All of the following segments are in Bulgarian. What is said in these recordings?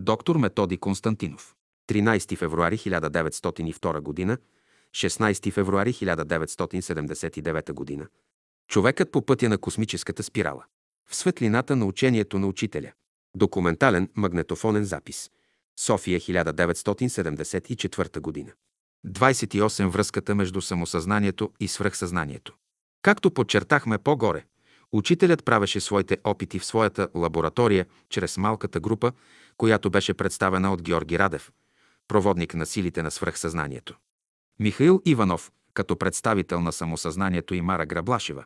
Доктор Методи Константинов. 13 февруари 1902 г. 16 февруари 1979 г. Човекът по пътя на космическата спирала. В светлината на учението на учителя. Документален магнетофонен запис. София 1974 година. 28. Връзката между самосъзнанието и свръхсъзнанието. Както подчертахме по-горе, учителят правеше своите опити в своята лаборатория чрез малката група, която беше представена от Георги Радев, проводник на силите на свръхсъзнанието. Михаил Иванов, като представител на самосъзнанието и Мара Граблашева,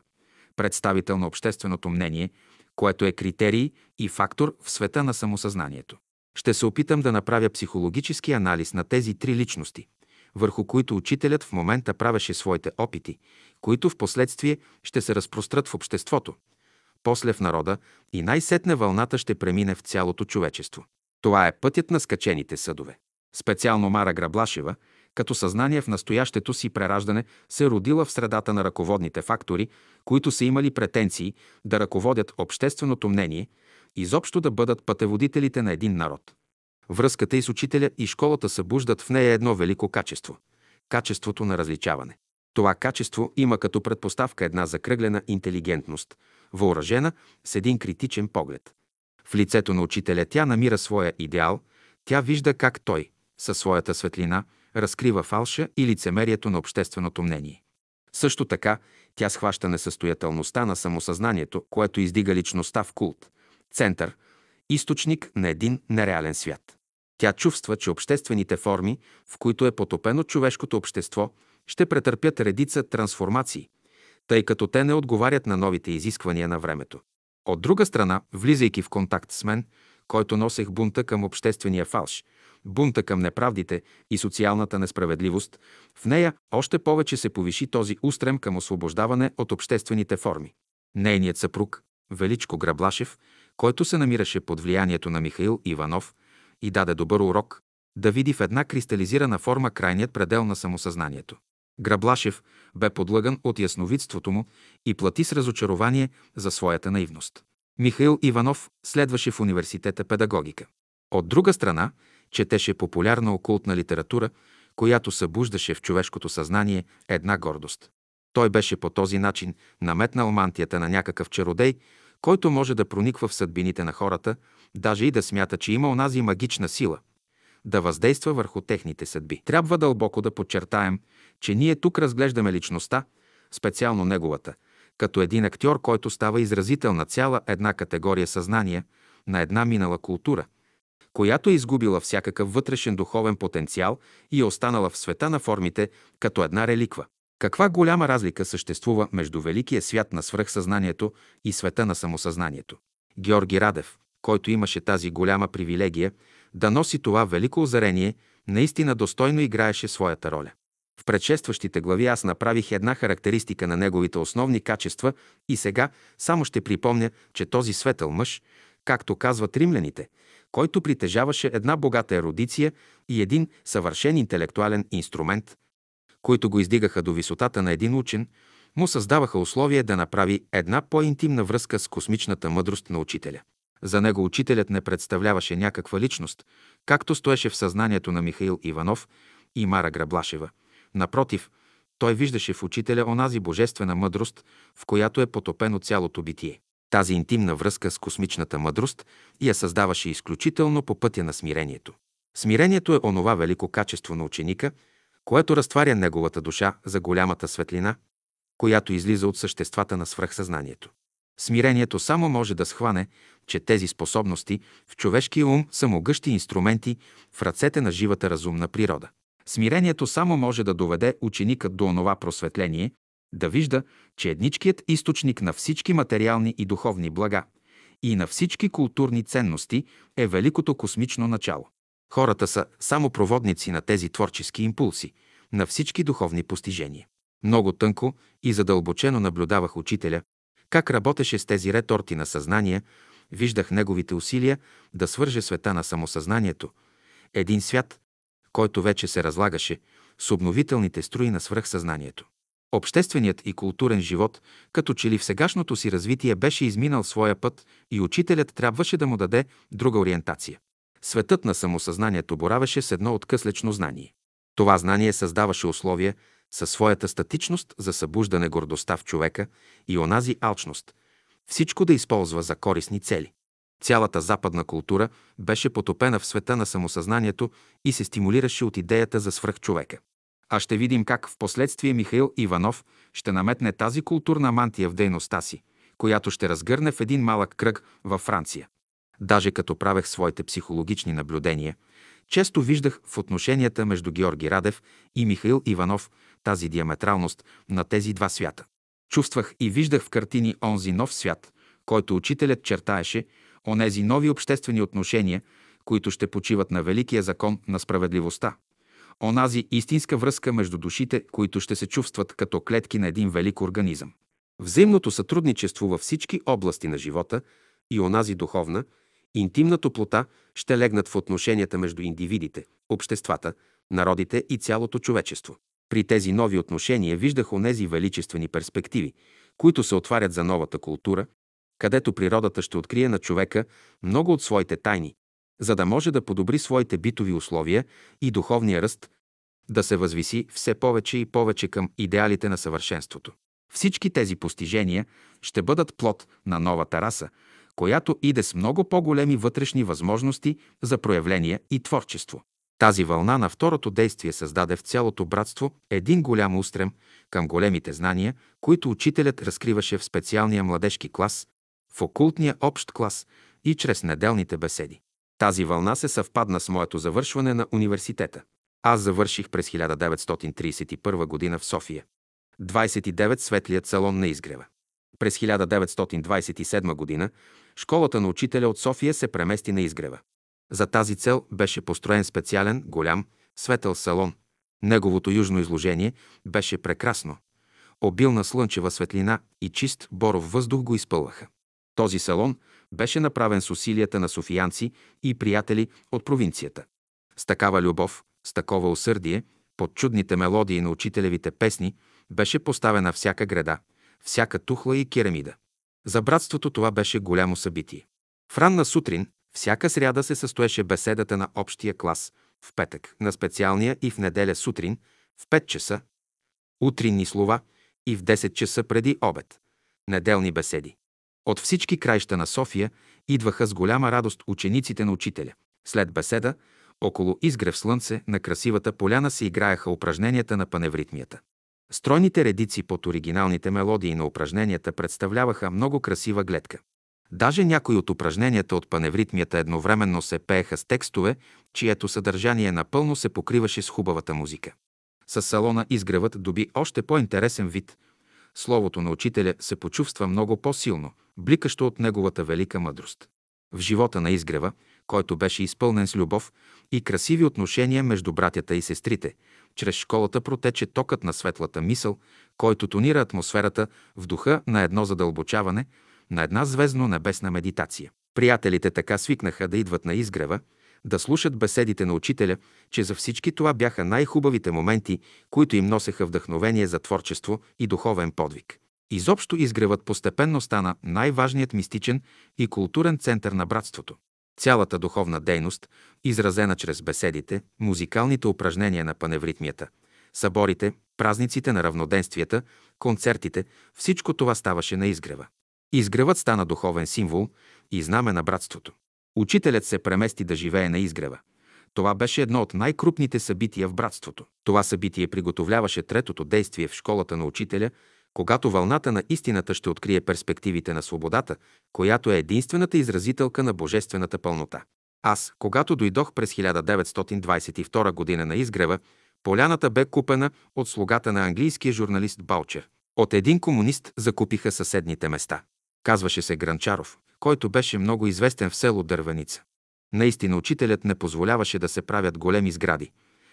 представител на общественото мнение, което е критерий и фактор в света на самосъзнанието. Ще се опитам да направя психологически анализ на тези три личности, върху които учителят в момента правеше своите опити, които в последствие ще се разпрострат в обществото, после в народа и най-сетне вълната ще премине в цялото човечество. Това е пътят на скачените съдове. Специално Мара Граблашева, като съзнание в настоящето си прераждане, се родила в средата на ръководните фактори, които са имали претенции да ръководят общественото мнение, изобщо да бъдат пътеводителите на един народ. Връзката и с учителя и школата събуждат в нея едно велико качество – качеството на различаване. Това качество има като предпоставка една закръглена интелигентност, въоръжена с един критичен поглед. В лицето на учителя тя намира своя идеал, тя вижда как той, със своята светлина, разкрива фалша и лицемерието на общественото мнение. Също така, тя схваща несъстоятелността на самосъзнанието, което издига личността в култ, център, източник на един нереален свят. Тя чувства, че обществените форми, в които е потопено човешкото общество, ще претърпят редица трансформации, тъй като те не отговарят на новите изисквания на времето. От друга страна, влизайки в контакт с мен, който носех бунта към обществения фалш, бунта към неправдите и социалната несправедливост, в нея още повече се повиши този устрем към освобождаване от обществените форми. Нейният съпруг, Величко Граблашев, който се намираше под влиянието на Михаил Иванов и даде добър урок да види в една кристализирана форма крайният предел на самосъзнанието. Граблашев бе подлъган от ясновидството му и плати с разочарование за своята наивност. Михаил Иванов следваше в университета педагогика. От друга страна, четеше популярна окултна литература, която събуждаше в човешкото съзнание една гордост. Той беше по този начин наметнал мантията на някакъв чародей, който може да прониква в съдбините на хората, даже и да смята, че има онази магична сила, да въздейства върху техните съдби. Трябва дълбоко да подчертаем, че ние тук разглеждаме личността, специално неговата, като един актьор, който става изразител на цяла една категория съзнания, на една минала култура, която е изгубила всякакъв вътрешен духовен потенциал и е останала в света на формите като една реликва. Каква голяма разлика съществува между великия свят на свръхсъзнанието и света на самосъзнанието? Георги Радев, който имаше тази голяма привилегия да носи това велико озарение, наистина достойно играеше своята роля. В предшестващите глави аз направих една характеристика на неговите основни качества и сега само ще припомня, че този светъл мъж, както казват римляните, който притежаваше една богата ерудиция и един съвършен интелектуален инструмент, които го издигаха до висотата на един учен, му създаваха условие да направи една по-интимна връзка с космичната мъдрост на учителя. За него учителят не представляваше някаква личност, както стоеше в съзнанието на Михаил Иванов и Мара Граблашева. Напротив, той виждаше в учителя онази божествена мъдрост, в която е потопено цялото битие. Тази интимна връзка с космичната мъдрост я създаваше изключително по пътя на смирението. Смирението е онова велико качество на ученика, което разтваря неговата душа за голямата светлина, която излиза от съществата на свръхсъзнанието. Смирението само може да схване, че тези способности в човешкия ум са могъщи инструменти в ръцете на живата разумна природа. Смирението само може да доведе ученикът до онова просветление, да вижда, че едничкият източник на всички материални и духовни блага и на всички културни ценности е великото космично начало. Хората са само проводници на тези творчески импулси, на всички духовни постижения. Много тънко и задълбочено наблюдавах учителя, как работеше с тези реторти на съзнание, виждах неговите усилия да свърже света на самосъзнанието, един свят, който вече се разлагаше с обновителните струи на свръхсъзнанието. Общественият и културен живот, като че ли в сегашното си развитие беше изминал своя път и учителят трябваше да му даде друга ориентация. Светът на самосъзнанието боравеше с едно откъслечно знание. Това знание създаваше условия със своята статичност за събуждане гордостта в човека и онази алчност, всичко да използва за корисни цели. Цялата западна култура беше потопена в света на самосъзнанието и се стимулираше от идеята за свръхчовека. А ще видим как в последствие Михаил Иванов ще наметне тази културна мантия в дейността си, която ще разгърне в един малък кръг във Франция. Даже като правех своите психологични наблюдения, често виждах в отношенията между Георги Радев и Михаил Иванов тази диаметралност на тези два свята. Чувствах и виждах в картини онзи нов свят, който учителят чертаеше, онези нови обществени отношения, които ще почиват на великия закон на справедливостта. Онази истинска връзка между душите, които ще се чувстват като клетки на един велик организъм. Взаимното сътрудничество във всички области на живота и онази духовна, интимна топлота ще легнат в отношенията между индивидите, обществата, народите и цялото човечество. При тези нови отношения виждах онези величествени перспективи, които се отварят за новата култура, където природата ще открие на човека много от своите тайни, за да може да подобри своите битови условия и духовния ръст, да се възвиси все повече и повече към идеалите на съвършенството. Всички тези постижения ще бъдат плод на новата раса, която иде с много по-големи вътрешни възможности за проявление и творчество. Тази вълна на второто действие създаде в цялото братство един голям устрем към големите знания, които учителят разкриваше в специалния младежки клас, в окултния общ клас и чрез неделните беседи. Тази вълна се съвпадна с моето завършване на университета. Аз завърших през 1931 г. в София. 29 Светлият салон на изгрева. През 1927 г. школата на учителя от София се премести на изгрева. За тази цел беше построен специален, голям, светъл салон. Неговото южно изложение беше прекрасно. Обилна слънчева светлина и чист боров въздух го изпълваха. Този салон беше направен с усилията на софиянци и приятели от провинцията. С такава любов, с такова усърдие, под чудните мелодии на учителевите песни, беше поставена всяка града, всяка тухла и керамида. За братството това беше голямо събитие. В ранна сутрин, всяка сряда се състоеше беседата на общия клас, в петък, на специалния и в неделя сутрин, в 5 часа, утринни слова и в 10 часа преди обед, неделни беседи. От всички краища на София идваха с голяма радост учениците на учителя. След беседа, около изгрев слънце, на красивата поляна се играеха упражненията на паневритмията. Стройните редици под оригиналните мелодии на упражненията представляваха много красива гледка. Даже някои от упражненията от паневритмията едновременно се пееха с текстове, чието съдържание напълно се покриваше с хубавата музика. С салона изгревът доби още по-интересен вид. Словото на учителя се почувства много по-силно, бликащо от неговата велика мъдрост. В живота на изгрева, който беше изпълнен с любов и красиви отношения между братята и сестрите, чрез школата протече токът на светлата мисъл, който тонира атмосферата в духа на едно задълбочаване, на една звездно-небесна медитация. Приятелите така свикнаха да идват на изгрева, да слушат беседите на учителя, че за всички това бяха най-хубавите моменти, които им носеха вдъхновение за творчество и духовен подвиг. Изобщо изгревът постепенно стана най-важният мистичен и културен център на братството. Цялата духовна дейност, изразена чрез беседите, музикалните упражнения на паневритмията, съборите, празниците на равноденствията, концертите, всичко това ставаше на изгрева. Изгревът стана духовен символ и знаме на братството. Учителят се премести да живее на изгрева. Това беше едно от най-крупните събития в братството. Това събитие приготовляваше третото действие в школата на учителя – когато вълната на истината ще открие перспективите на свободата, която е единствената изразителка на божествената пълнота. Аз, когато дойдох през 1922 година на изгрева, поляната бе купена от слугата на английския журналист Балчер. От един комунист закупиха съседните места. Казваше се Гранчаров, който беше много известен в село Дървеница. Наистина учителят не позволяваше да се правят големи сгради.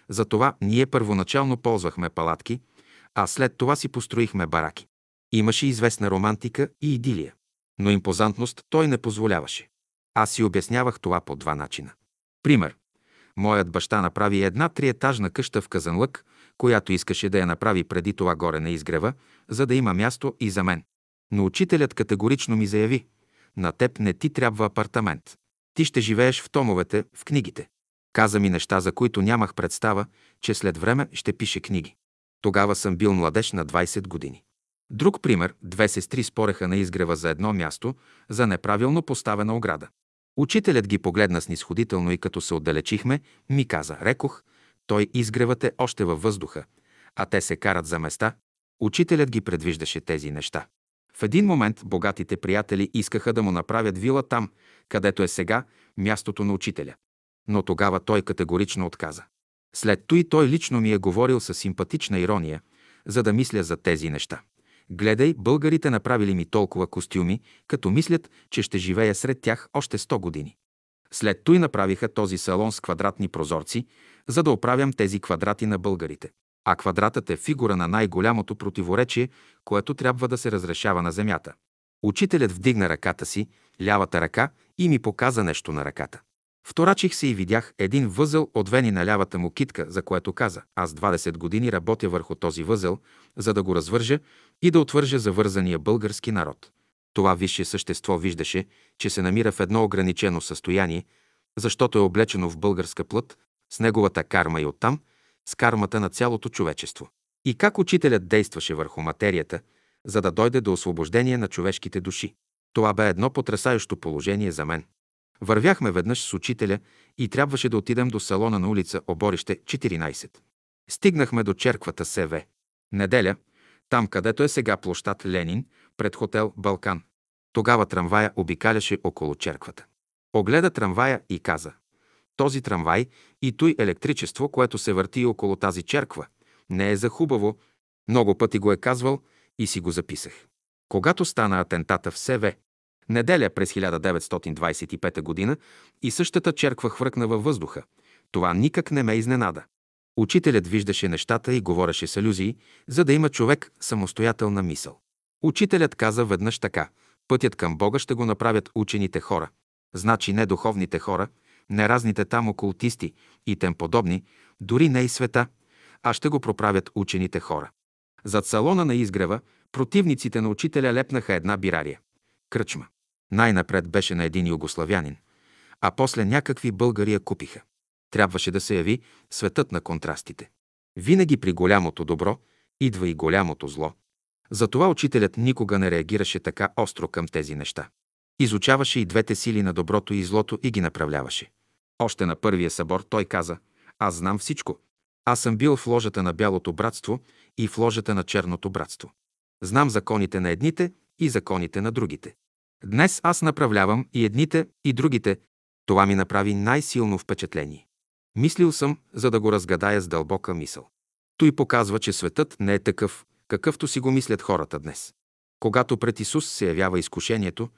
Затова ние първоначално ползвахме палатки, а след това си построихме бараки. Имаше известна романтика и идилия, но импозантност той не позволяваше. Аз си обяснявах това по два начина. Пример. Моят баща направи една триетажна къща в Казанлък, която искаше да я направи преди това горе на изгрева, за да има място и за мен. Но учителят категорично ми заяви, на теб не ти трябва апартамент. Ти ще живееш в томовете, в книгите. Каза ми неща, за които нямах представа, че след време ще пише книги. Тогава съм бил младеж на 20 години. Друг пример – две сестри спореха на изгрева за едно място, за неправилно поставена ограда. Учителят ги погледна снисходително и като се отдалечихме, ми каза, рекох, той изгревът е още във въздуха, а те се карат за места. Учителят ги предвиждаше тези неща. В един момент богатите приятели искаха да му направят вила там, където е сега мястото на учителя. Но тогава той категорично отказа. След той той лично ми е говорил с симпатична ирония, за да мисля за тези неща. Гледай, българите направили ми толкова костюми, като мислят, че ще живея сред тях още 100 години. След той направиха този салон с квадратни прозорци, за да оправям тези квадрати на българите. А квадратът е фигура на най-голямото противоречие, което трябва да се разрешава на земята. Учителят вдигна ръката си, лявата ръка, и ми показа нещо на ръката. Вторачих се и видях един възел от вени на лявата му китка, за което каза. Аз 20 години работя върху този възел, за да го развържа и да отвържа завързания български народ. Това висше същество виждаше, че се намира в едно ограничено състояние, защото е облечено в българска плът, с неговата карма и оттам, с кармата на цялото човечество. И как учителят действаше върху материята, за да дойде до освобождение на човешките души. Това бе едно потрясащо положение за мен. Вървяхме веднъж с учителя и трябваше да отидем до салона на улица Оборище, 14. Стигнахме до черквата СВ. Неделя, там където е сега площад Ленин, пред хотел Балкан. Тогава трамвая обикаляше около черквата. Огледа трамвая и каза този трамвай и той електричество, което се върти около тази черква, не е за хубаво. Много пъти го е казвал и си го записах. Когато стана атентата в СВ, неделя през 1925 г. и същата черква хвъркна във въздуха. Това никак не ме изненада. Учителят виждаше нещата и говореше с алюзии, за да има човек самостоятелна мисъл. Учителят каза веднъж така – пътят към Бога ще го направят учените хора. Значи не духовните хора, не разните там окултисти и тем подобни, дори не и света, а ще го проправят учените хора. Зад салона на изгрева противниците на учителя лепнаха една бирария. Кръчма. Най-напред беше на един югославянин, а после някакви българи я купиха. Трябваше да се яви светът на контрастите. Винаги при голямото добро идва и голямото зло. Затова учителят никога не реагираше така остро към тези неща. Изучаваше и двете сили на доброто и злото и ги направляваше. Още на първия събор той каза «Аз знам всичко. Аз съм бил в ложата на Бялото братство и в ложата на Черното братство. Знам законите на едните и законите на другите. Днес аз направлявам и едните, и другите. Това ми направи най-силно впечатление. Мислил съм, за да го разгадая с дълбока мисъл. Той показва, че светът не е такъв, какъвто си го мислят хората днес. Когато пред Исус се явява изкушението,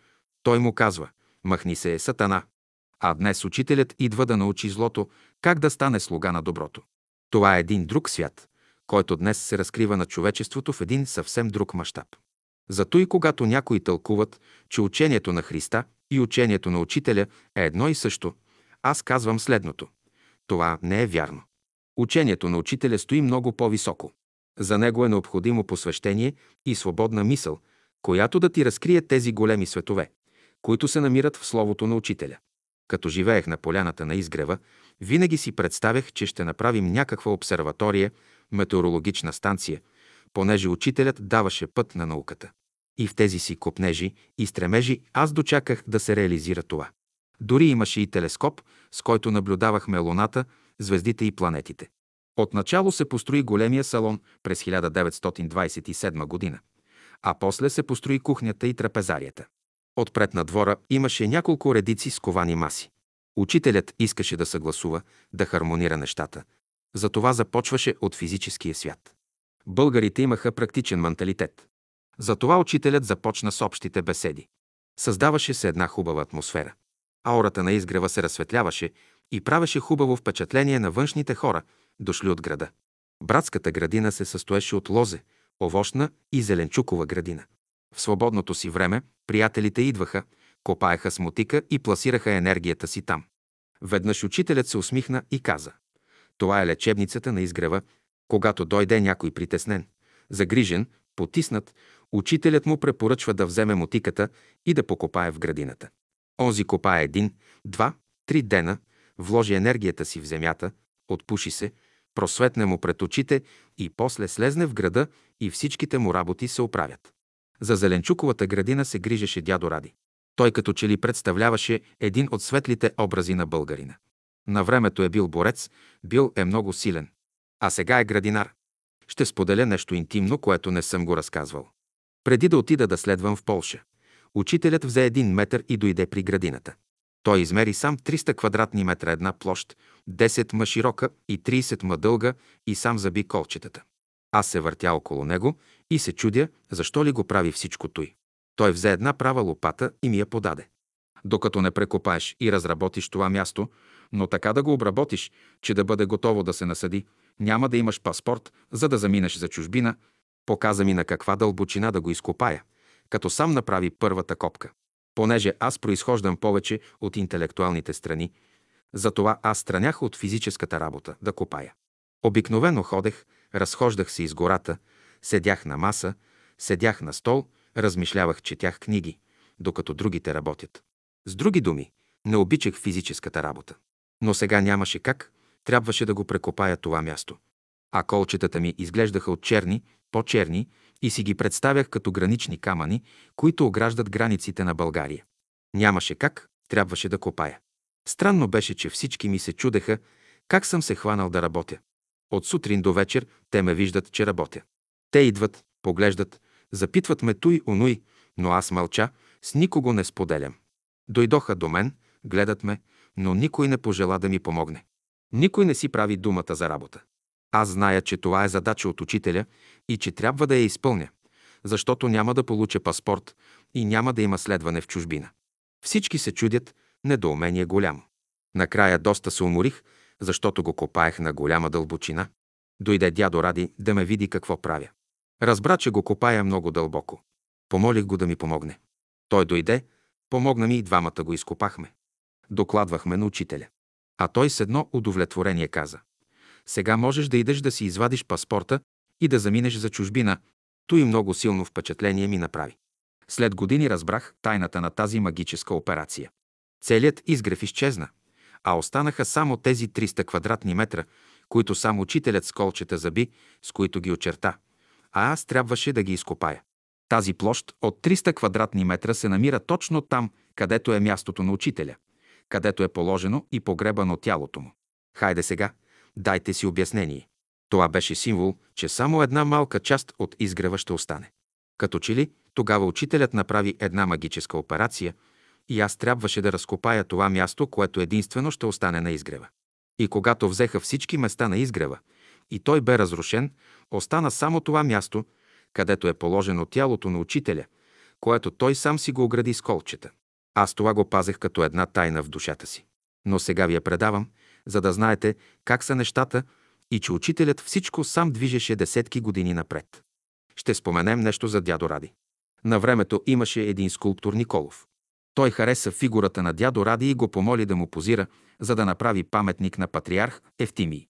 той му казва «Махни се, сатана, а днес учителят идва да научи злото как да стане слуга на доброто. Това е един друг свят, който днес се разкрива на човечеството в един съвсем друг мащаб. Зато и когато някои тълкуват, че учението на Христа и учението на учителя е едно и също, аз казвам следното. Това не е вярно. Учението на учителя стои много по-високо. За него е необходимо посвещение и свободна мисъл, която да ти разкрие тези големи светове, които се намират в Словото на учителя. Като живеех на поляната на изгрева, винаги си представях, че ще направим някаква обсерватория, метеорологична станция, понеже учителят даваше път на науката. И в тези си копнежи и стремежи аз дочаках да се реализира това. Дори имаше и телескоп, с който наблюдавахме Луната, звездите и планетите. Отначало се построи големия салон през 1927 година, а после се построи кухнята и трапезарията. Отпред на двора имаше няколко редици с ковани маси. Учителят искаше да съгласува, да хармонира нещата. Затова започваше от физическия свят. Българите имаха практичен менталитет. Затова учителят започна с общите беседи. Създаваше се една хубава атмосфера. Аурата на изгрева се разсветляваше и правеше хубаво впечатление на външните хора, дошли от града. Братската градина се състоеше от лозе, овощна и зеленчукова градина. В свободното си време приятелите идваха, копаеха с мотика и пласираха енергията си там. Веднъж учителят се усмихна и каза «Това е лечебницата на изгрева, когато дойде някой притеснен, загрижен, потиснат, учителят му препоръчва да вземе мотиката и да покопае в градината. Онзи копае един, Два, три дена вложи енергията си в земята, отпуши се, просветне му пред очите и после слезне в града и всичките му работи се оправят. За зеленчуковата градина се грижеше дядо Ради. Той като че ли представляваше един от светлите образи на българина. На времето е бил борец, бил е много силен. А сега е градинар. Ще споделя нещо интимно, което не съм го разказвал. Преди да отида да следвам в Полша, учителят взе един метър и дойде при градината. Той измери сам 300 квадратни метра една площ, 10 ма широка и 30 ма дълга и сам заби колчетата. Аз се въртя около него и се чудя, защо ли го прави всичко той. Той взе една права лопата и ми я подаде. Докато не прекопаеш и разработиш това място, но така да го обработиш, че да бъде готово да се насъди, няма да имаш паспорт, за да заминеш за чужбина, показа ми на каква дълбочина да го изкопая, като сам направи първата копка. Понеже аз произхождам повече от интелектуалните страни, затова аз странях от физическата работа да копая. Обикновено ходех, разхождах се из гората, седях на маса, седях на стол, размишлявах, четях книги, докато другите работят. С други думи, не обичах физическата работа. Но сега нямаше как, трябваше да го прекопая това място. А колчетата ми изглеждаха от черни, по-черни и си ги представях като гранични камъни, които ограждат границите на България. Нямаше как, трябваше да копая. Странно беше, че всички ми се чудеха как съм се хванал да работя. От сутрин до вечер те ме виждат, че работя. Те идват, поглеждат, запитват ме туй онуй, но аз мълча, с никого не споделям. Дойдоха до мен, гледат ме, но никой не пожела да ми помогне. Никой не си прави думата за работа. Аз зная, че това е задача от учителя и че трябва да я изпълня, защото няма да получа паспорт и няма да има следване в чужбина. Всички се чудят, недоумение голямо. Накрая доста се уморих, защото го копаех на голяма дълбочина. Дойде дядо Ради да ме види какво правя. Разбра, че го копая много дълбоко. Помолих го да ми помогне. Той дойде, помогна ми и двамата го изкопахме. Докладвахме на учителя. А той с едно удовлетворение каза. Сега можеш да идеш да си извадиш паспорта и да заминеш за чужбина. Той много силно впечатление ми направи. След години разбрах тайната на тази магическа операция. Целият изгрев изчезна, а останаха само тези 300 квадратни метра, които сам учителят с колчета заби, с които ги очерта, а аз трябваше да ги изкопая. Тази площ от 300 квадратни метра се намира точно там, където е мястото на учителя, където е положено и погребано тялото му. Хайде сега, дайте си обяснение. Това беше символ, че само една малка част от изгрева ще остане. Като че ли, тогава учителят направи една магическа операция и аз трябваше да разкопая това място, което единствено ще остане на изгрева. И когато взеха всички места на изгрева и той бе разрушен, остана само това място, където е положено тялото на учителя, което той сам си го огради с колчета. Аз това го пазех като една тайна в душата си. Но сега ви я предавам, за да знаете как са нещата и че учителят всичко сам движеше десетки години напред. Ще споменем нещо за дядо Ради. На времето имаше един скулптор Николов. Той хареса фигурата на дядо Ради и го помоли да му позира, за да направи паметник на патриарх Ефтимий.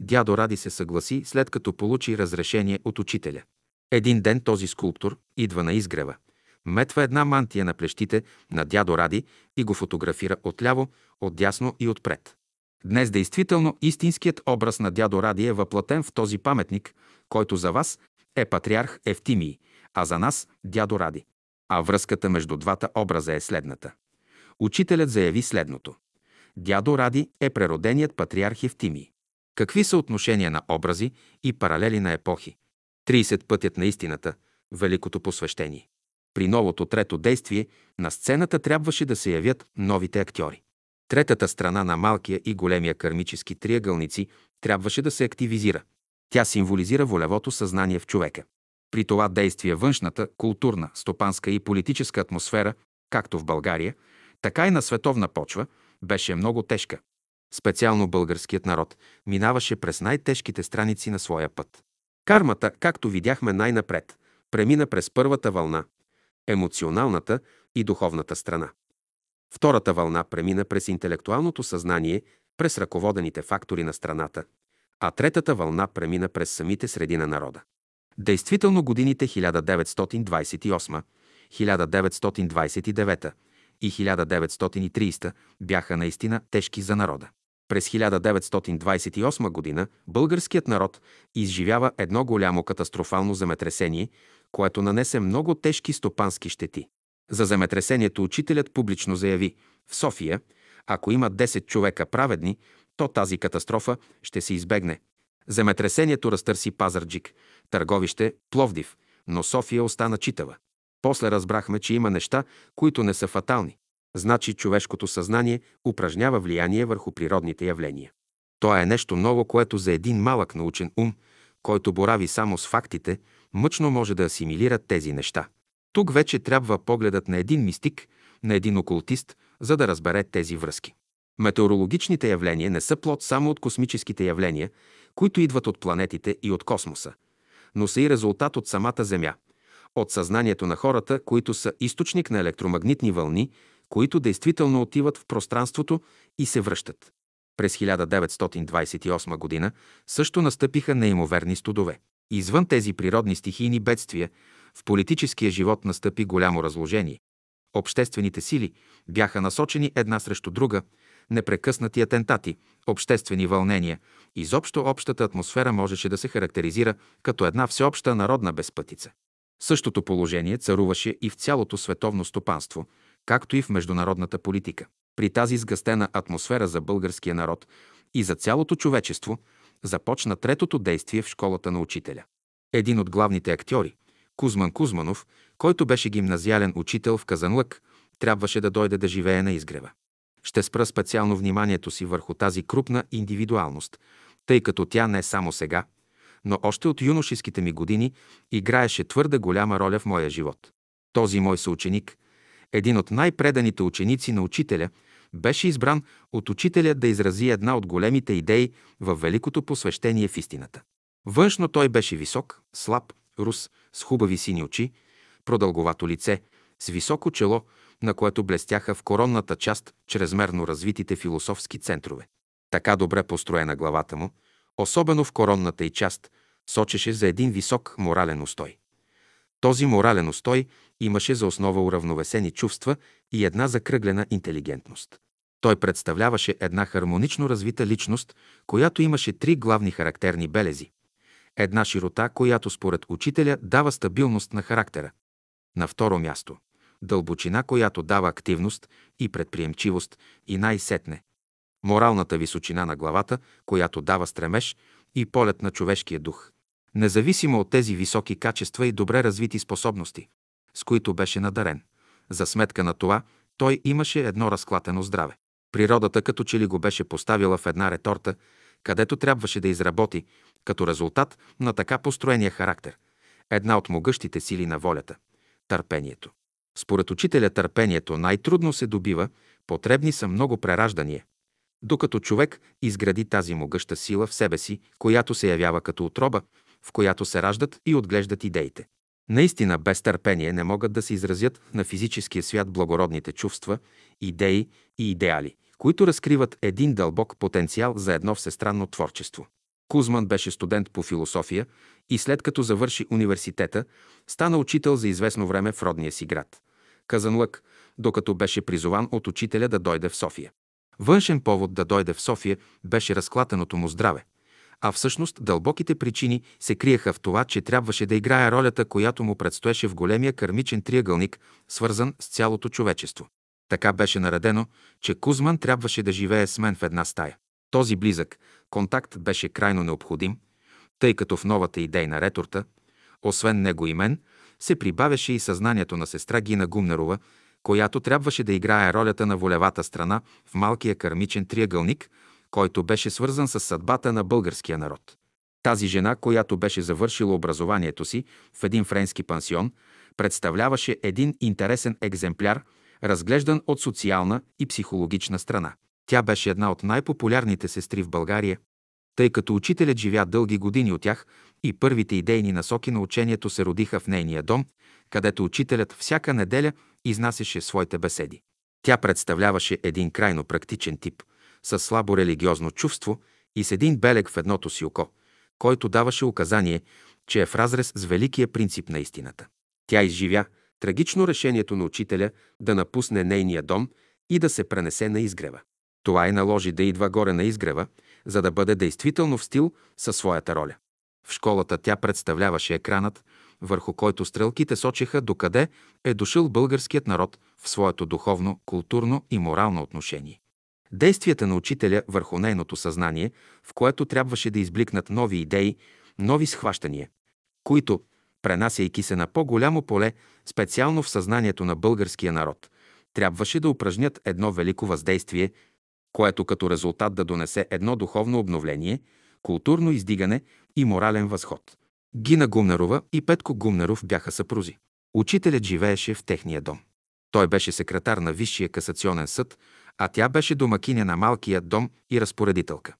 Дядо Ради се съгласи, след като получи разрешение от учителя. Един ден този скулптор идва на изгрева, метва една мантия на плещите на дядо Ради и го фотографира отляво, отдясно и отпред. Днес действително истинският образ на дядо Ради е въплатен в този паметник, който за вас е патриарх Ефтимий, а за нас – дядо Ради. А връзката между двата образа е следната. Учителят заяви следното. Дядо Ради е прероденият патриарх Ефтимий. Какви са отношения на образи и паралели на епохи? 30 пътят на истината, великото посвещение. При новото трето действие на сцената трябваше да се явят новите актьори. Третата страна на малкия и големия кармически триъгълници трябваше да се активизира. Тя символизира волевото съзнание в човека. При това действие външната, културна, стопанска и политическа атмосфера, както в България, така и на световна почва, беше много тежка. Специално българският народ минаваше през най-тежките страници на своя път. Кармата, както видяхме най-напред, премина през първата вълна – емоционалната и духовната страна. Втората вълна премина през интелектуалното съзнание, през ръководените фактори на страната, а третата вълна премина през самите среди на народа. Действително годините 1928, 1929 и 1930 бяха наистина тежки за народа. През 1928 г. българският народ изживява едно голямо катастрофално земетресение, което нанесе много тежки стопански щети. За земетресението учителят публично заяви в София, ако има 10 човека праведни, то тази катастрофа ще се избегне. Земетресението разтърси Пазарджик, Търговище, Пловдив, но София остана читава. После разбрахме, че има неща, които не са фатални. Значи човешкото съзнание упражнява влияние върху природните явления. То е нещо ново, което за един малък научен ум, който борави само с фактите, мъчно може да асимилира тези неща. Тук вече трябва погледът на един мистик, на един окултист, за да разбере тези връзки. Метеорологичните явления не са плод само от космическите явления, които идват от планетите и от космоса, но са и резултат от самата Земя, от съзнанието на хората, които са източник на електромагнитни вълни, които действително отиват в пространството и се връщат. През 1928 г. също настъпиха неимоверни студове. Извън тези природни стихийни бедствия, в политическия живот настъпи голямо разложение. Обществените сили бяха насочени една срещу друга, непрекъснати атентати, обществени вълнения, изобщо общата атмосфера можеше да се характеризира като една всеобща народна безпътица. Същото положение царуваше и в цялото световно стопанство, както и в международната политика. При тази сгъстена атмосфера за българския народ и за цялото човечество започна третото действие в школата на учителя. Един от главните актьори, Кузман Кузманов, който беше гимназиален учител в Казанлък, трябваше да дойде да живее на изгрева. Ще спра специално вниманието си върху тази крупна индивидуалност, тъй като тя не само сега, но още от юношеските ми години играеше твърде голяма роля в моя живот. Този мой съученик, един от най-преданите ученици на учителя, беше избран от учителя да изрази една от големите идеи в великото посвещение в истината. Външно той беше висок, слаб, рус, с хубави сини очи, продълговато лице, с високо чело, на което блестяха в коронната част чрезмерно развитите философски центрове. Така добре построена главата му, особено в коронната и част, сочеше за един висок морален устой. Този морален устой имаше за основа уравновесени чувства и една закръглена интелигентност. Той представляваше една хармонично развита личност, която имаше три главни характерни белези. Една широта, която според учителя дава стабилност на характера. На второ място – дълбочина, която дава активност и предприемчивост и най-сетне. Моралната височина на главата, която дава стремеж и полет на човешкия дух. Независимо от тези високи качества и добре развити способности, с които беше надарен, за сметка на това той имаше едно разклатено здраве. Природата като че ли го беше поставила в една реторта, където трябваше да изработи, като резултат на така построения характер, една от могъщите сили на волята – търпението. Според учителя търпението най-трудно се добива, потребни са много прераждания, докато човек изгради тази могъща сила в себе си, която се явява като отроба, в която се раждат и отглеждат идеите. Наистина, без търпение не могат да се изразят на физическия свят благородните чувства, идеи и идеали, които разкриват един дълбок потенциал за едно всестранно творчество. Кузман беше студент по философия и след като завърши университета, стана учител за известно време в родния си град – Казанлък, докато беше призован от учителя да дойде в София. Външен повод да дойде в София беше разклатеното му здраве, а всъщност дълбоките причини се криеха в това, че трябваше да играе ролята, която му предстоеше в големия кармичен триъгълник, свързан с цялото човечество. Така беше наредено, че Кузман трябваше да живее с мен в една стая. Този близък контакт беше крайно необходим, тъй като в новата идейна реторта, освен него и мен, се прибавяше и съзнанието на сестра Гина Гумнерова, която трябваше да играе ролята на волевата страна в малкия кармичен триъгълник, който беше свързан с съдбата на българския народ. Тази жена, която беше завършила образованието си в един френски пансион, представляваше един интересен екземпляр, разглеждан от социална и психологична страна. Тя беше една от най-популярните сестри в България, тъй като учителят живя дълги години от тях и първите идейни насоки на учението се родиха в нейния дом, където учителят всяка неделя изнасяше своите беседи. Тя представляваше един крайно практичен тип, с слабо религиозно чувство и с един белег в едното си око, който даваше указание, че е в разрез с великия принцип на истината. Тя изживя, Трагично решението на учителя да напусне нейния дом и да се пренесе на изгрева. Това и наложи да идва горе на изгрева, за да бъде действително в стил със своята роля. В школата тя представляваше екранът, върху който стрелките сочеха докъде е дошъл българският народ в своето духовно, културно и морално отношение. Действията на учителя върху нейното съзнание, в което трябваше да избликнат нови идеи, нови схващания, които, пренасяйки се на по-голямо поле, специално в съзнанието на българския народ, трябваше да упражнят едно велико въздействие, което като резултат да донесе едно духовно обновление, културно издигане и морален възход. Гина Гумнерова и Петко Гумнеров бяха съпрузи. Учителят живееше в техния дом. Той беше секретар на Висшия касационен съд, а тя беше домакиня на малкия дом и разпоредителка.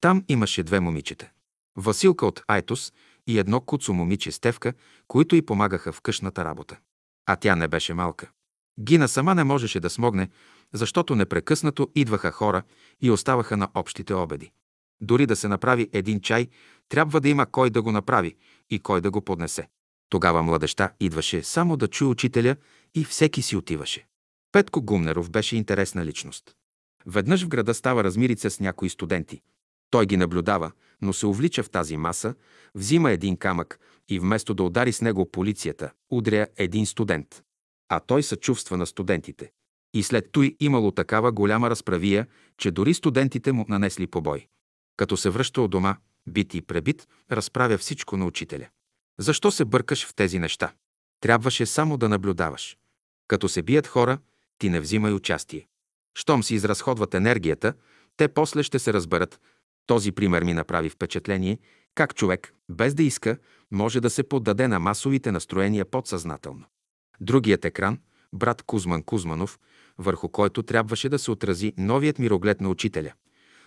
Там имаше две момичета. Василка от Айтос и едно куцо момиче Стевка, които й помагаха в къщната работа. А тя не беше малка. Гина сама не можеше да смогне, защото непрекъснато идваха хора и оставаха на общите обеди. Дори да се направи един чай, трябва да има кой да го направи и кой да го поднесе. Тогава младеща идваше само да чуе учителя и всеки си отиваше. Петко Гумнеров беше интересна личност. Веднъж в града става размирица с някои студенти. Той ги наблюдава, но се увлича в тази маса, взима един камък и вместо да удари с него полицията, удря един студент. А той съчувства на студентите. И след той имало такава голяма разправия, че дори студентите му нанесли побой. Като се връща от дома, бит и пребит, разправя всичко на учителя. Защо се бъркаш в тези неща? Трябваше само да наблюдаваш. Като се бият хора, ти не взимай участие. Щом си изразходват енергията, те после ще се разберат. Този пример ми направи впечатление, как човек, без да иска, може да се поддаде на масовите настроения подсъзнателно. Другият екран, брат Кузман Кузманов, върху който трябваше да се отрази новият мироглед на учителя.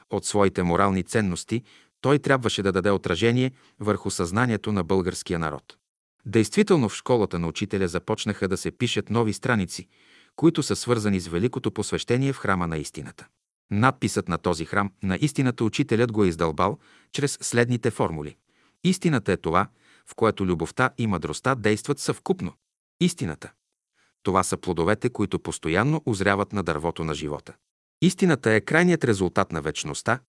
От своите морални ценности той трябваше да даде отражение върху съзнанието на българския народ. Действително в школата на учителя започнаха да се пишат нови страници, които са свързани с великото посвещение в храма на истината. Надписът на този храм на истината учителят го е издълбал чрез следните формули. Истината е това, в което любовта и мъдростта действат съвкупно. Истината. Това са плодовете, които постоянно озряват на дървото на живота. Истината е крайният резултат на вечността.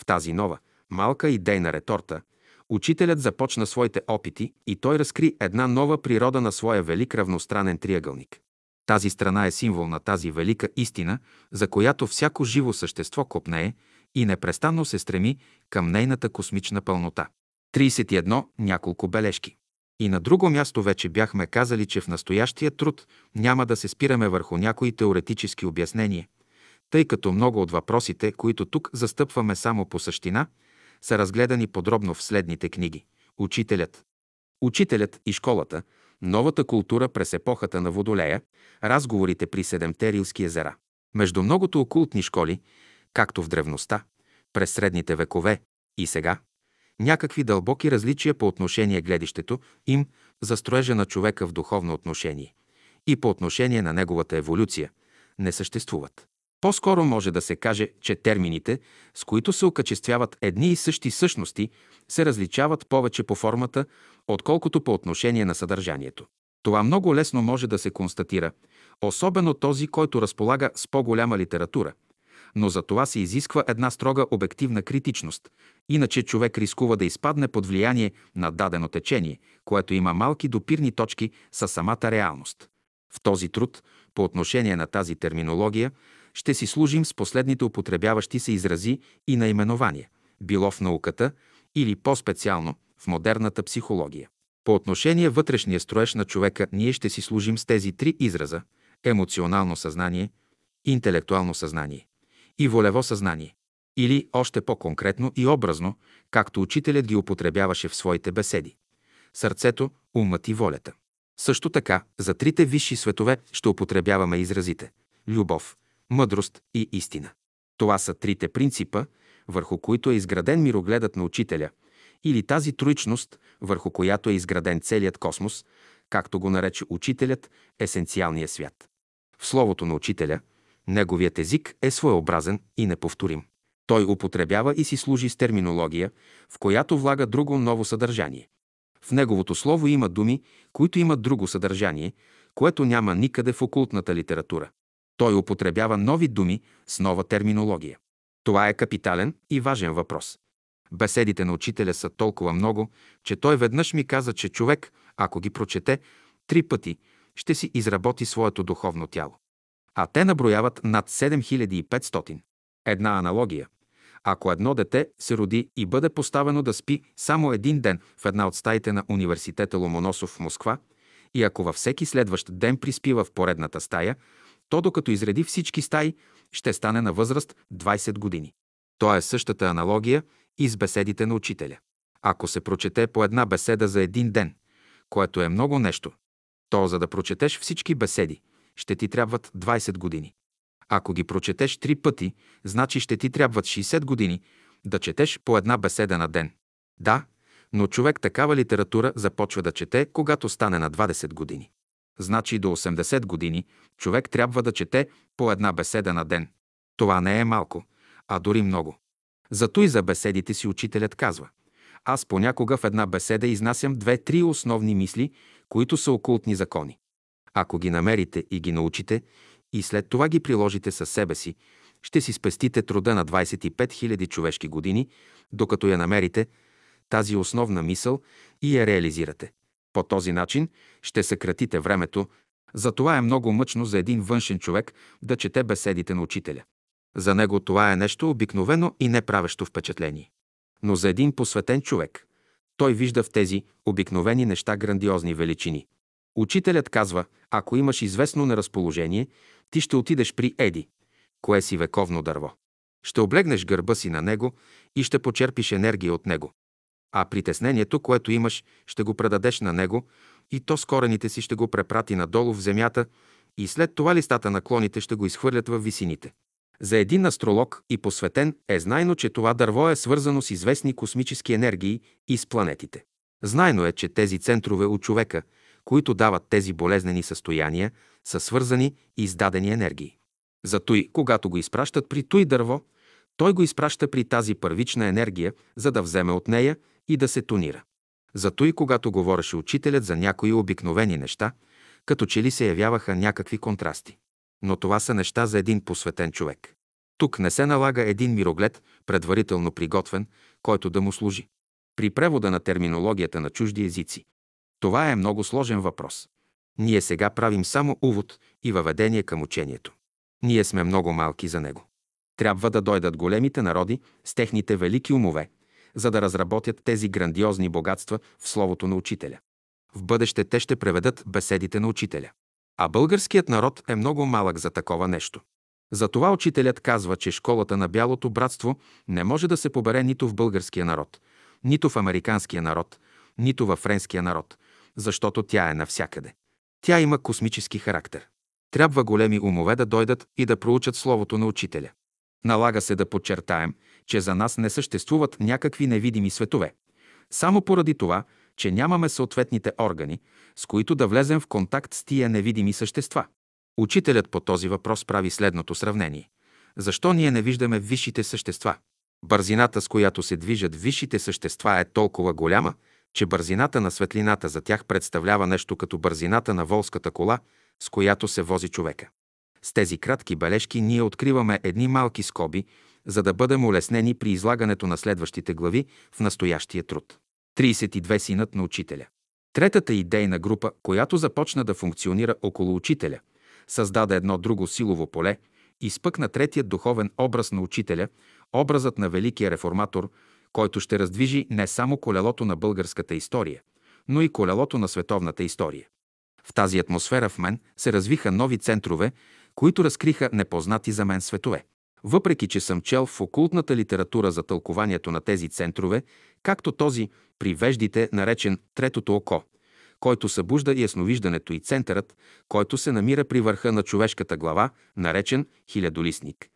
В тази нова, малка идейна реторта, учителят започна своите опити и той разкри една нова природа на своя велик равностранен триъгълник. Тази страна е символ на тази велика истина, за която всяко живо същество копнее и непрестанно се стреми към нейната космична пълнота. 31. Няколко бележки. И на друго място вече бяхме казали, че в настоящия труд няма да се спираме върху някои теоретически обяснения, тъй като много от въпросите, които тук застъпваме само по същина, са разгледани подробно в следните книги. Учителят. Учителят и школата, новата култура през епохата на Водолея, разговорите при Седемте Рилски езера. Между многото окултни школи, както в древността, през средните векове и сега, някакви дълбоки различия по отношение гледището им за строежа на човека в духовно отношение и по отношение на неговата еволюция не съществуват. По-скоро може да се каже, че термините, с които се окачествяват едни и същи същности, се различават повече по формата, отколкото по отношение на съдържанието. Това много лесно може да се констатира, особено този, който разполага с по-голяма литература. Но за това се изисква една строга обективна критичност, иначе човек рискува да изпадне под влияние на дадено течение, което има малки допирни точки с самата реалност. В този труд, по отношение на тази терминология, ще си служим с последните употребяващи се изрази и наименования, било в науката или по-специално в модерната психология. По отношение вътрешния строеж на човека ние ще си служим с тези три израза – емоционално съзнание, интелектуално съзнание и волево съзнание. Или още по-конкретно и образно, както учителят ги употребяваше в своите беседи – сърцето, умът и волята. Също така, за трите висши светове ще употребяваме изразите – любов, мъдрост и истина. Това са трите принципа, върху които е изграден мирогледът на учителя, или тази троичност, върху която е изграден целият космос, както го нарече учителят, есенциалния свят. В словото на учителя, неговият език е своеобразен и неповторим. Той употребява и си служи с терминология, в която влага друго ново съдържание. В неговото слово има думи, които имат друго съдържание, което няма никъде в окултната литература. Той употребява нови думи с нова терминология. Това е капитален и важен въпрос. Беседите на учителя са толкова много, че той веднъж ми каза, че човек, ако ги прочете три пъти, ще си изработи своето духовно тяло. А те наброяват над 7500. Една аналогия. Ако едно дете се роди и бъде поставено да спи само един ден в една от стаите на университета Ломоносов в Москва, и ако във всеки следващ ден приспива в поредната стая, то докато изреди всички стаи, ще стане на възраст 20 години. То е същата аналогия и с беседите на учителя. Ако се прочете по една беседа за един ден, което е много нещо, то за да прочетеш всички беседи, ще ти трябват 20 години. Ако ги прочетеш три пъти, значи ще ти трябват 60 години да четеш по една беседа на ден. Да, но човек такава литература започва да чете, когато стане на 20 години. Значи до 80 години човек трябва да чете по една беседа на ден. Това не е малко, а дори много. Зато и за беседите си учителят казва. Аз понякога в една беседа изнасям две-три основни мисли, които са окултни закони. Ако ги намерите и ги научите, и след това ги приложите със себе си, ще си спестите труда на 25 000 човешки години, докато я намерите, тази основна мисъл и я реализирате. По този начин ще съкратите времето, затова е много мъчно за един външен човек да чете беседите на учителя. За него това е нещо обикновено и неправещо впечатление. Но за един посветен човек, той вижда в тези обикновени неща грандиозни величини. Учителят казва, ако имаш известно неразположение, ти ще отидеш при Еди, кое си вековно дърво. Ще облегнеш гърба си на него и ще почерпиш енергия от него. А притеснението, което имаш, ще го предадеш на него и то с корените си ще го препрати надолу в земята и след това листата на клоните ще го изхвърлят в висините. За един астролог и посветен е знайно, че това дърво е свързано с известни космически енергии и с планетите. Знайно е, че тези центрове от човека, които дават тези болезнени състояния, са свързани и с дадени енергии. Зато и когато го изпращат при той дърво, той го изпраща при тази първична енергия, за да вземе от нея и да се тонира. Зато и когато говореше учителят за някои обикновени неща, като че ли се явяваха някакви контрасти. Но това са неща за един посветен човек. Тук не се налага един мироглед, предварително приготвен, който да му служи. При превода на терминологията на чужди езици. Това е много сложен въпрос. Ние сега правим само увод и въведение към учението. Ние сме много малки за него. Трябва да дойдат големите народи с техните велики умове, за да разработят тези грандиозни богатства в Словото на Учителя. В бъдеще те ще преведат беседите на Учителя. А българският народ е много малък за такова нещо. Затова учителят казва, че школата на Бялото братство не може да се побере нито в българския народ, нито в американския народ, нито в френския народ, защото тя е навсякъде. Тя има космически характер. Трябва големи умове да дойдат и да проучат Словото на Учителя. Налага се да подчертаем, че за нас не съществуват някакви невидими светове. Само поради това, че нямаме съответните органи, с които да влезем в контакт с тия невидими същества. Учителят по този въпрос прави следното сравнение. Защо ние не виждаме висшите същества? Бързината, с която се движат висшите същества е толкова голяма, че бързината на светлината за тях представлява нещо като бързината на волската кола, с която се вози човека. С тези кратки бележки ние откриваме едни малки скоби, за да бъдем улеснени при излагането на следващите глави в настоящия труд. 32 синът на учителя. Третата идейна група, която започна да функционира около учителя, създаде едно друго силово поле, изпъкна третият духовен образ на учителя, образът на великия реформатор, който ще раздвижи не само колелото на българската история, но и колелото на световната история. В тази атмосфера в мен се развиха нови центрове, които разкриха непознати за мен светове. Въпреки, че съм чел в окултната литература за тълкованието на тези центрове, както този при веждите, наречен Третото око, който събужда ясновиждането и центърът, който се намира при върха на човешката глава, наречен Хилядолистник.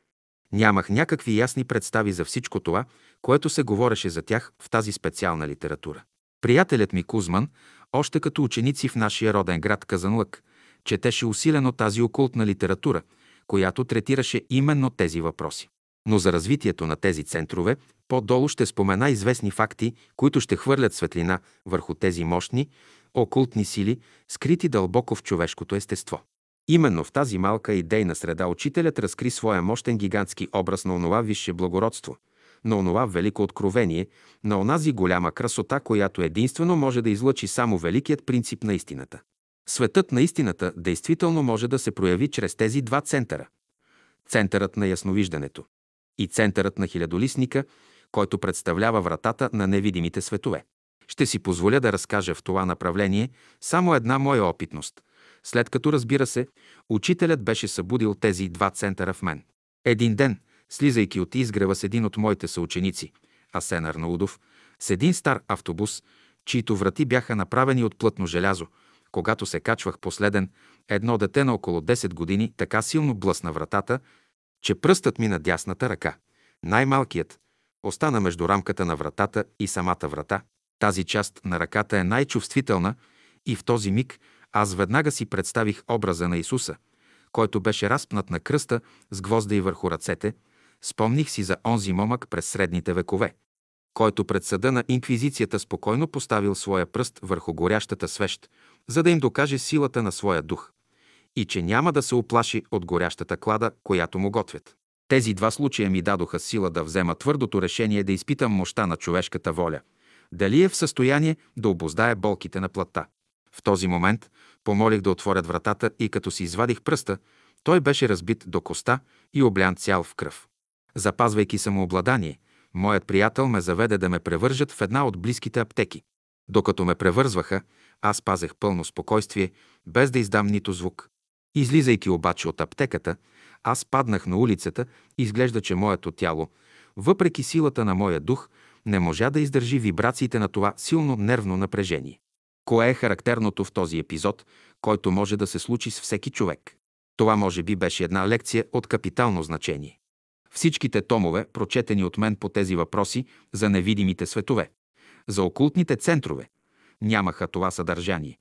Нямах някакви ясни представи за всичко това, което се говореше за тях в тази специална литература. Приятелят ми Кузман, още като ученици в нашия роден град Казанлък, четеше усилено тази окултна литература, която третираше именно тези въпроси. Но за развитието на тези центрове по-долу ще спомена известни факти, които ще хвърлят светлина върху тези мощни, окултни сили, скрити дълбоко в човешкото естество. Именно в тази малка идейна среда учителят разкри своя мощен гигантски образ на онова висше благородство, на онова велико откровение, на онази голяма красота, която единствено може да излъчи само великият принцип на истината. Светът на истината действително може да се прояви чрез тези два центъра. Центърът на ясновиждането и центърът на хилядолисника, който представлява вратата на невидимите светове. Ще си позволя да разкажа в това направление само една моя опитност, след като, разбира се, учителят беше събудил тези два центъра в мен. Един ден, слизайки от изгрева с един от моите съученици, Асен Арнаудов, с един стар автобус, чието врати бяха направени от плътно желязо, когато се качвах последен, едно дете на около 10 години така силно блъсна вратата, че пръстът ми на дясната ръка, най-малкият, остана между рамката на вратата и самата врата. Тази част на ръката е най-чувствителна и в този миг аз веднага си представих образа на Исуса, който беше разпнат на кръста с гвозда и върху ръцете, спомних си за онзи момък през средните векове, който пред съда на инквизицията спокойно поставил своя пръст върху горящата свещ, за да им докаже силата на своя дух и че няма да се оплаши от горящата клада, която му готвят. Тези два случая ми дадоха сила да взема твърдото решение да изпитам мощта на човешката воля, дали е в състояние да обоздае болките на плътта. В този момент помолих да отворят вратата и като си извадих пръста, той беше разбит до коста и облян цял в кръв. Запазвайки самообладание, моят приятел ме заведе да ме превържат в една от близките аптеки. Докато ме превързваха, аз пазех пълно спокойствие, без да издам нито звук. Излизайки обаче от аптеката, аз паднах на улицата и изглежда, че моето тяло, въпреки силата на моя дух, не можа да издържи вибрациите на това силно нервно напрежение. Кое е характерното в този епизод, който може да се случи с всеки човек? Това може би беше една лекция от капитално значение. Всичките томове, прочетени от мен по тези въпроси за невидимите светове, за окултните центрове, нямаха това съдържание,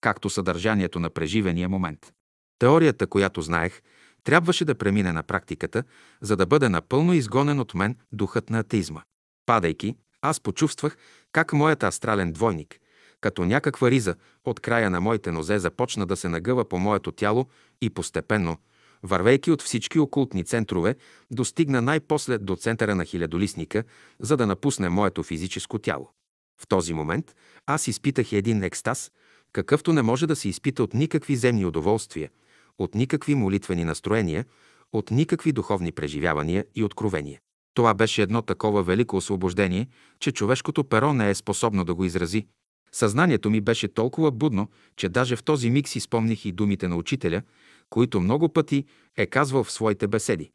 както съдържанието на преживения момент. Теорията, която знаех, трябваше да премине на практиката, за да бъде напълно изгонен от мен духът на атеизма. Падайки, аз почувствах как моят астрален двойник, като някаква риза от края на моите нозе започна да се нагъва по моето тяло и постепенно, вървейки от всички окултни центрове, достигна най-после до центъра на хилядолисника, за да напусне моето физическо тяло. В този момент аз изпитах един екстаз, какъвто не може да се изпита от никакви земни удоволствия, от никакви молитвени настроения, от никакви духовни преживявания и откровения. Това беше едно такова велико освобождение, че човешкото перо не е способно да го изрази. Съзнанието ми беше толкова будно, че даже в този миг си спомних и думите на учителя, които много пъти е казвал в своите беседи.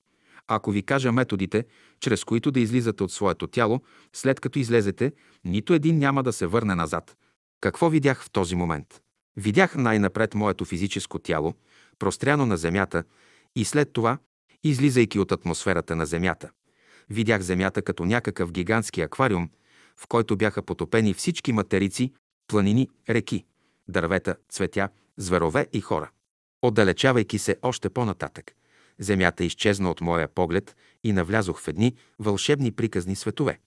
Ако ви кажа методите, чрез които да излизате от своето тяло, след като излезете, нито един няма да се върне назад. Какво видях в този момент? Видях най-напред моето физическо тяло, простряно на земята, и след това, излизайки от атмосферата на земята, видях земята като някакъв гигантски аквариум, в който бяха потопени всички материци, планини, реки, дървета, цветя, зверове и хора. Отдалечавайки се още по-нататък, земята изчезна от моя поглед и навлязох в едни вълшебни приказни светове,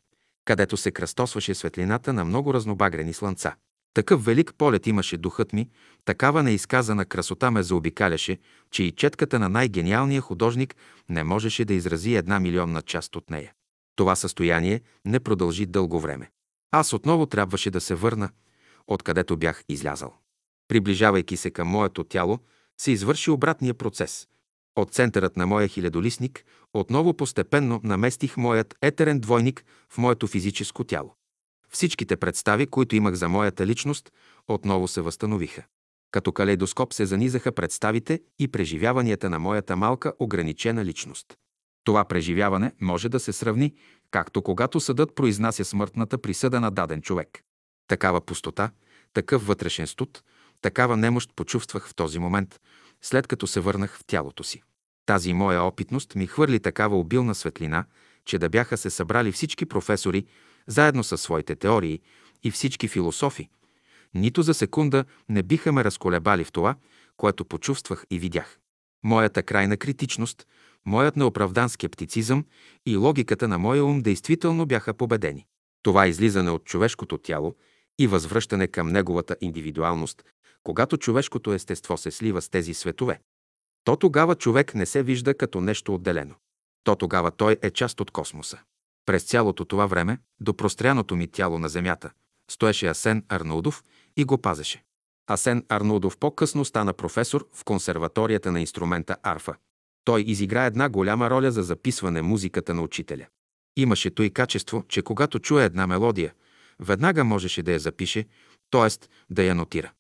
където се кръстосваше светлината на много разнобагрени слънца. Такъв велик полет имаше духът ми, такава неизказана красота ме заобикаляше, че и четката на най-гениалния художник не можеше да изрази една милионна част от нея. Това състояние не продължи дълго време. Аз отново трябваше да се върна, откъдето бях излязал. Приближавайки се към моето тяло, се извърши обратния процес. От центърът на моя хилядолисник отново постепенно наместих моят етерен двойник в моето физическо тяло. Всичките представи, които имах за моята личност, отново се възстановиха. Като калейдоскоп се занизаха представите и преживяванията на моята малка ограничена личност. Това преживяване може да се сравни, както когато съдът произнася смъртната присъда на даден човек. Такава пустота, такъв вътрешен студ, такава немощ почувствах в този момент, след като се върнах в тялото си. Тази моя опитност ми хвърли такава обилна светлина, че да бяха се събрали всички професори, заедно със своите теории и всички философи, нито за секунда не биха ме разколебали в това, което почувствах и видях. Моята крайна критичност, моят неоправдан скептицизъм и логиката на моя ум действително бяха победени. Това излизане от човешкото тяло и възвръщане към неговата индивидуалност, когато човешкото естество се слива с тези светове. То тогава човек не се вижда като нещо отделено. То тогава той е част от космоса. През цялото това време, до простряното ми тяло на земята, стоеше Асен Арнаудов и го пазеше. Асен Арнаудов по-късно стана професор в консерваторията на инструмента арфа. Той изигра една голяма роля за записване музиката на учителя. Имаше той качество, че когато чуе една мелодия, веднага можеше да я запише, т.е. да я нотира.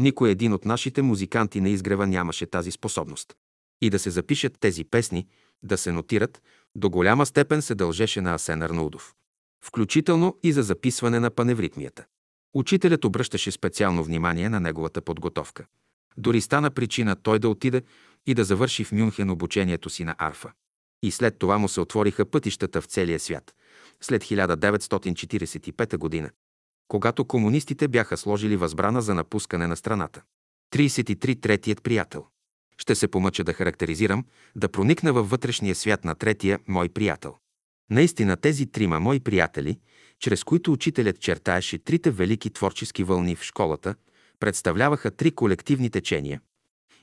Никой един от нашите музиканти на изгрева нямаше тази способност. И да се запишат тези песни, да се нотират, до голяма степен се дължеше на Асен Арнаудов. Включително и за записване на паневритмията. Учителят обръщаше специално внимание на неговата подготовка. Дори стана причина той да отиде и да завърши в Мюнхен обучението си на арфа. И след това му се отвориха пътищата в целия свят. След 1945 година, когато комунистите бяха сложили възбрана за напускане на страната. 33. Третият приятел. Ще се помъча да характеризирам, да проникна във вътрешния свят на третия мой приятел. Наистина тези трима мои приятели, чрез които учителят чертаеше трите велики творчески вълни в школата, представляваха три колективни течения,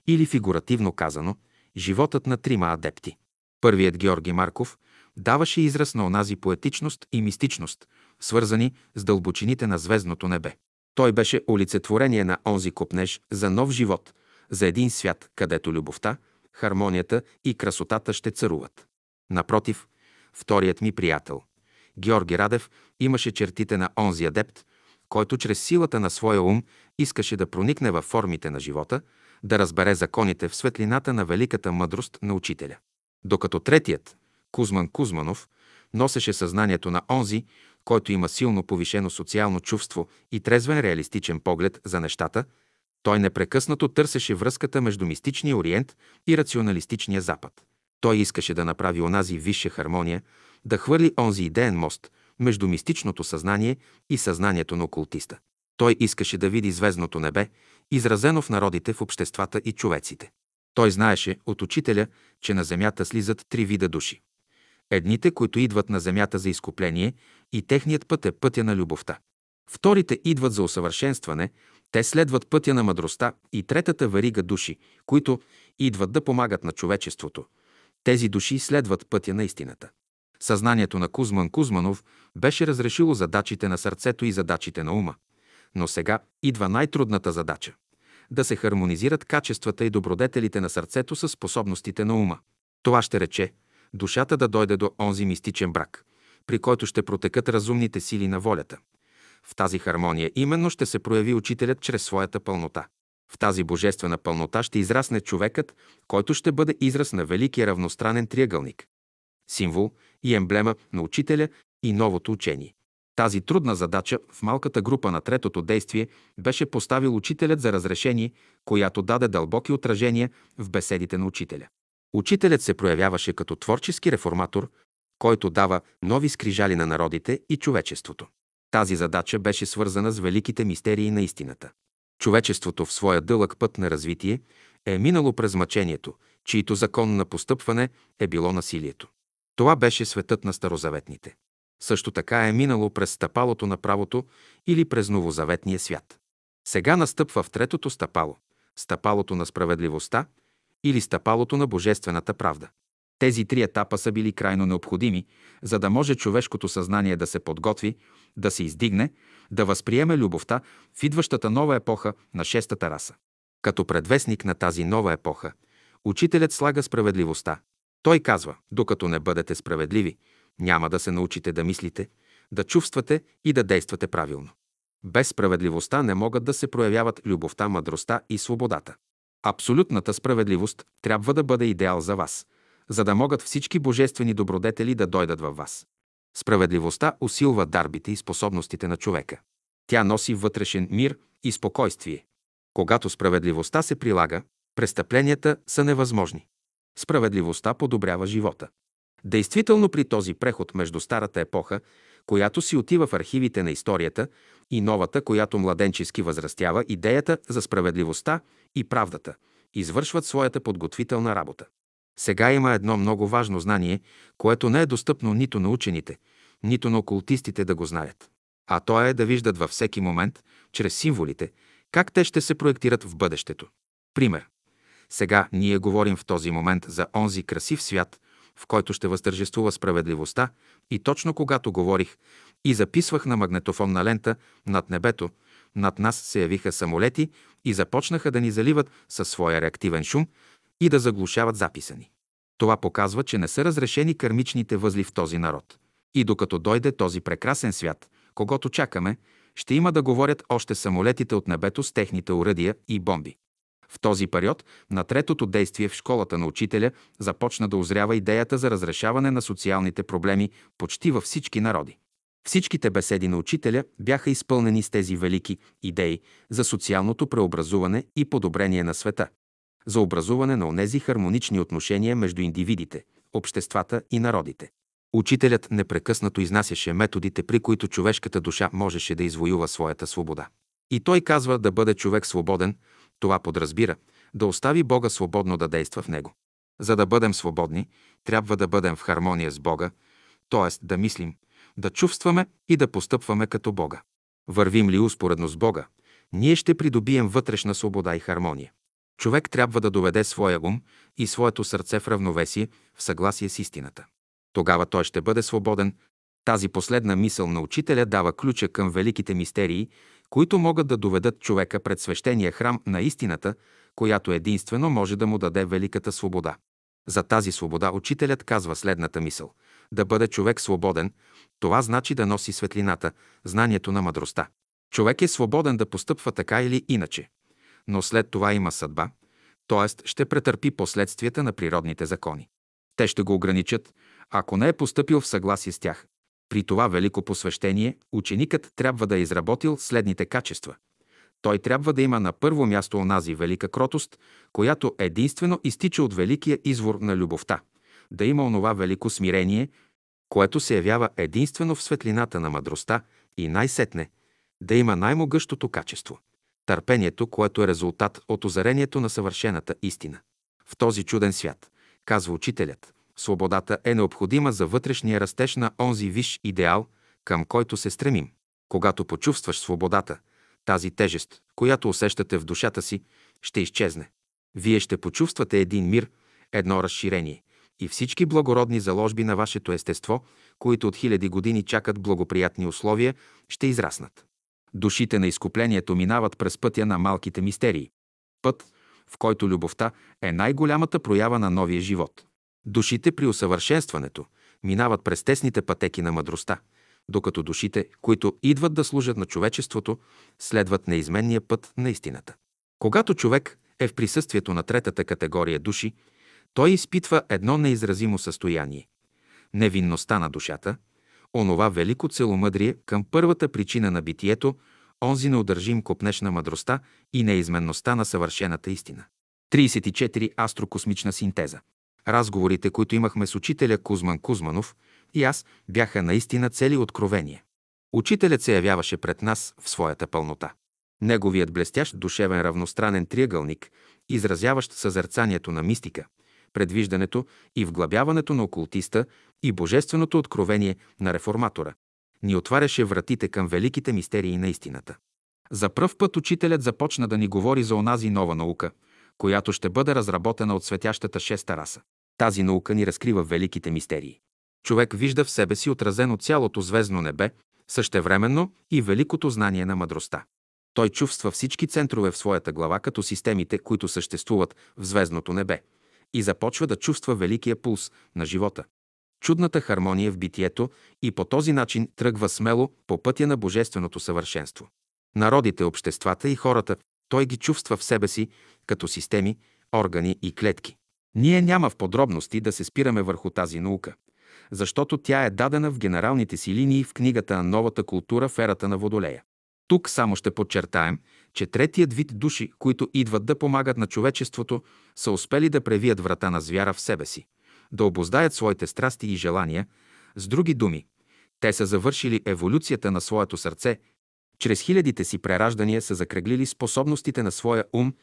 или фигуративно казано, животът на трима адепти. Първият Георги Марков даваше израз на онази поетичност и мистичност, свързани с дълбочините на звездното небе. Той беше олицетворение на онзи копнеж за нов живот, за един свят, където любовта, хармонията и красотата ще царуват. Напротив, вторият ми приятел, Георги Радев, имаше чертите на онзи адепт, който чрез силата на своя ум искаше да проникне във формите на живота, да разбере законите в светлината на великата мъдрост на учителя. Докато третият, Кузман Кузманов, носеше съзнанието на онзи, който има силно повишено социално чувство и трезвен реалистичен поглед за нещата, той непрекъснато търсеше връзката между мистичния Ориент и рационалистичния Запад. Той искаше да направи онази висша хармония, да хвърли онзи идеен мост между мистичното съзнание и съзнанието на окултиста. Той искаше да види звездното небе, изразено в народите, в обществата и човеците. Той знаеше от учителя, че на земята слизат три вида души. Едните, които идват на земята за изкупление и техният път е пътя на любовта. Вторите идват за усъвършенстване, те следват пътя на мъдростта и третата верига души, които идват да помагат на човечеството. Тези души следват пътя на истината. Съзнанието на Кузман Кузманов беше разрешило задачите на сърцето и задачите на ума. Но сега идва най-трудната задача – да се хармонизират качествата и добродетелите на сърцето с способностите на ума. Това ще рече душата да дойде до онзи мистичен брак, при който ще протекат разумните сили на волята. В тази хармония именно ще се прояви учителят чрез своята пълнота. В тази божествена пълнота ще израсне човекът, който ще бъде израз на великия равностранен триъгълник. Символ и емблема на учителя и новото учение. Тази трудна задача в малката група на третото действие беше поставил учителят за разрешение, която даде дълбоки отражения в беседите на учителя. Учителят се проявяваше като творчески реформатор, който дава нови скрижали на народите и човечеството. Тази задача беше свързана с великите мистерии на истината. Човечеството в своя дълъг път на развитие е минало през мъчението, чието закон на постъпване е било насилието. Това беше светът на старозаветните. Също така е минало през стъпалото на правото или през новозаветния свят. Сега настъпва в третото стъпало – стъпалото на справедливостта или стъпалото на божествената правда. Тези три етапа са били крайно необходими, за да може човешкото съзнание да се подготви, да се издигне, да възприеме любовта в идващата нова епоха на шестата раса. Като предвестник на тази нова епоха, учителят слага справедливостта. Той казва, докато не бъдете справедливи, няма да се научите да мислите, да чувствате и да действате правилно. Без справедливостта не могат да се проявяват любовта, мъдростта и свободата. Абсолютната справедливост трябва да бъде идеал за вас, за да могат всички божествени добродетели да дойдат във вас. Справедливостта усилва дарбите и способностите на човека. Тя носи вътрешен мир и спокойствие. Когато справедливостта се прилага, престъпленията са невъзможни. Справедливостта подобрява живота. Действително при този преход между старата епоха, която си отива в архивите на историята, и новата, която младенчески възрастява идеята за справедливостта и правдата, извършват своята подготвителна работа. Сега има едно много важно знание, което не е достъпно нито на учените, нито на окултистите да го знаят. а то е да виждат във всеки момент, чрез символите, как те ще се проектират в бъдещето. Пример. Сега ние говорим в този момент за онзи красив свят, в който ще възтържествува справедливостта и точно когато говорих и записвах на магнетофонна лента над небето, над нас се явиха самолети и започнаха да ни заливат със своя реактивен шум и да заглушават записа ни. Това показва, че не са разрешени кармичните възли в този народ. И докато дойде този прекрасен свят, когато чакаме, ще има да говорят още самолетите от небето с техните уръдия и бомби. В този период на третото действие в школата на учителя започна да озрява идеята за разрешаване на социалните проблеми почти във всички народи. Всичките беседи на учителя бяха изпълнени с тези велики идеи за социалното преобразуване и подобрение на света, за образуване на онези хармонични отношения между индивидите, обществата и народите. Учителят непрекъснато изнасяше методите, при които човешката душа можеше да извоюва своята свобода. И той казва да бъде човек свободен, това подразбира да остави Бога свободно да действа в него. За да бъдем свободни, трябва да бъдем в хармония с Бога, т.е. да мислим, да чувстваме и да постъпваме като Бога. Вървим ли успоредно с Бога, ние ще придобием вътрешна свобода и хармония. Човек трябва да доведе своя ум и своето сърце в равновесие, в съгласие с истината. Тогава той ще бъде свободен. Тази последна мисъл на учителя дава ключа към великите мистерии, които могат да доведат човека пред свещения храм на истината, която единствено може да му даде великата свобода. За тази свобода учителят казва следната мисъл. Да бъде човек свободен, това значи да носи светлината, знанието на мъдростта. Човек е свободен да постъпва така или иначе. Но след това има съдба, т.е. ще претърпи последствията на природните закони. Те ще го ограничат, ако не е поступил в съгласие с тях. При това велико посвещение ученикът трябва да е изработил следните качества. Той трябва да има на първо място онази велика кротост, която единствено изтича от великия извор на любовта, да има онова велико смирение, което се явява единствено в светлината на мъдростта и най-сетне да има най-могъщото качество – търпението, което е резултат от озарението на съвършената истина. В този чуден свят, казва учителят, свободата е необходима за вътрешния растеж на онзи виш идеал, към който се стремим. Когато почувстваш свободата, тази тежест, която усещате в душата си, ще изчезне. Вие ще почувствате един мир, едно разширение и всички благородни заложби на вашето естество, които от хиляди години чакат благоприятни условия, ще израснат. Душите на изкуплението минават през пътя на малките мистерии. Път, в който любовта е най-голямата проява на новия живот. Душите при усъвършенстването минават през тесните пътеки на мъдростта, докато душите, които идват да служат на човечеството, следват неизменния път на истината. Когато човек е в присъствието на третата категория души, той изпитва едно неизразимо състояние – невинността на душата, онова велико целомъдрие към първата причина на битието, онзи неудържим копнеш на мъдростта и неизменността на съвършената истина. 34. Астрокосмична синтеза. Разговорите, които имахме с учителя Кузман Кузманов и аз, бяха наистина цели откровения. Учителят се явяваше пред нас в своята пълнота. Неговият блестящ душевен равностранен триъгълник, изразяващ съзерцанието на мистика, предвиждането и вглъбяването на окултиста и божественото откровение на реформатора, ни отваряше вратите към великите мистерии на истината. За пръв път учителят започна да ни говори за онази нова наука, която ще бъде разработена от светящата шеста раса. Тази наука ни разкрива великите мистерии. Човек вижда в себе си отразено цялото звездно небе, същевременно и великото знание на мъдростта. Той чувства всички центрове в своята глава като системите, които съществуват в звездното небе и започва да чувства великия пулс на живота. Чудната хармония в битието и по този начин тръгва смело по пътя на божественото съвършенство. Народите, обществата и хората, той ги чувства в себе си като системи, органи и клетки. Ние няма в подробности да се спираме върху тази наука, защото тя е дадена в генералните си линии в книгата Новата култура в ерата на Водолея. Тук само ще подчертаем, че третият вид души, които идват да помагат на човечеството, са успели да превият врата на звяра в себе си, да обоздаят своите страсти и желания. С други думи, те са завършили еволюцията на своето сърце, чрез хилядите си прераждания са закръглили способностите на своя ум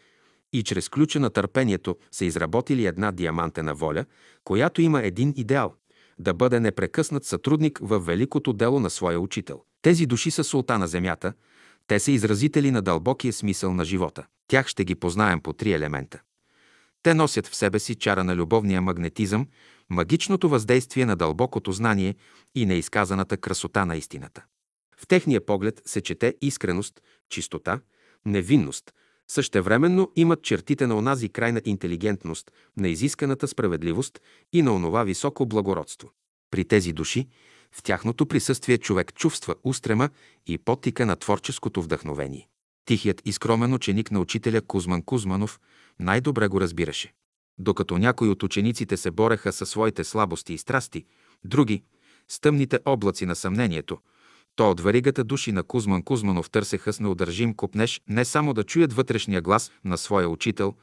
и чрез ключа на търпението са изработили една диамантена воля, която има един идеал – да бъде непрекъснат сътрудник в великото дело на своя учител. Тези души са султа на земята, те са изразители на дълбокия смисъл на живота. Тях ще ги познаем по три елемента. Те носят в себе си чара на любовния магнетизъм, магичното въздействие на дълбокото знание и неизказаната красота на истината. В техния поглед се чете искреност, чистота, невинност, същевременно имат чертите на онази крайна интелигентност, на изисканата справедливост и на онова високо благородство. При тези души, в тяхното присъствие човек чувства устрема и потика на творческото вдъхновение. Тихият и скромен ученик на учителя Кузман Кузманов най-добре го разбираше. Докато някои от учениците се бореха със своите слабости и страсти, други, с тъмните облаци на съмнението, то от варигата души на Кузман Кузманов търсеха с неудържим копнеж не само да чуят вътрешния глас на своя учител,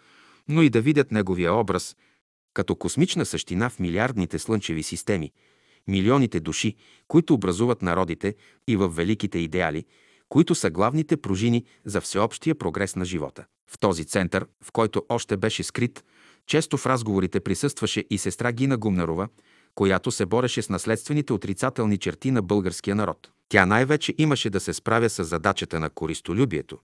но и да видят неговия образ като космична същина в милиардните слънчеви системи, милионите души, които образуват народите и в великите идеали, които са главните пружини за всеобщия прогрес на живота. В този център, в който още беше скрит, често в разговорите присъстваше и сестра Гина Гумнарова, която се бореше с наследствените отрицателни черти на българския народ. Тя най-вече имаше да се справя с задачата на користолюбието,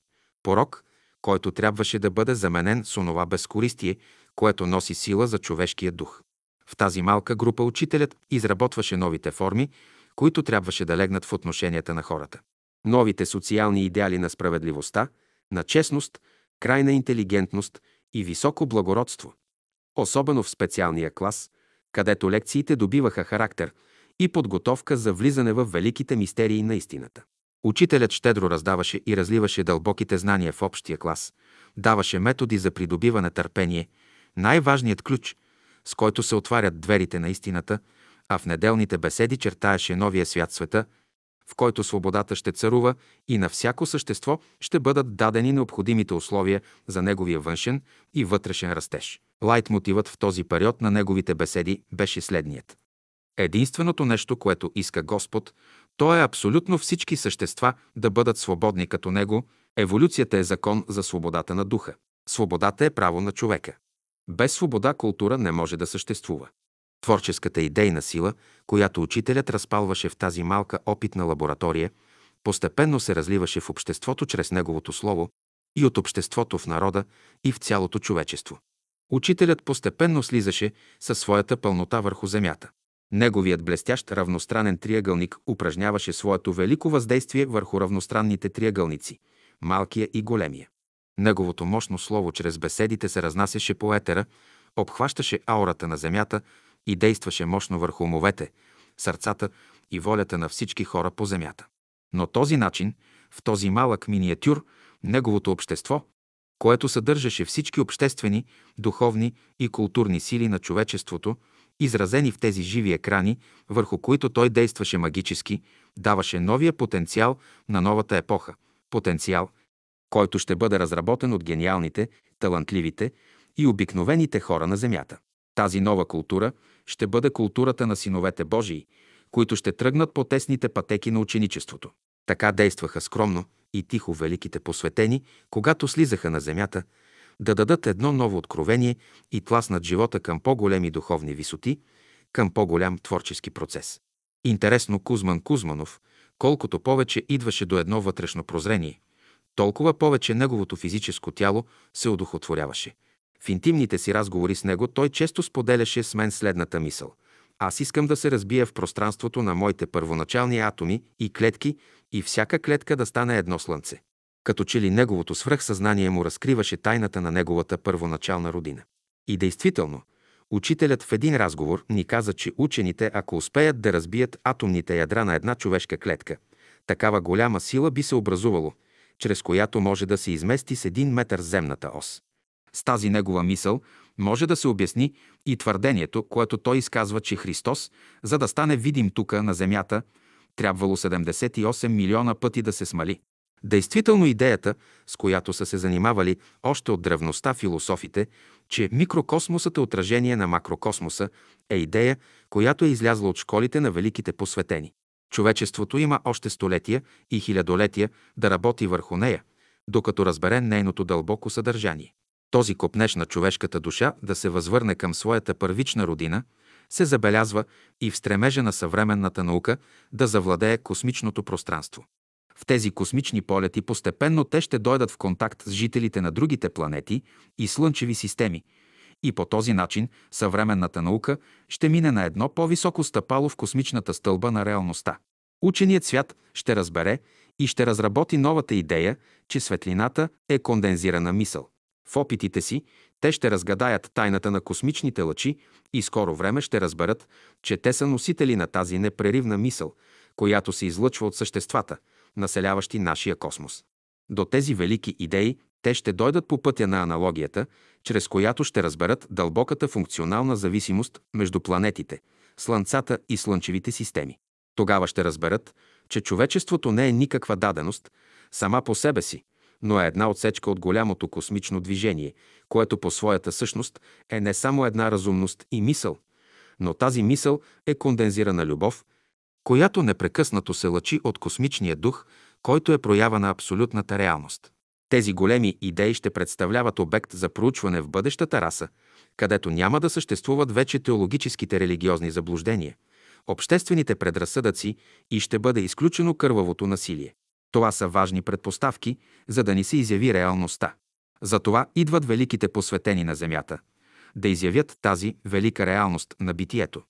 порок, който трябваше да бъде заменен с онова безкористие, което носи сила за човешкия дух. В тази малка група учителят изработваше новите форми, които трябваше да легнат в отношенията на хората. Новите социални идеали на справедливостта, на честност, крайна интелигентност и високо благородство. Особено в специалния клас, където лекциите добиваха характер и подготовка за влизане в великите мистерии на истината. Учителят щедро раздаваше и разливаше дълбоките знания в общия клас, даваше методи за придобиване търпение, най-важният ключ, с който се отварят дверите на истината, а в неделните беседи чертаеше новия свят света, в който свободата ще царува и на всяко същество ще бъдат дадени необходимите условия за неговия външен и вътрешен растеж. Лайт мотивът в този период на неговите беседи беше следният. Единственото нещо, което иска Господ, то е абсолютно всички същества да бъдат свободни като Него. Еволюцията е закон за свободата на духа. Свободата е право на човека. Без свобода култура не може да съществува. Творческата идейна сила, която учителят разпалваше в тази малка опитна лаборатория, постепенно се разливаше в обществото чрез неговото слово и от обществото в народа и в цялото човечество. Учителят постепенно слизаше със своята пълнота върху земята. Неговият блестящ равностранен триъгълник упражняваше своето велико въздействие върху равностранните триъгълници – малкия и големия. Неговото мощно слово чрез беседите се разнасяше по етера, обхващаше аурата на земята и действаше мощно върху умовете, сърцата и волята на всички хора по земята. Но този начин, в този малък миниатюр, неговото общество, което съдържаше всички обществени, духовни и културни сили на човечеството, изразени в тези живи екрани, върху които той действаше магически, даваше новия потенциал на новата епоха. Потенциал, който ще бъде разработен от гениалните, талантливите и обикновените хора на Земята. Тази нова култура ще бъде културата на синовете Божии, които ще тръгнат по тесните пътеки на ученичеството. Така действаха скромно и тихо великите посветени, когато слизаха на земята, да дадат едно ново откровение и тласнат живота към по-големи духовни висоти, към по-голям творчески процес. Интересно Кузман Кузманов, колкото повече идваше до едно вътрешно прозрение, толкова повече неговото физическо тяло се одухотворяваше. В интимните си разговори с него той често споделяше с мен следната мисъл. Аз искам да се разбия в пространството на моите първоначални атоми и клетки и всяка клетка да стане едно слънце. Като че ли неговото свръхсъзнание му разкриваше тайната на неговата първоначална родина. И действително, учителят в един разговор ни каза, че учените, ако успеят да разбият атомните ядра на една човешка клетка, такава голяма сила би се образувало – чрез която може да се измести с един метър земната ос. С тази негова мисъл може да се обясни и твърдението, което той изказва, че Христос, за да стане видим тука на земята, трябвало 78 милиона пъти да се смали. Действително идеята, с която са се занимавали още от древността философите, че микрокосмосът е отражение на макрокосмоса, е идея, която е излязла от школите на великите посветени. Човечеството има още столетия и хилядолетия да работи върху нея, докато разбере нейното дълбоко съдържание. Този копнеж на човешката душа да се възвърне към своята първична родина, се забелязва и в стремежа на съвременната наука да завладее космичното пространство. В тези космични полети постепенно те ще дойдат в контакт с жителите на другите планети и слънчеви системи, и по този начин съвременната наука ще мине на едно по-високо стъпало в космичната стълба на реалността. Ученият свят ще разбере и ще разработи новата идея, че светлината е кондензирана мисъл. В опитите си те ще разгадаят тайната на космичните лъчи и скоро време ще разберат, че те са носители на тази непреривна мисъл, която се излъчва от съществата, населяващи нашия космос. До тези велики идеи те ще дойдат по пътя на аналогията, чрез която ще разберат дълбоката функционална зависимост между планетите, слънцата и слънчевите системи. Тогава ще разберат, че човечеството не е никаква даденост сама по себе си, но е една отсечка от голямото космично движение, което по своята същност е не само една разумност и мисъл, но тази мисъл е кондензирана любов, която непрекъснато се лъчи от космичния дух, който е проява на абсолютната реалност. Тези големи идеи ще представляват обект за проучване в бъдещата раса, където няма да съществуват вече теологическите религиозни заблуждения, обществените предразсъдъци и ще бъде изключено кървавото насилие. Това са важни предпоставки, за да ни се изяви реалността. Затова идват великите посветени на Земята, да изявят тази велика реалност на битието.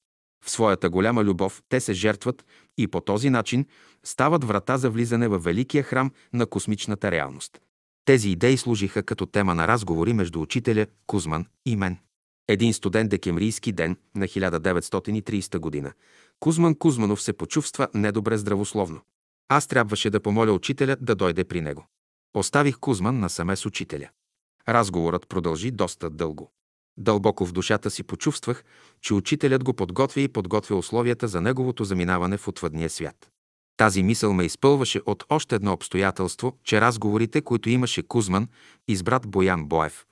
В своята голяма любов те се жертват и по този начин стават врата за влизане в великия храм на космичната реалност. Тези идеи служиха като тема на разговори между учителя Кузман и мен. Един студент декемврийски ден на 1930 година Кузман Кузманов се почувства недобре здравословно. Аз трябваше да помоля учителя да дойде при него. Оставих Кузман насаме с учителя. Разговорът продължи доста дълго. Дълбоко в душата си почувствах, че учителят го подготвя и подготвя условията за неговото заминаване в отвъдния свят. Тази мисъл ме изпълваше от още едно обстоятелство, че разговорите, които имаше Кузман и с брат Боян Боев,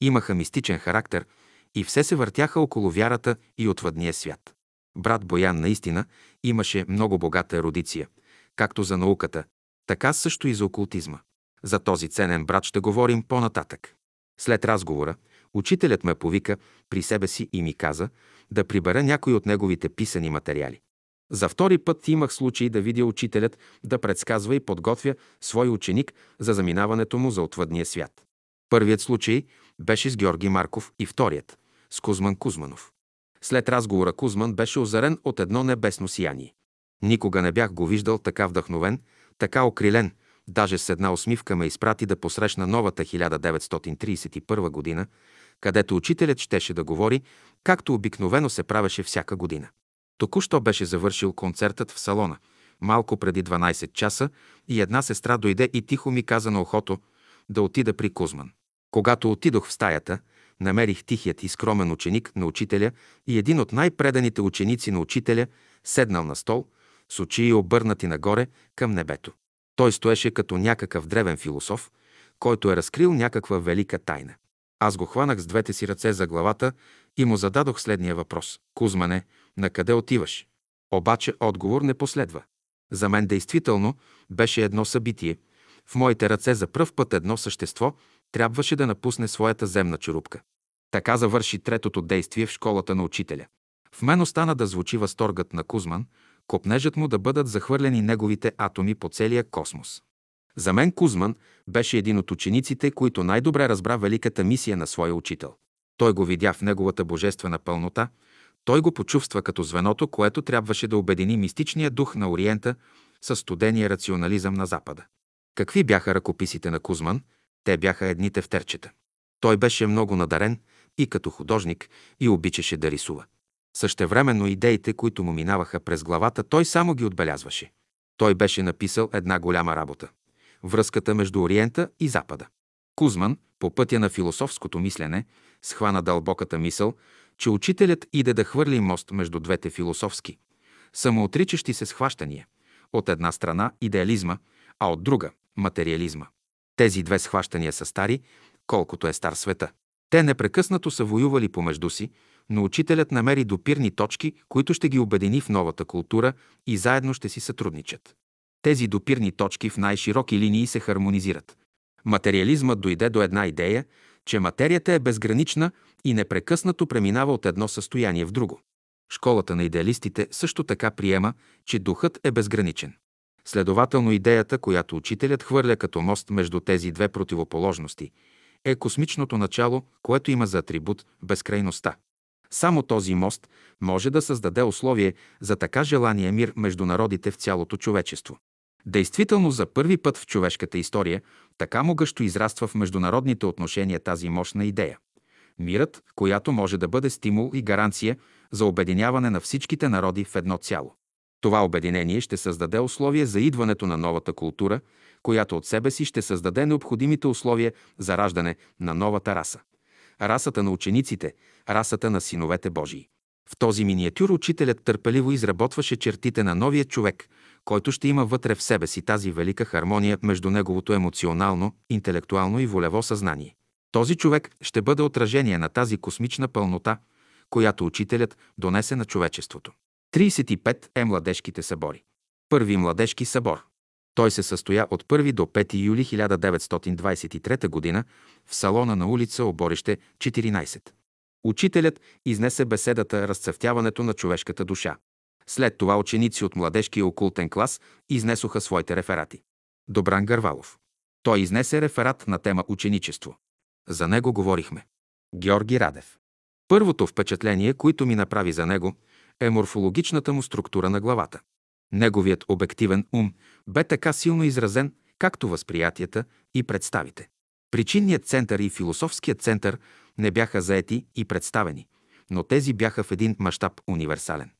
имаха мистичен характер и все се въртяха около вярата и отвъдния свят. Брат Боян наистина имаше много богата ерудиция, както за науката, така също и за окултизма. За този ценен брат ще говорим по-нататък. След разговора, учителят ме повика при себе си и ми каза да прибера някои от неговите писани материали. За втори път имах случай да видя учителят да предсказва и подготвя свой ученик за заминаването му за отвъдния свят. Първият случай беше с Георги Марков и вторият – с Кузман Кузманов. След разговора Кузман беше озарен от едно небесно сияние. Никога не бях го виждал така вдъхновен, така окрилен, даже с една усмивка ме изпрати да посрещна новата 1931 година, където учителят щеше да говори, както обикновено се правеше всяка година. Току-що беше завършил концертът в салона, малко преди 12 часа и една сестра дойде и тихо ми каза на ухото да отида при Кузман. Когато отидох в стаята, намерих тихият и скромен ученик на учителя и един от най-преданите ученици на учителя, седнал на стол, с очи обърнати нагоре към небето. Той стоеше като някакъв древен философ, който е разкрил някаква велика тайна. Аз го хванах с двете си ръце за главата и му зададох следния въпрос. Кузмане, на къде отиваш? Обаче отговор не последва. За мен действително беше едно събитие. В моите ръце за пръв път едно същество трябваше да напусне своята земна черупка. Така завърши третото действие в школата на учителя. В мен остана да звучи възторгът на Кузман, копнежът му да бъдат захвърлени неговите атоми по целия космос. За мен Кузман беше един от учениците, които най-добре разбра великата мисия на своя учител. Той го видя в неговата божествена пълнота, той го почувства като звеното, което трябваше да обедини мистичния дух на Ориента с студения рационализъм на Запада. Какви бяха ръкописите на Кузман? Те бяха едните втерчета. Той беше много надарен и като художник и обичаше да рисува. Същевременно идеите, които му минаваха през главата, той само ги отбелязваше. Той беше написал една голяма работа – връзката между Ориента и Запада. Кузман, по пътя на философското мислене, схвана дълбоката мисъл, че учителят иде да хвърли мост между двете философски, самоотричащи се схващания. От една страна идеализма, а от друга – материализма. Тези две схващания са стари, колкото е стар света. Те непрекъснато са воювали помежду си, но учителят намери допирни точки, които ще ги обедини в новата култура и заедно ще си сътрудничат. Тези допирни точки в най-широки линии се хармонизират. Материализмът дойде до една идея, че материята е безгранична и непрекъснато преминава от едно състояние в друго. Школата на идеалистите също така приема, че духът е безграничен. Следователно идеята, която учителят хвърля като мост между тези две противоположности, е космичното начало, което има за атрибут безкрайността. Само този мост може да създаде условие за така желания мир между народите в цялото човечество. Действително за първи път в човешката история така могъщо израства в международните отношения тази мощна идея. Мирът, която може да бъде стимул и гаранция за обединяване на всичките народи в едно цяло. Това обединение ще създаде условия за идването на новата култура, която от себе си ще създаде необходимите условия за раждане на новата раса. Расата на учениците, расата на синовете Божии. В този миниатюр учителят търпеливо изработваше чертите на новия човек, който ще има вътре в себе си тази велика хармония между неговото емоционално, интелектуално и волево съзнание. Този човек ще бъде отражение на тази космична пълнота, която учителят донесе на човечеството. 35 е младежките събори. Първи младежки събор. Той се състоя от 1 до 5 юли 1923 г. в салона на улица Оборище 14. Учителят изнесе беседата Разцъфтяването на човешката душа. След това ученици от младежкия окултен клас изнесоха своите реферати. Добран Гървалов. Той изнесе реферат на тема ученичество. За него говорихме. Георги Радев. Първото впечатление, което ми направи за него, е морфологичната му структура на главата. Неговият обективен ум бе така силно изразен, както възприятията и представите. Причинният център и философският център не бяха заети и представени, но тези бяха в един мащаб универсален.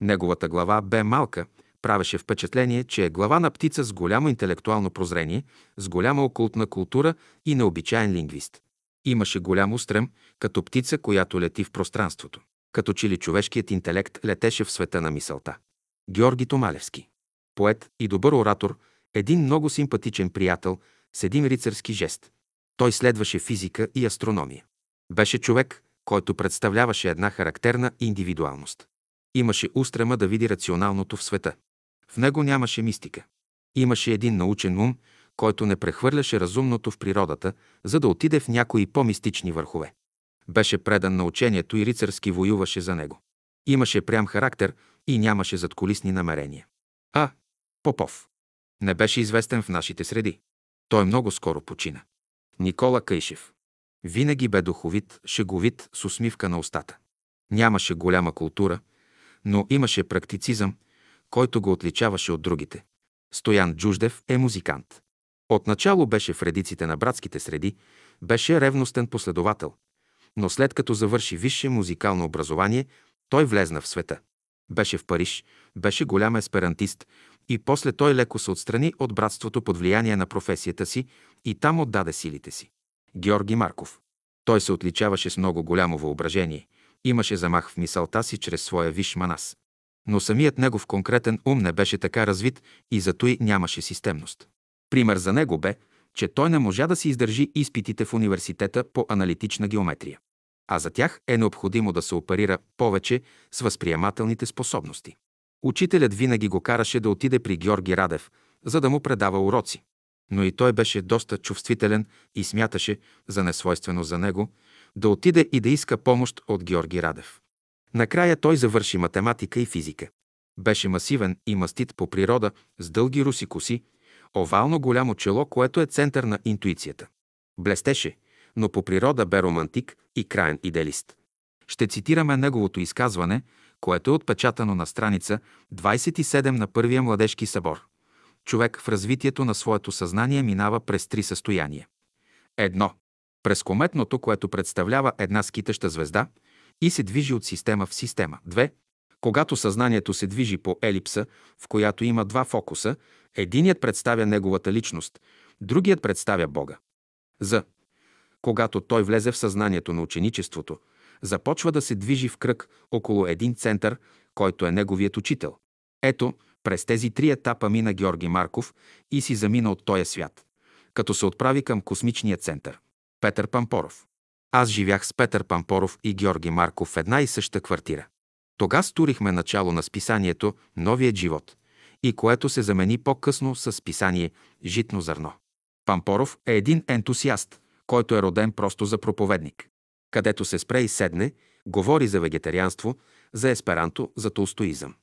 Неговата глава бе малка, правеше впечатление, че е глава на птица с голямо интелектуално прозрение, с голяма окултна култура и необичаен лингвист. Имаше голям устрем, като птица, която лети в пространството. Като че ли човешкият интелект летеше в света на мисълта. Георги Томалевски. Поет и добър оратор, един много симпатичен приятел, с един рицарски жест. Той следваше физика и астрономия. Беше човек, който представляваше една характерна индивидуалност. Имаше устрема да види рационалното в света. В него нямаше мистика. Имаше един научен ум, който не прехвърляше разумното в природата, за да отиде в някои по-мистични върхове. Беше предан на учението и рицарски воюваше за него. Имаше прям характер и нямаше задколисни намерения. А. Попов. Не беше известен в нашите среди. Той много скоро почина. Никола Кайшев. Винаги бе духовит, шеговит, с усмивка на устата. Нямаше голяма култура, но имаше практицизъм, който го отличаваше от другите. Стоян Джуждев е музикант. Отначало беше в редиците на братските среди, беше ревностен последовател, но след като завърши висше музикално образование, той влезна в света. Беше в Париж, беше голям есперантист и после той леко се отстрани от братството под влияние на професията си и там отдаде силите си. Георги Марков. Той се отличаваше с много голямо въображение, имаше замах в мисълта си чрез своя виш манас. Но самият негов конкретен ум не беше така развит и зато и нямаше системност. Пример за него бе, че той не можа да си издържи изпитите в университета по аналитична геометрия. А за тях е необходимо да се оперира повече с възприемателните способности. Учителят винаги го караше да отиде при Георги Радев, за да му предава уроци. Но и той беше доста чувствителен и смяташе за несвойствено за него да отиде и да иска помощ от Георги Радев. Накрая той завърши математика и физика. Беше масивен и мастит по природа, с дълги руси коси, овално голямо чело, което е център на интуицията. Блестеше, но по природа бе романтик и краен идеалист. Ще цитираме неговото изказване, което е отпечатано на страница 27 на Първия младежки събор. Човек в развитието на своето съзнание минава през три състояния. Едно. През кометното, което представлява една скитаща звезда и се движи от система в система. Две. Когато съзнанието се движи по елипса, в която има два фокуса, единият представя неговата личност, другият представя Бога. За. Когато той влезе в съзнанието на ученичеството, започва да се движи в кръг около един център, който е неговият учител. Ето, през тези три етапа мина Георги Марков и си замина от този свят, като се отправи към космичния център. Петър Пампоров. Аз живях с Петър Пампоров и Георги Марков в една и съща квартира. Тога стурихме начало на списанието «Новият живот», и което се замени по-късно с списание «Житно зърно». Пампоров е един ентусиаст, който е роден просто за проповедник. Където се спре и седне, говори за вегетарианство, за есперанто, за толстоизъм.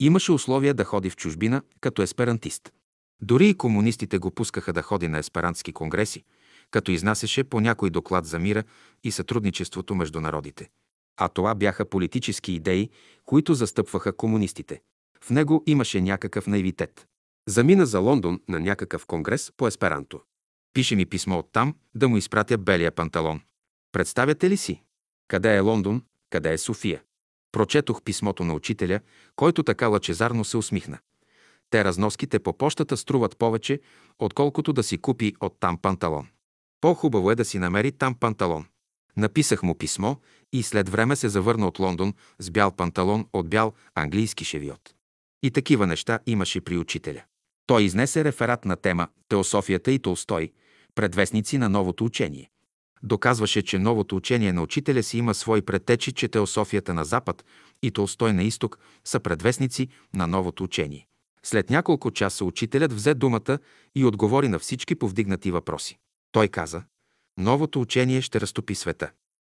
Имаше условия да ходи в чужбина като есперантист. Дори и комунистите го пускаха да ходи на есперантски конгреси, като изнасяше по някой доклад за мира и сътрудничеството между народите. А това бяха политически идеи, които застъпваха комунистите. В него имаше някакъв наивитет. Замина за Лондон на някакъв конгрес по есперанто. Пише ми писмо оттам да му изпратя белия панталон. Представяте ли си? Къде е Лондон? Къде е София? Прочетох писмото на учителя, който така лъчезарно се усмихна. Те разноските по почтата струват повече, отколкото да си купи от там панталон. По-хубаво е да си намери там панталон. Написах му писмо и след време се завърна от Лондон с бял панталон от бял английски шевиот. И такива неща имаше при учителя. Той изнесе реферат на тема Теософията и Толстой, предвестници на новото учение. Доказваше, че новото учение на учителя си има свои претечи, че Теософията на Запад и Толстой на Изток са предвестници на новото учение. След няколко часа учителят взе думата и отговори на всички повдигнати въпроси. Той каза, новото учение ще разтопи света.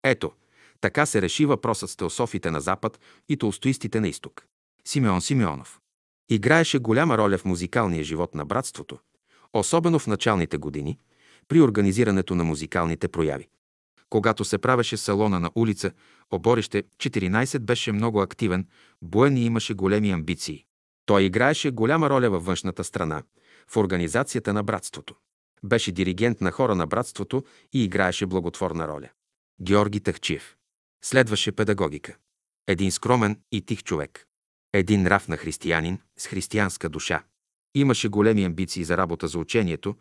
Ето, така се реши въпросът с теософите на Запад и толстоистите на Изток. Симеон Симеонов. Играеше голяма роля в музикалния живот на братството, особено в началните години, при организирането на музикалните прояви. Когато се правеше салона на улица, оборище 14 беше много активен, буен и имаше големи амбиции. Той играеше голяма роля във външната страна, в организацията на братството. Беше диригент на хора на братството и играеше благотворна роля. Георги Тахчиев. Следваше педагогика. Един скромен и тих човек. Един нрав на християнин с християнска душа. Имаше големи амбиции за работа за учението,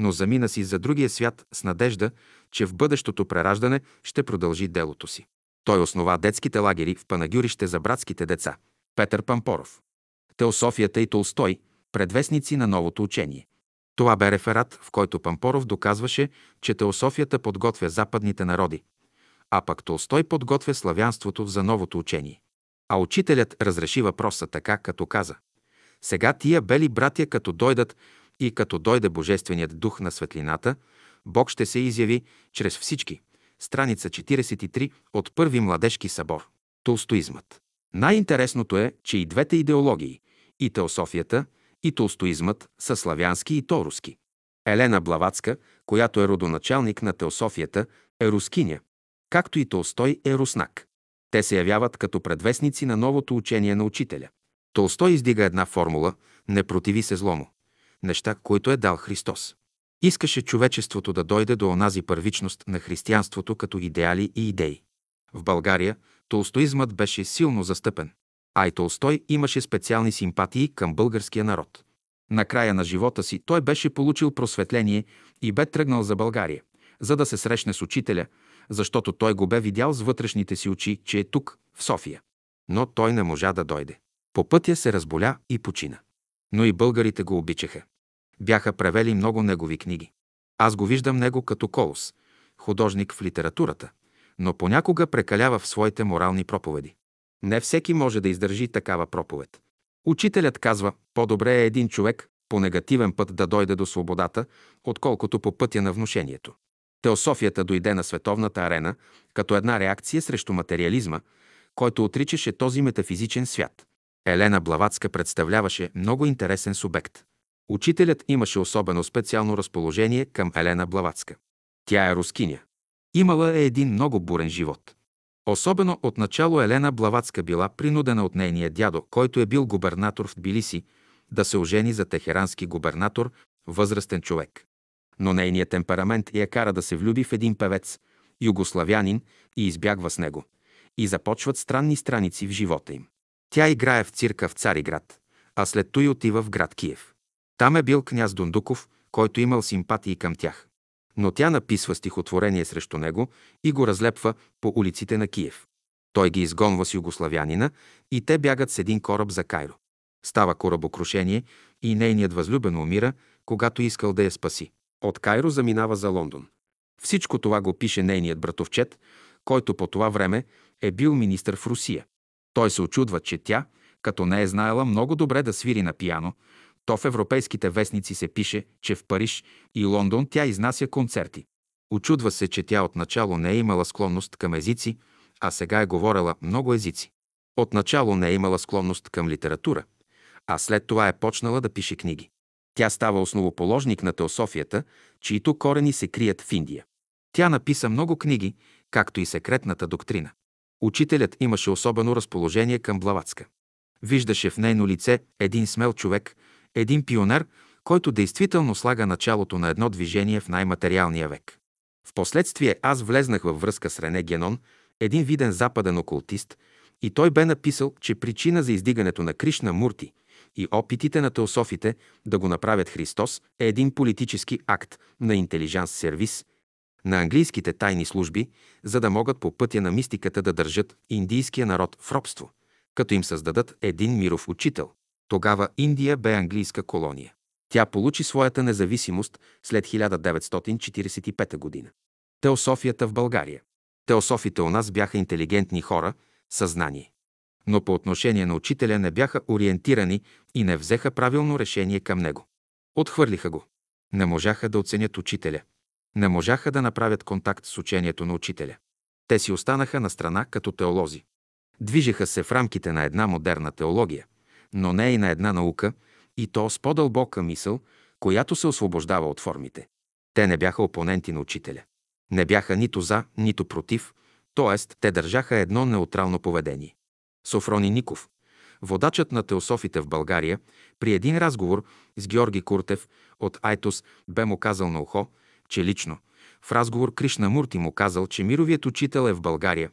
но замина си за другия свят с надежда, че в бъдещото прераждане ще продължи делото си. Той основа детските лагери в Панагюрище за братските деца. Петър Пампоров. Теософията и Толстой – предвестници на новото учение. Това бе реферат, в който Пампоров доказваше, че теософията подготвя западните народи, а пък Толстой подготвя славянството за новото учение. А учителят разреши въпроса така, като каза «Сега тия бели братя, като дойдат и като дойде Божественият дух на светлината, Бог ще се изяви чрез всички». Страница 43 от Първи младежки събор. Толстоизмът. Най-интересното е, че и двете идеологии, и теософията, и толстоизмът са славянски и то руски. Елена Блаватска, която е родоначалник на теософията, е рускиня, както и Толстой е руснак. Те се явяват като предвестници на новото учение на учителя. Толстой издига една формула «Не противи се злому» – неща, които е дал Христос. Искаше човечеството да дойде до онази първичност на християнството като идеали и идеи. В България толстоизмът беше силно застъпен, а и Толстой имаше специални симпатии към българския народ. На края на живота си той беше получил просветление и бе тръгнал за България, за да се срещне с учителя, защото той го бе видял с вътрешните си очи, че е тук, в София. Но той не можа да дойде. По пътя се разболя и почина. Но и българите го обичаха. Бяха превели много негови книги. Аз го виждам него като колос, художник в литературата, но понякога прекалява в своите морални проповеди. Не всеки може да издържи такава проповед. Учителят казва, по-добре е един човек по негативен път да дойде до свободата, отколкото по пътя на внушението. Теософията дойде на световната арена като една реакция срещу материализма, който отричаше този метафизичен свят. Елена Блаватска представляваше много интересен субект. Учителят имаше особено специално разположение към Елена Блаватска. Тя е рускиня. Имала е един много бурен живот. Особено отначало Елена Блаватска била принудена от нейния дядо, който е бил губернатор в Тбилиси, да се ожени за техерански губернатор, възрастен човек но нейният темперамент я кара да се влюби в един певец, югославянин, и избягва с него. И започват странни страници в живота им. Тя играе в цирка в Цариград, а след той отива в град Киев. Там е бил княз Дундуков, който имал симпатии към тях. Но тя написва стихотворение срещу него и го разлепва по улиците на Киев. Той ги изгонва с югославянина и те бягат с един кораб за Кайро. Става корабокрушение и нейният възлюбен умира, когато искал да я спаси. От Кайро заминава за Лондон. Всичко това го пише нейният братовчет, който по това време е бил министър в Русия. Той се очудва, че тя, като не е знаела много добре да свири на пияно, то в европейските вестници се пише, че в Париж и Лондон тя изнася концерти. Очудва се, че тя отначало не е имала склонност към езици, а сега е говорила много езици. Отначало не е имала склонност към литература, а след това е почнала да пише книги. Тя става основоположник на теософията, чието корени се крият в Индия. Тя написа много книги, както и секретната доктрина. Учителят имаше особено разположение към Блаватска. Виждаше в нейно лице един смел човек, един пионер, който действително слага началото на едно движение в най-материалния век. Впоследствие аз влезнах във връзка с Рене Генон, един виден западен окултист, и той бе написал, че причина за издигането на Кришна Мурти и опитите на теософите да го направят Христос е един политически акт на интелижанс сервис на английските тайни служби, за да могат по пътя на мистиката да държат индийския народ в робство, като им създадат един миров учител. Тогава Индия бе английска колония. Тя получи своята независимост след 1945 година. Теософията в България. Теософите у нас бяха интелигентни хора, съзнание. Но по отношение на учителя не бяха ориентирани и не взеха правилно решение към него. Отхвърлиха го. Не можаха да оценят учителя. Не можаха да направят контакт с учението на учителя. Те си останаха на страна като теолози. Движеха се в рамките на една модерна теология, но не и на една наука, и то с по-дълбока мисъл, която се освобождава от формите. Те не бяха опоненти на учителя. Не бяха нито за, нито против, т.е. те държаха едно неутрално поведение. Софрони Ников, водачът на теософите в България, при един разговор с Георги Куртев от Айтос бе му казал на ухо, че лично в разговор Кришна Мурти му казал, че мировият учител е в България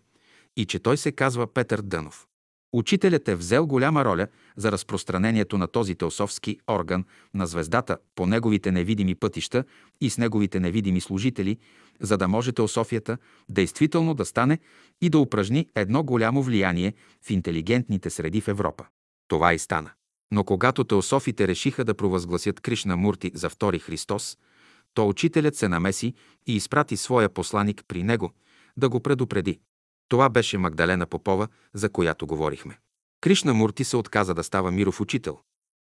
и че той се казва Петър Дънов. Учителят е взел голяма роля за разпространението на този теософски орган на звездата по неговите невидими пътища и с неговите невидими служители, за да може теософията действително да стане и да упражни едно голямо влияние в интелигентните среди в Европа. Това и стана. Но когато теософите решиха да провъзгласят Кришна Мурти за втори Христос, то учителят се намеси и изпрати своя посланик при него да го предупреди. Това беше Магдалена Попова, за която говорихме. Кришна Мурти се отказа да става миров учител.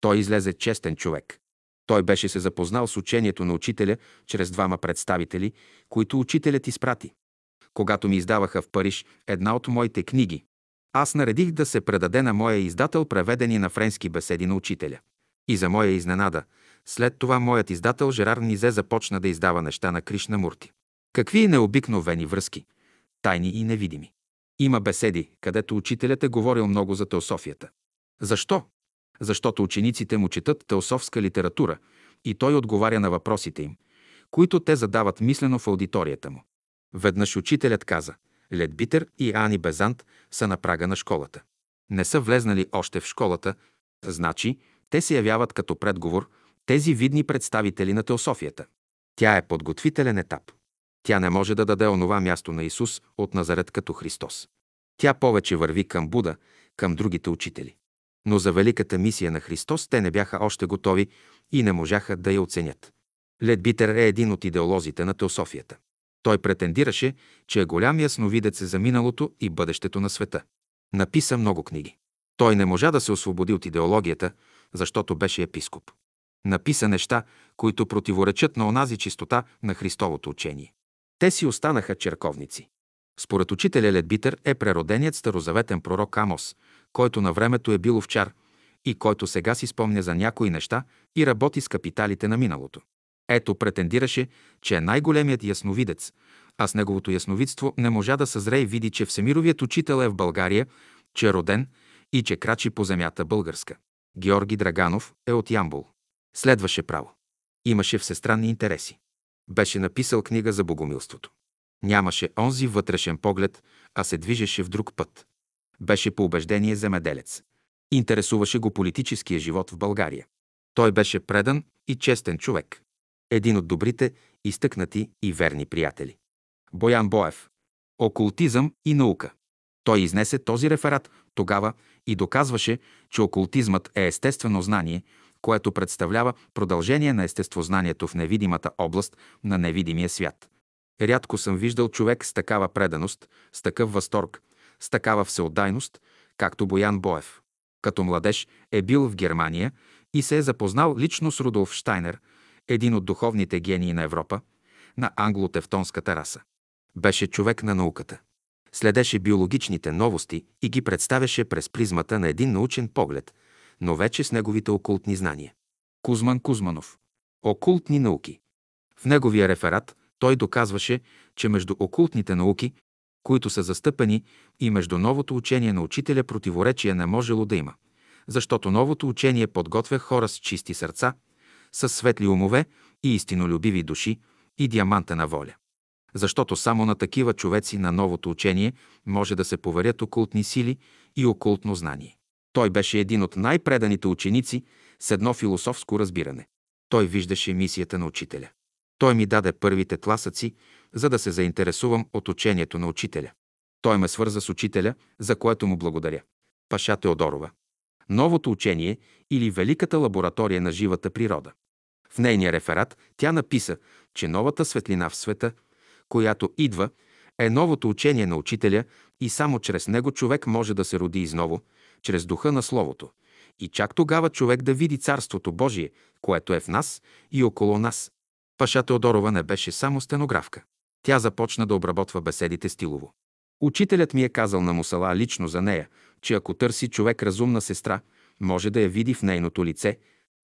Той излезе честен човек. Той беше се запознал с учението на учителя чрез двама представители, които учителят изпрати. Когато ми издаваха в Париж една от моите книги, аз наредих да се предаде на моя издател преведени на френски беседи на учителя. И за моя изненада, след това моят издател Жерар Низе започна да издава неща на Кришна Мурти. Какви необикновени връзки, тайни и невидими. Има беседи, където учителят е говорил много за теософията. Защо? Защото учениците му четат теософска литература и той отговаря на въпросите им, които те задават мислено в аудиторията му. Веднъж учителят каза, Ледбитер и Ани Безант са на прага на школата. Не са влезнали още в школата, значи те се явяват като предговор тези видни представители на теософията. Тя е подготвителен етап. Тя не може да даде онова място на Исус от Назарет като Христос. Тя повече върви към Буда, към другите учители. Но за великата мисия на Христос те не бяха още готови и не можаха да я оценят. Ледбитер е един от идеолозите на теософията. Той претендираше, че е голям ясновидец за миналото и бъдещето на света. Написа много книги. Той не можа да се освободи от идеологията, защото беше епископ. Написа неща, които противоречат на онази чистота на Христовото учение. Те си останаха черковници. Според учителя Ледбитър е прероденият старозаветен пророк Амос, който на времето е бил овчар и който сега си спомня за някои неща и работи с капиталите на миналото. Ето претендираше, че е най-големият ясновидец, а с неговото ясновидство не можа да съзре и види, че Всемировият учител е в България, че е роден и че крачи по земята българска. Георги Драганов е от Ямбул. Следваше право. Имаше всестранни интереси. Беше написал книга за богомилството. Нямаше онзи вътрешен поглед, а се движеше в друг път. Беше по убеждение земеделец. Интересуваше го политическия живот в България. Той беше предан и честен човек. Един от добрите, изтъкнати и верни приятели. Боян Боев. Окултизъм и наука. Той изнесе този реферат тогава и доказваше, че окултизмът е естествено знание, което представлява продължение на естествознанието в невидимата област на невидимия свят. Рядко съм виждал човек с такава преданост, с такъв възторг, с такава всеотдайност, както Боян Боев. Като младеж е бил в Германия и се е запознал лично с Рудолф Штайнер, един от духовните гении на Европа, на англо-тевтонската раса. Беше човек на науката. Следеше биологичните новости и ги представяше през призмата на един научен поглед, но вече с неговите окултни знания. Кузман Кузманов. Окултни науки. В неговия реферат той доказваше, че между окултните науки, които са застъпени, и между новото учение на учителя противоречие не можело да има, защото новото учение подготвя хора с чисти сърца, с светли умове и истинолюбиви души и диамантена воля. Защото само на такива човеци на новото учение може да се поверят окултни сили и окултно знание. Той беше един от най-преданите ученици с едно философско разбиране. Той виждаше мисията на учителя. Той ми даде първите тласъци, за да се заинтересувам от учението на учителя. Той ме свърза с учителя, за което му благодаря. Паша Теодорова. Новото учение или Великата лаборатория на живата природа. В нейния реферат тя написа, че новата светлина в света, която идва, е новото учение на учителя и само чрез него човек може да се роди изново, чрез духа на Словото. И чак тогава човек да види Царството Божие, което е в нас и около нас. Паша Теодорова не беше само стенографка. Тя започна да обработва беседите стилово. Учителят ми е казал на Мусала лично за нея, че ако търси човек разумна сестра, може да я види в нейното лице.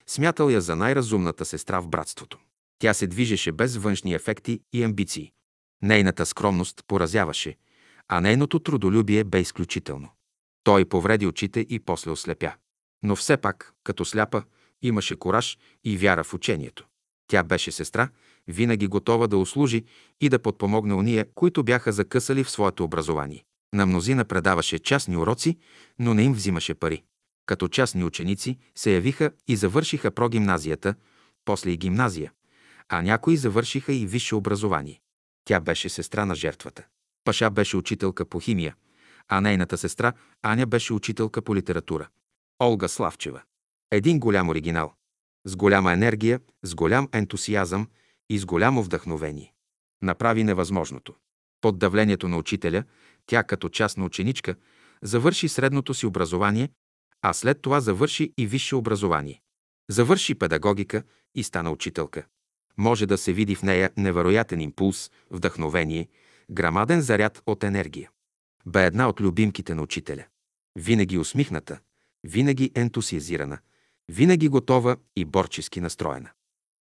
Смятал я за най-разумната сестра в братството. Тя се движеше без външни ефекти и амбиции. Нейната скромност поразяваше, а нейното трудолюбие бе изключително. Той повреди очите и после ослепя. Но все пак, като сляпа, имаше кораж и вяра в учението. Тя беше сестра, винаги готова да услужи и да подпомогне уния, които бяха закъсали в своето образование. На мнозина предаваше частни уроци, но не им взимаше пари. Като частни ученици се явиха и завършиха прогимназията, после и гимназия, а някои завършиха и висше образование. Тя беше сестра на жертвата. Паша беше учителка по химия, а нейната сестра Аня беше учителка по литература. Олга Славчева. Един голям оригинал. С голяма енергия, с голям ентусиазъм и с голямо вдъхновение. Направи невъзможното. Под давлението на учителя, тя като частна ученичка завърши средното си образование, а след това завърши и висше образование. Завърши педагогика и стана учителка. Може да се види в нея невероятен импулс, вдъхновение, грамаден заряд от енергия. Бе една от любимките на учителя. Винаги усмихната, винаги ентусиазирана, винаги готова и борчески настроена.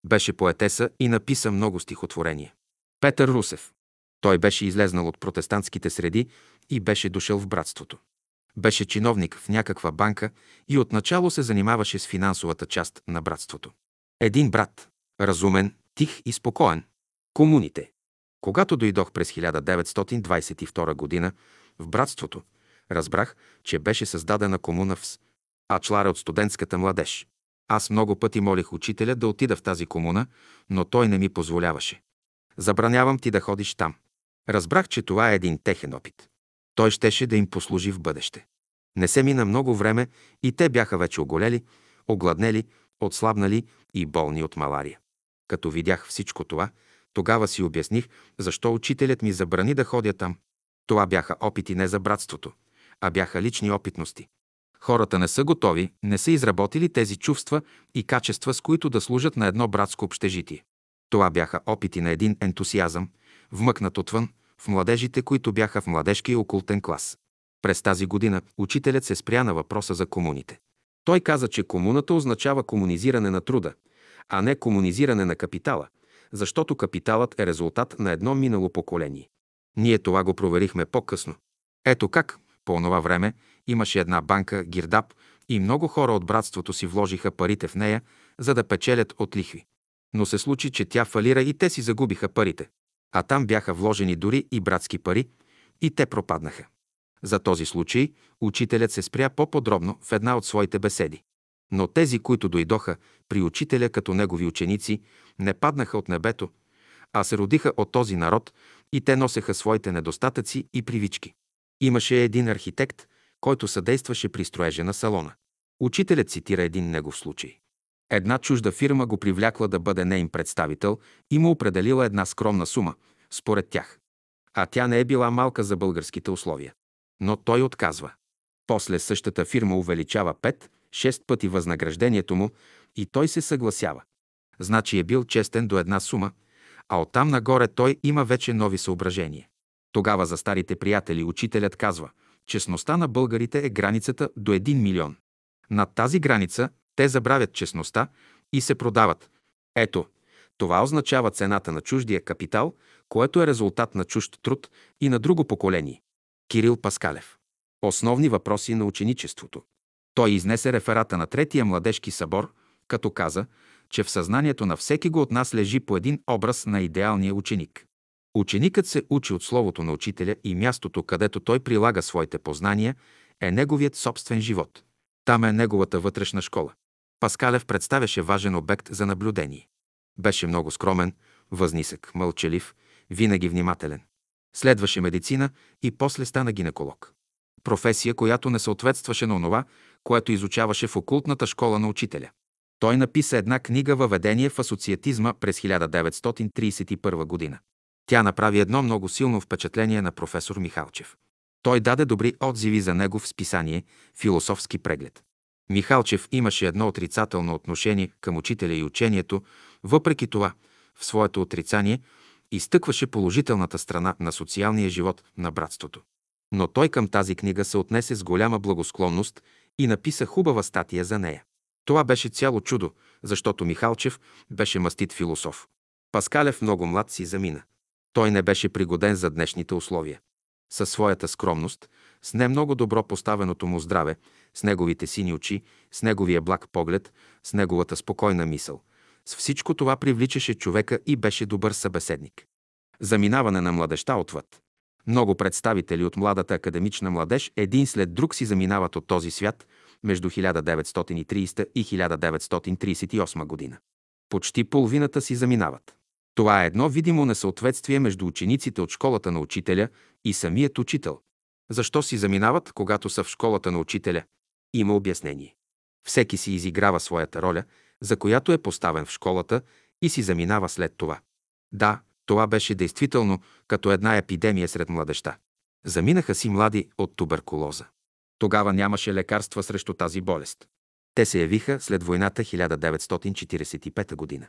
Беше поетеса и написа много стихотворения. Петър Русев. Той беше излезнал от протестантските среди и беше дошъл в братството. Беше чиновник в някаква банка и отначало се занимаваше с финансовата част на братството. Един брат, разумен, тих и спокоен. Комуните. Когато дойдох през 1922 година в братството, разбрах, че беше създадена комуна в С, а чларе от студентската младеж. Аз много пъти молих учителя да отида в тази комуна, но той не ми позволяваше. Забранявам ти да ходиш там. Разбрах, че това е един техен опит. Той щеше да им послужи в бъдеще. Не се мина много време и те бяха вече оголели, огладнели, отслабнали и болни от малария. Като видях всичко това, тогава си обясних, защо учителят ми забрани да ходя там. Това бяха опити не за братството, а бяха лични опитности. Хората не са готови, не са изработили тези чувства и качества, с които да служат на едно братско общежитие. Това бяха опити на един ентусиазъм, вмъкнат отвън, в младежите, които бяха в младежкия окултен клас. През тази година учителят се спря на въпроса за комуните. Той каза, че комуната означава комунизиране на труда, а не комунизиране на капитала, защото капиталът е резултат на едно минало поколение. Ние това го проверихме по-късно. Ето как, по онова време, имаше една банка, Гирдап, и много хора от братството си вложиха парите в нея, за да печелят от лихви. Но се случи, че тя фалира и те си загубиха парите. А там бяха вложени дори и братски пари, и те пропаднаха. За този случай учителят се спря по-подробно в една от своите беседи. Но тези, които дойдоха при учителя като негови ученици, не паднаха от небето, а се родиха от този народ и те носеха своите недостатъци и привички. Имаше един архитект, който съдействаше при строежа на салона. Учителят цитира един негов случай. Една чужда фирма го привлякла да бъде нейн представител и му определила една скромна сума, според тях. А тя не е била малка за българските условия. Но той отказва. После същата фирма увеличава 5-6 пъти възнаграждението му и той се съгласява. Значи е бил честен до една сума, а оттам нагоре той има вече нови съображения. Тогава за старите приятели учителят казва, честността на българите е границата до 1 милион. Над тази граница те забравят честността и се продават. Ето, това означава цената на чуждия капитал, което е резултат на чужд труд и на друго поколение. Кирил Паскалев. Основни въпроси на ученичеството. Той изнесе реферата на Третия младежки събор, като каза, че в съзнанието на всеки го от нас лежи по един образ на идеалния ученик. Ученикът се учи от словото на учителя и мястото, където той прилага своите познания, е неговият собствен живот. Там е неговата вътрешна школа. Паскалев представяше важен обект за наблюдение. Беше много скромен, възнисък, мълчалив, винаги внимателен. Следваше медицина и после стана гинеколог. Професия, която не съответстваше на онова, което изучаваше в окултната школа на учителя. Той написа една книга Въведение в асоциатизма през 1931 година. Тя направи едно много силно впечатление на професор Михалчев. Той даде добри отзиви за него в списание «Философски преглед». Михалчев имаше едно отрицателно отношение към учителя и учението, въпреки това, в своето отрицание, изтъкваше положителната страна на социалния живот на братството. Но той към тази книга се отнесе с голяма благосклонност и написа хубава статия за нея. Това беше цяло чудо, защото Михалчев беше мастит философ. Паскалев много млад си замина. Той не беше пригоден за днешните условия. Със своята скромност, с не много добро поставеното му здраве, с неговите сини очи, с неговия благ поглед, с неговата спокойна мисъл. С всичко това привличаше човека и беше добър събеседник. Заминаване на младеща отвъд. Много представители от младата академична младеж един след друг си заминават от този свят между 1930 и 1938 година. Почти половината си заминават. Това е едно видимо несъответствие между учениците от школата на учителя и самият учител. Защо си заминават, когато са в школата на учителя? Има обяснение. Всеки си изиграва своята роля, за която е поставен в школата и си заминава след това. Да, това беше действително като една епидемия сред младеща. Заминаха си млади от туберкулоза. Тогава нямаше лекарства срещу тази болест. Те се явиха след войната 1945 година.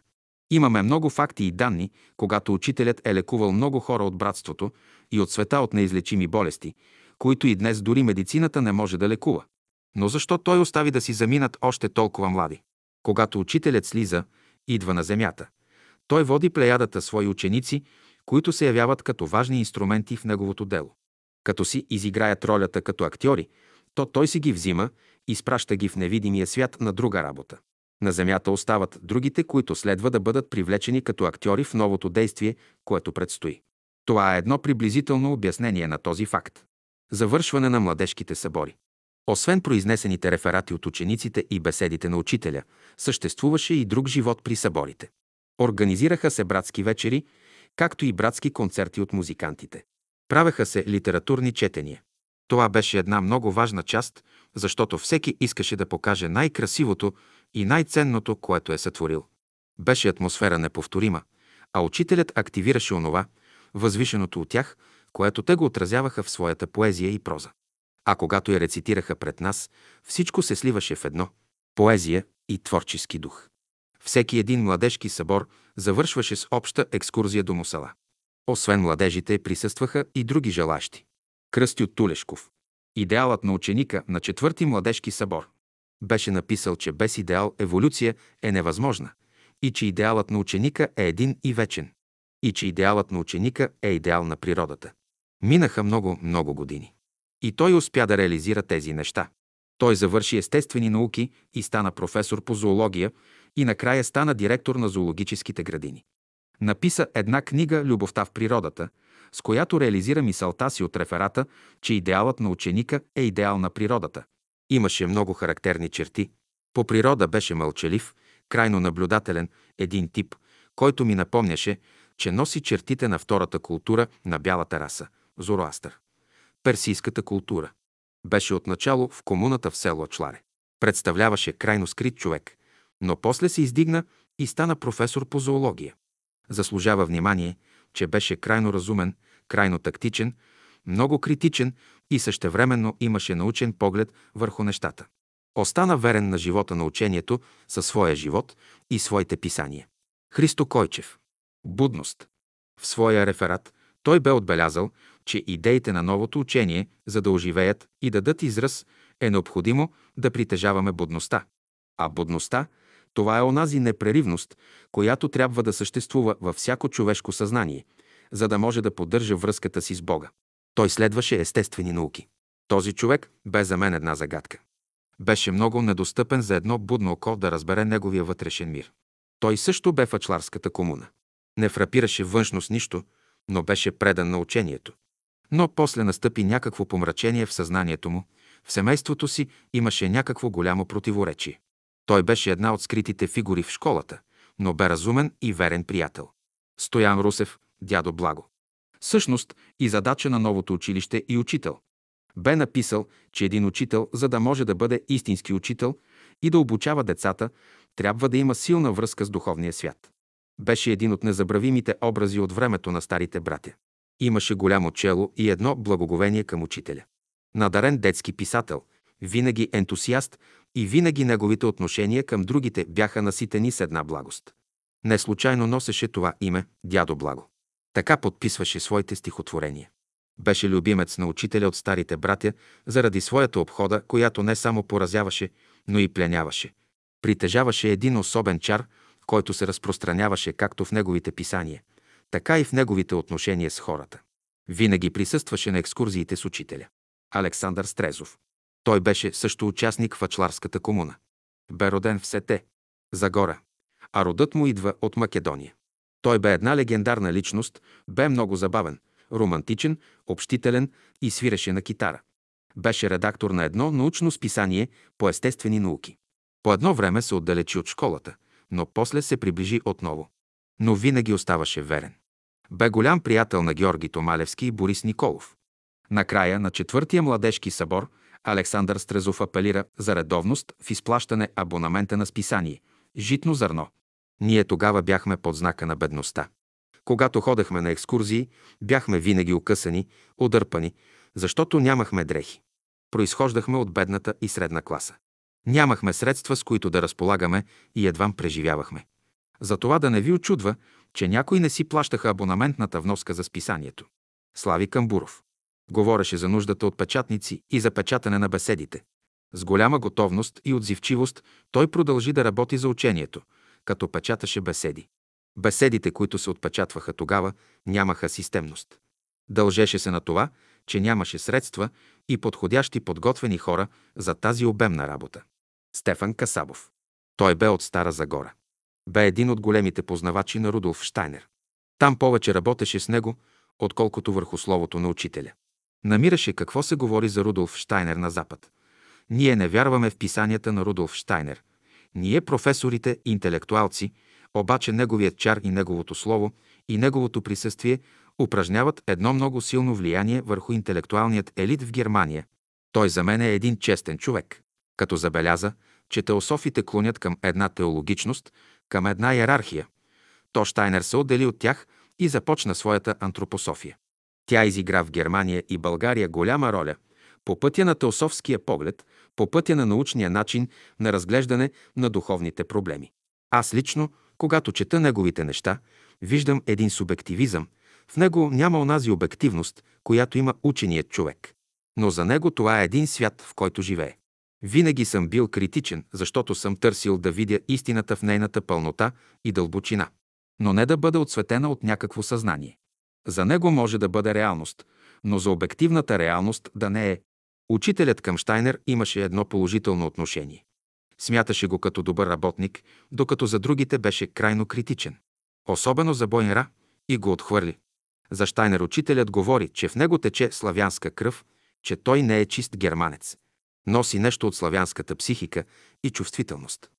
Имаме много факти и данни, когато учителят е лекувал много хора от братството и от света от неизлечими болести, които и днес дори медицината не може да лекува. Но защо той остави да си заминат още толкова млади? Когато учителят слиза, идва на земята. Той води плеядата свои ученици, които се явяват като важни инструменти в неговото дело. Като си изиграят ролята като актьори, то той си ги взима и спраща ги в невидимия свят на друга работа. На земята остават другите, които следва да бъдат привлечени като актьори в новото действие, което предстои. Това е едно приблизително обяснение на този факт. Завършване на младежките събори. Освен произнесените реферати от учениците и беседите на учителя, съществуваше и друг живот при съборите. Организираха се братски вечери, както и братски концерти от музикантите. Правеха се литературни четения. Това беше една много важна част, защото всеки искаше да покаже най-красивото и най-ценното, което е сътворил. Беше атмосфера неповторима, а учителят активираше онова, възвишеното от тях, което те го отразяваха в своята поезия и проза. А когато я рецитираха пред нас, всичко се сливаше в едно – поезия и творчески дух. Всеки един младежки събор завършваше с обща екскурзия до Мусала. Освен младежите присъстваха и други желащи. Кръсти от Тулешков. Идеалът на ученика на четвърти младежки събор. Беше написал, че без идеал еволюция е невъзможна и че идеалът на ученика е един и вечен и че идеалът на ученика е идеал на природата. Минаха много, много години. И той успя да реализира тези неща. Той завърши естествени науки и стана професор по зоология и накрая стана директор на зоологическите градини. Написа една книга «Любовта в природата», с която реализира мисълта си от реферата, че идеалът на ученика е идеал на природата. Имаше много характерни черти. По природа беше мълчалив, крайно наблюдателен, един тип, който ми напомняше, че носи чертите на втората култура на бялата раса – Зороастър. Персийската култура. Беше отначало в комуната в село Чларе. Представляваше крайно скрит човек, но после се издигна и стана професор по зоология. Заслужава внимание, че беше крайно разумен, крайно тактичен, много критичен и същевременно имаше научен поглед върху нещата. Остана верен на живота на учението със своя живот и своите писания. Христо Койчев. Будност. В своя реферат той бе отбелязал, че идеите на новото учение, за да оживеят и да дадат израз, е необходимо да притежаваме будността. А будността – това е онази непреривност, която трябва да съществува във всяко човешко съзнание, за да може да поддържа връзката си с Бога. Той следваше естествени науки. Този човек бе за мен една загадка. Беше много недостъпен за едно будно око да разбере неговия вътрешен мир. Той също бе в комуна. Не фрапираше външно с нищо, но беше предан на учението. Но после настъпи някакво помрачение в съзнанието му, в семейството си имаше някакво голямо противоречие. Той беше една от скритите фигури в школата, но бе разумен и верен приятел. Стоян Русев, дядо Благо. Същност и задача на новото училище и учител. Бе написал, че един учител, за да може да бъде истински учител и да обучава децата, трябва да има силна връзка с духовния свят. Беше един от незабравимите образи от времето на старите братя. Имаше голямо чело и едно благоговение към учителя. Надарен детски писател, винаги ентусиаст и винаги неговите отношения към другите бяха наситени с една благост. Не случайно носеше това име Дядо Благо. Така подписваше своите стихотворения. Беше любимец на учителя от старите братя заради своята обхода, която не само поразяваше, но и пленяваше. Притежаваше един особен чар, който се разпространяваше както в неговите писания, така и в неговите отношения с хората. Винаги присъстваше на екскурзиите с учителя. Александър Стрезов. Той беше също участник в Ачларската комуна. Бе роден в Сете, Загора, а родът му идва от Македония. Той бе една легендарна личност, бе много забавен, романтичен, общителен и свиреше на китара. Беше редактор на едно научно списание по естествени науки. По едно време се отдалечи от школата, но после се приближи отново. Но винаги оставаше верен. Бе голям приятел на Георги Томалевски и Борис Николов. Накрая на четвъртия младежки събор Александър Стрезов апелира за редовност в изплащане абонамента на списание «Житно зърно». Ние тогава бяхме под знака на бедността. Когато ходехме на екскурзии, бяхме винаги окъсани, одърпани, защото нямахме дрехи. Произхождахме от бедната и средна класа. Нямахме средства, с които да разполагаме и едвам преживявахме. Затова да не ви очудва, че някои не си плащаха абонаментната вноска за списанието. Слави Камбуров. Говореше за нуждата от печатници и за печатане на беседите. С голяма готовност и отзивчивост той продължи да работи за учението, като печаташе беседи. Беседите, които се отпечатваха тогава, нямаха системност. Дължеше се на това, че нямаше средства и подходящи подготвени хора за тази обемна работа. Стефан Касабов. Той бе от Стара Загора. Бе един от големите познавачи на Рудолф Штайнер. Там повече работеше с него, отколкото върху словото на учителя. Намираше какво се говори за Рудолф Штайнер на Запад. Ние не вярваме в писанията на Рудолф Штайнер. Ние, професорите, интелектуалци, обаче неговият чар и неговото слово и неговото присъствие упражняват едно много силно влияние върху интелектуалният елит в Германия. Той за мен е един честен човек. Като забеляза, че теософите клонят към една теологичност, към една иерархия, то Штайнер се отдели от тях и започна своята антропософия. Тя изигра в Германия и България голяма роля по пътя на теософския поглед, по пътя на научния начин на разглеждане на духовните проблеми. Аз лично, когато чета неговите неща, виждам един субективизъм. В него няма онази обективност, която има ученият човек. Но за него това е един свят, в който живее. Винаги съм бил критичен, защото съм търсил да видя истината в нейната пълнота и дълбочина, но не да бъде отсветена от някакво съзнание. За него може да бъде реалност, но за обективната реалност да не е. Учителят към Штайнер имаше едно положително отношение. Смяташе го като добър работник, докато за другите беше крайно критичен. Особено за Бойнера и го отхвърли. За Штайнер учителят говори, че в него тече славянска кръв, че той не е чист германец. Носи нещо от славянската психика и чувствителност.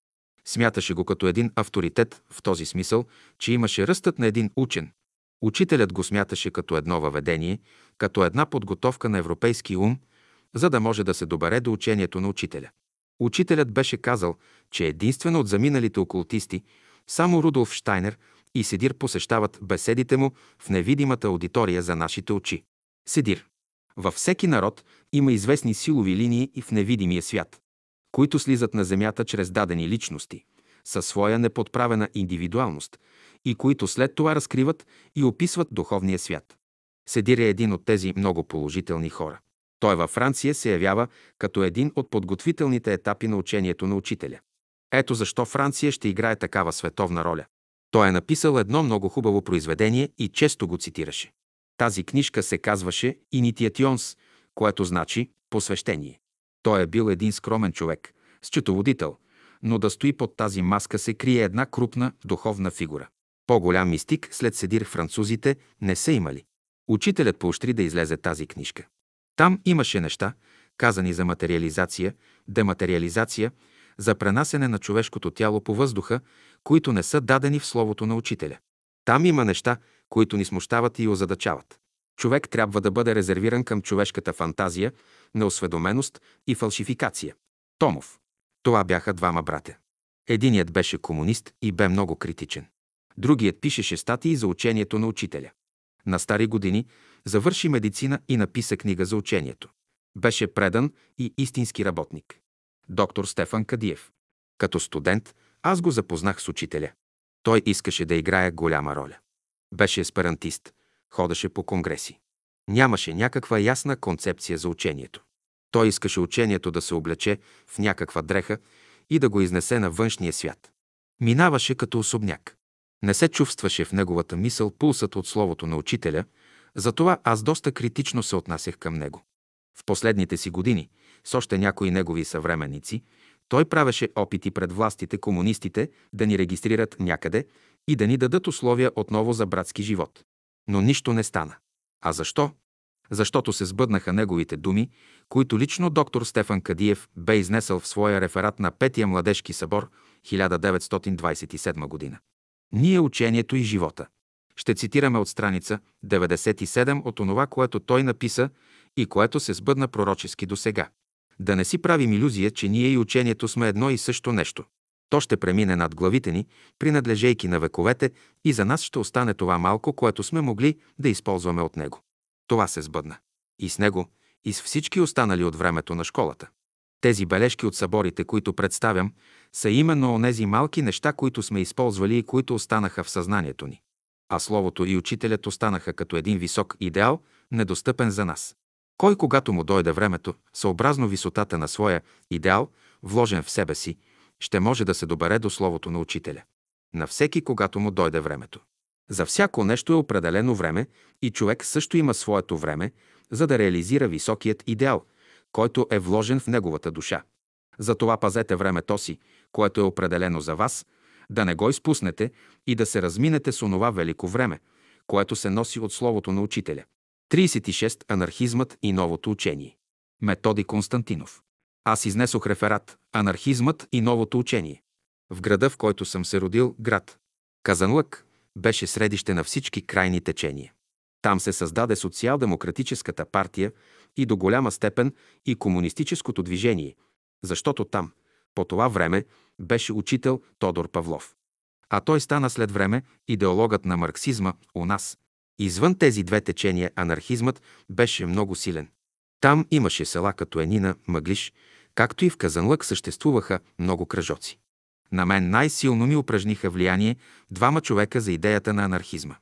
Смяташе го като един авторитет в този смисъл, че имаше ръстът на един учен. Учителят го смяташе като едно въведение, като една подготовка на европейски ум, за да може да се добере до учението на учителя. Учителят беше казал, че единствено от заминалите окултисти само Рудолф Штайнер и Седир посещават беседите му в невидимата аудитория за нашите очи. Седир. Във всеки народ има известни силови линии и в невидимия свят, които слизат на земята чрез дадени личности, със своя неподправена индивидуалност и които след това разкриват и описват духовния свят. Седир е един от тези много положителни хора. Той във Франция се явява като един от подготвителните етапи на учението на учителя. Ето защо Франция ще играе такава световна роля. Той е написал едно много хубаво произведение и често го цитираше. Тази книжка се казваше Инитиатионс, което значи посвещение. Той е бил един скромен човек, счетоводител, но да стои под тази маска се крие една крупна духовна фигура. По-голям мистик след седир французите не са имали. Учителят поощри да излезе тази книжка. Там имаше неща, казани за материализация, дематериализация, за пренасене на човешкото тяло по въздуха, които не са дадени в Словото на Учителя. Там има неща, които ни смущават и озадачават. Човек трябва да бъде резервиран към човешката фантазия, неосведоменост и фалшификация. Томов. Това бяха двама братя. Единият беше комунист и бе много критичен. Другият пишеше статии за учението на учителя. На стари години завърши медицина и написа книга за учението. Беше предан и истински работник. Доктор Стефан Кадиев. Като студент аз го запознах с учителя. Той искаше да играе голяма роля. Беше есперантист, ходеше по конгреси. Нямаше някаква ясна концепция за учението. Той искаше учението да се облече в някаква дреха и да го изнесе на външния свят. Минаваше като особняк. Не се чувстваше в неговата мисъл пулсът от словото на учителя, затова аз доста критично се отнасях към него. В последните си години, с още някои негови съвременници, той правеше опити пред властите, комунистите, да ни регистрират някъде и да ни дадат условия отново за братски живот. Но нищо не стана. А защо? Защото се сбъднаха неговите думи, които лично доктор Стефан Кадиев бе изнесъл в своя реферат на Петия младежки събор 1927 година. Ние учението и живота. Ще цитираме от страница 97 от онова, което той написа и което се сбъдна пророчески до сега. Да не си правим иллюзия, че ние и учението сме едно и също нещо. То ще премине над главите ни, принадлежейки на вековете, и за нас ще остане това малко, което сме могли да използваме от него. Това се сбъдна. И с него, и с всички останали от времето на школата. Тези бележки от съборите, които представям, са именно онези малки неща, които сме използвали и които останаха в съзнанието ни. А Словото и Учителят останаха като един висок идеал, недостъпен за нас. Кой, когато му дойде времето, съобразно висотата на своя идеал, вложен в себе си, ще може да се добере до Словото на Учителя. На всеки, когато му дойде времето. За всяко нещо е определено време и човек също има своето време, за да реализира високият идеал, който е вложен в неговата душа. Затова пазете времето си, което е определено за вас, да не го изпуснете и да се разминете с онова велико време, което се носи от Словото на Учителя. 36. Анархизмът и новото учение. Методи Константинов. Аз изнесох реферат «Анархизмът и новото учение». В града, в който съм се родил, град Казанлък, беше средище на всички крайни течения. Там се създаде социал-демократическата партия и до голяма степен и комунистическото движение, защото там, по това време, беше учител Тодор Павлов. А той стана след време идеологът на марксизма у нас. Извън тези две течения анархизмът беше много силен. Там имаше села като Енина, Мъглиш, както и в Казанлък съществуваха много кръжоци. На мен най-силно ми упражниха влияние двама човека за идеята на анархизма.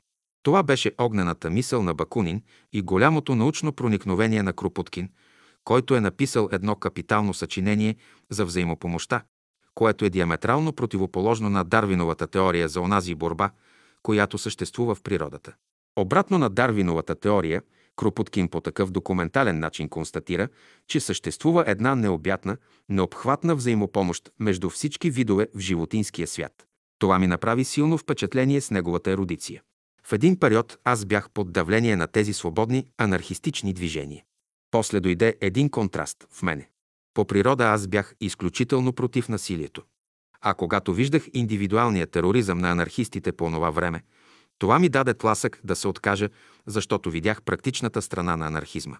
Това беше огнената мисъл на Бакунин и голямото научно проникновение на Крупуткин, който е написал едно капитално съчинение за взаимопомощта, което е диаметрално противоположно на Дарвиновата теория за онази борба, която съществува в природата. Обратно на Дарвиновата теория, Крупуткин по такъв документален начин констатира, че съществува една необятна, необхватна взаимопомощ между всички видове в животинския свят. Това ми направи силно впечатление с неговата ерудиция. В един период аз бях под давление на тези свободни анархистични движения. После дойде един контраст в мене. По природа аз бях изключително против насилието. А когато виждах индивидуалния тероризъм на анархистите по това време, това ми даде тласък да се откажа, защото видях практичната страна на анархизма.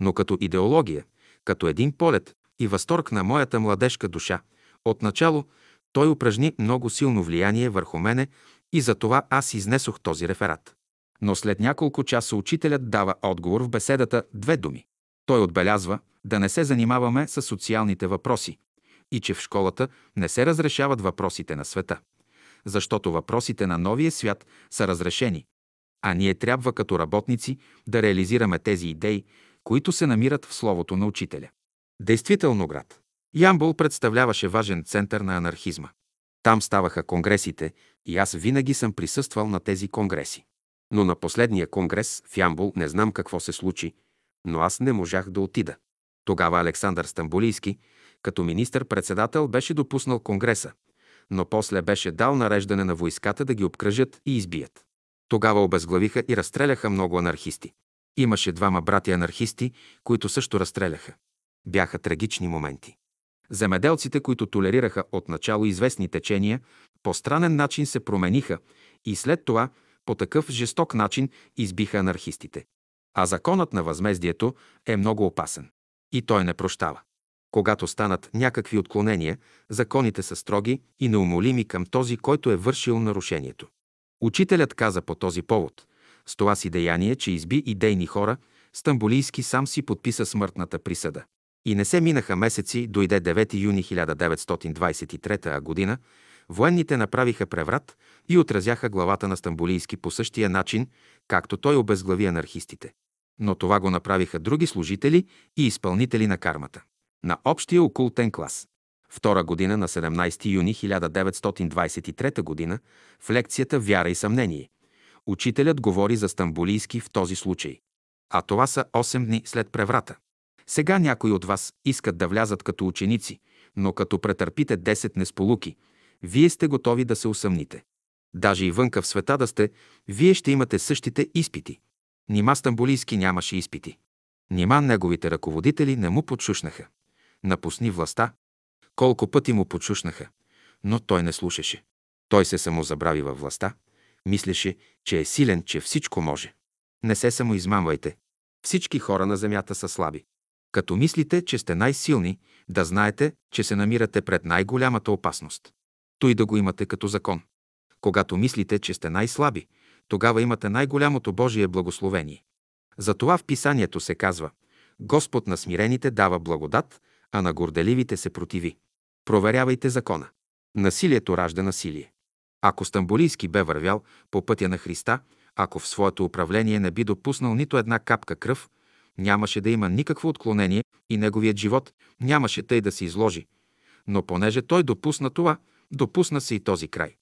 Но като идеология, като един полет и възторг на моята младежка душа, отначало той упражни много силно влияние върху мене и за това аз изнесох този реферат. Но след няколко часа учителят дава отговор в беседата две думи. Той отбелязва да не се занимаваме с социалните въпроси и че в школата не се разрешават въпросите на света, защото въпросите на новия свят са разрешени, а ние трябва като работници да реализираме тези идеи, които се намират в Словото на Учителя. Действително град. Ямбол представляваше важен център на анархизма. Там ставаха конгресите и аз винаги съм присъствал на тези конгреси. Но на последния конгрес в Ямбол не знам какво се случи, но аз не можах да отида. Тогава Александър Стамбулийски, като министър-председател, беше допуснал конгреса, но после беше дал нареждане на войската да ги обкръжат и избият. Тогава обезглавиха и разстреляха много анархисти. Имаше двама брати анархисти, които също разстреляха. Бяха трагични моменти. Земеделците, които толерираха отначало известни течения, по странен начин се промениха и след това по такъв жесток начин избиха анархистите. А законът на възмездието е много опасен. И той не прощава. Когато станат някакви отклонения, законите са строги и неумолими към този, който е вършил нарушението. Учителят каза по този повод, с това си деяние, че изби идейни хора, Стамбулийски сам си подписа смъртната присъда. И не се минаха месеци, дойде 9 юни 1923 година, военните направиха преврат и отразяха главата на Стамбулийски по същия начин, както той обезглави анархистите. Но това го направиха други служители и изпълнители на кармата. На общия окултен клас. Втора година на 17 юни 1923 година в лекцията Вяра и съмнение. Учителят говори за Стамбулийски в този случай. А това са 8 дни след преврата. Сега някои от вас искат да влязат като ученици, но като претърпите 10 несполуки, вие сте готови да се усъмните. Даже и вънка в света да сте, вие ще имате същите изпити. Нима Стамбулийски нямаше изпити. Нима неговите ръководители не му подшушнаха. Напусни властта. Колко пъти му подшушнаха, но той не слушаше. Той се самозабрави във властта, мислеше, че е силен, че всичко може. Не се самоизмамвайте. Всички хора на земята са слаби. Като мислите, че сте най-силни, да знаете, че се намирате пред най-голямата опасност. Той да го имате като закон. Когато мислите, че сте най-слаби, тогава имате най-голямото Божие благословение. Затова в Писанието се казва Господ на смирените дава благодат, а на горделивите се противи. Проверявайте закона. Насилието ражда насилие. Ако Стамбулийски бе вървял по пътя на Христа, ако в своето управление не би допуснал нито една капка кръв, нямаше да има никакво отклонение и неговият живот нямаше тъй да се изложи. Но понеже той допусна това, допусна се и този край.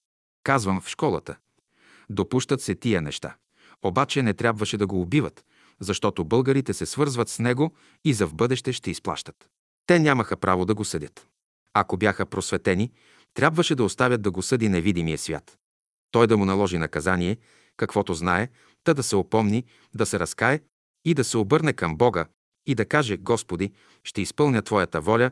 Казвам в школата. Допущат се тия неща. Обаче не трябваше да го убиват, защото българите се свързват с него и за в бъдеще ще изплащат. Те нямаха право да го съдят. Ако бяха просветени, трябваше да оставят да го съди невидимия свят. Той да му наложи наказание, каквото знае, та да се опомни, да се разкае и да се обърне към Бога и да каже Господи, ще изпълня Твоята воля,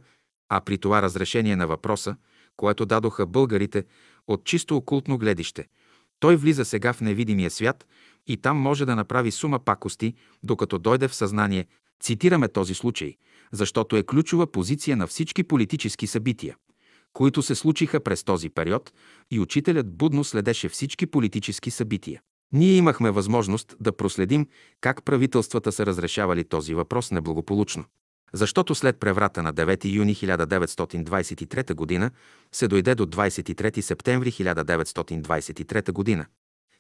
а при това разрешение на въпроса, което дадоха българите от чисто окултно гледище, той влиза сега в невидимия свят и там може да направи сума пакости, докато дойде в съзнание. Цитираме този случай, защото е ключова позиция на всички политически събития, които се случиха през този период и учителят будно следеше всички политически събития. Ние имахме възможност да проследим как правителствата са разрешавали този въпрос неблагополучно. Защото след преврата на 9 юни 1923 г. се дойде до 23 септември 1923 г.,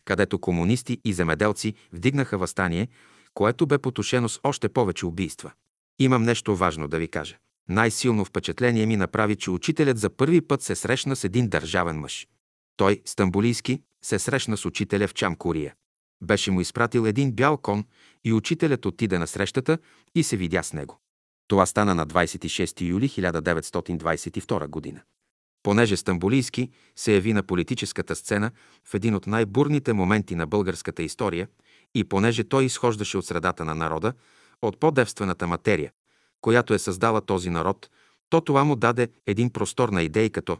където комунисти и земеделци вдигнаха възстание, което бе потушено с още повече убийства. Имам нещо важно да ви кажа. Най-силно впечатление ми направи, че учителят за първи път се срещна с един държавен мъж. Той, Стамбулийски, се срещна с учителя в Чамкурия. Беше му изпратил един бял кон и учителят отиде на срещата и се видя с него. Това стана на 26 юли 1922 година. Понеже Стамбулийски се яви на политическата сцена в един от най-бурните моменти на българската история и понеже той изхождаше от средата на народа, от по-девствената материя, която е създала този народ, то това му даде един простор на идеи като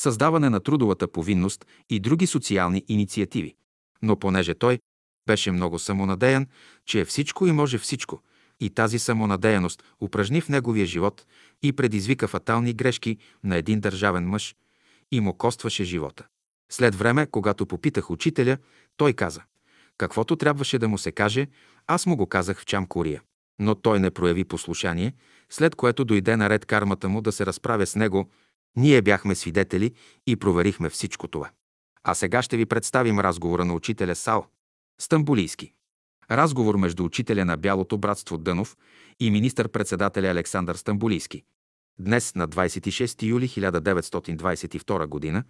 създаване на трудовата повинност и други социални инициативи. Но понеже той беше много самонадеян, че е всичко и може всичко, и тази самонадеяност упражни в неговия живот и предизвика фатални грешки на един държавен мъж и му костваше живота. След време, когато попитах учителя, той каза, каквото трябваше да му се каже, аз му го казах в Чамкурия. Но той не прояви послушание, след което дойде наред кармата му да се разправя с него. Ние бяхме свидетели и проверихме всичко това. А сега ще ви представим разговора на учителя Сал. Стамбулийски. Разговор между учителя на Бялото братство Дънов и министър-председателя Александър Стамбулийски. Днес, на 26 юли 1922 г.,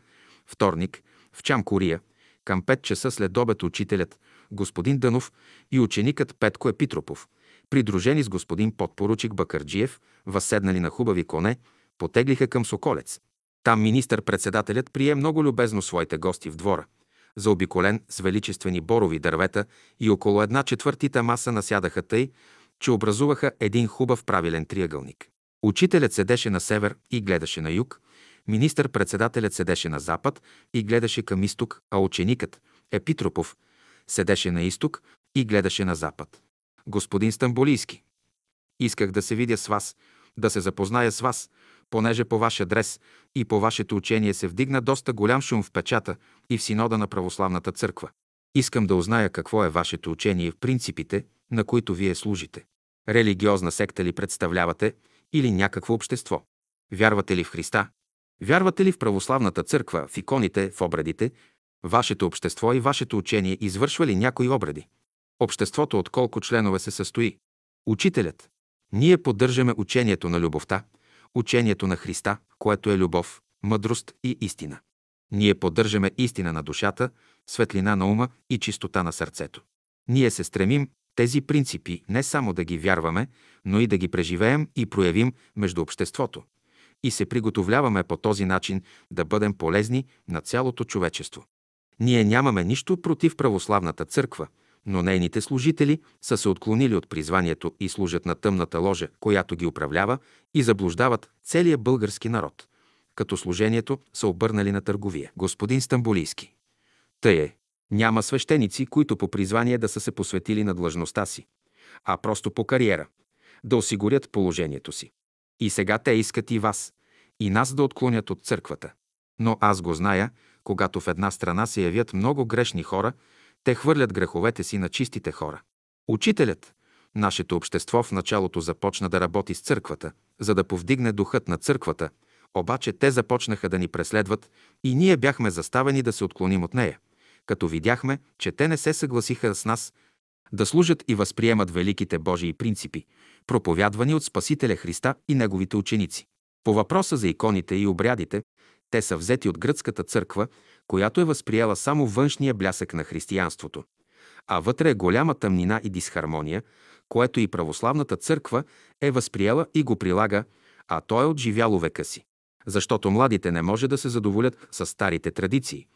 вторник, в Чамкория, към 5 часа след обед учителят, господин Дънов и ученикът Петко Епитропов, придружени с господин подпоручик Бакарджиев, възседнали на хубави коне, потеглиха към Соколец. Там министър-председателят прие много любезно своите гости в двора, заобиколен с величествени борови дървета и около една четвъртита маса насядаха тъй, че образуваха един хубав правилен триъгълник. Учителят седеше на север и гледаше на юг, министър-председателят седеше на запад и гледаше към изток, а ученикът, Епитропов, седеше на изток и гледаше на запад. Господин Стамбулийски, исках да се видя с вас, да се запозная с вас, понеже по ваш адрес и по вашето учение се вдигна доста голям шум в печата и в синода на Православната църква. Искам да узная какво е вашето учение в принципите, на които вие служите. Религиозна секта ли представлявате или някакво общество? Вярвате ли в Христа? Вярвате ли в православната църква, в иконите, в обредите? Вашето общество и вашето учение извършва ли някои обреди? Обществото от колко членове се състои? Учителят. Ние поддържаме учението на любовта, учението на Христа, което е любов, мъдрост и истина. Ние поддържаме истина на душата, светлина на ума и чистота на сърцето. Ние се стремим тези принципи не само да ги вярваме, но и да ги преживеем и проявим между обществото. И се приготовляваме по този начин да бъдем полезни на цялото човечество. Ние нямаме нищо против православната църква, но нейните служители са се отклонили от призванието и служат на тъмната ложа, която ги управлява и заблуждават целия български народ. Като служението са обърнали на търговия. Господин Стамбулийски. Тъй е. Няма свещеници, които по призвание да са се посветили на длъжността си, а просто по кариера, да осигурят положението си. И сега те искат и вас, и нас да отклонят от църквата. Но аз го зная, когато в една страна се явят много грешни хора, те хвърлят греховете си на чистите хора. Учителят, нашето общество в началото започна да работи с църквата, за да повдигне духът на църквата, обаче те започнаха да ни преследват и ние бяхме заставени да се отклоним от нея, като видяхме, че те не се съгласиха с нас да служат и възприемат великите Божии принципи, проповядвани от Спасителя Христа и неговите ученици. По въпроса за иконите и обрядите, те са взети от гръцката църква, която е възприела само външния блясък на християнството, а вътре е голяма тъмнина и дисхармония, което и православната църква е възприела и го прилага, а то е отживяло века си. Защото младите не може да се задоволят с старите традиции,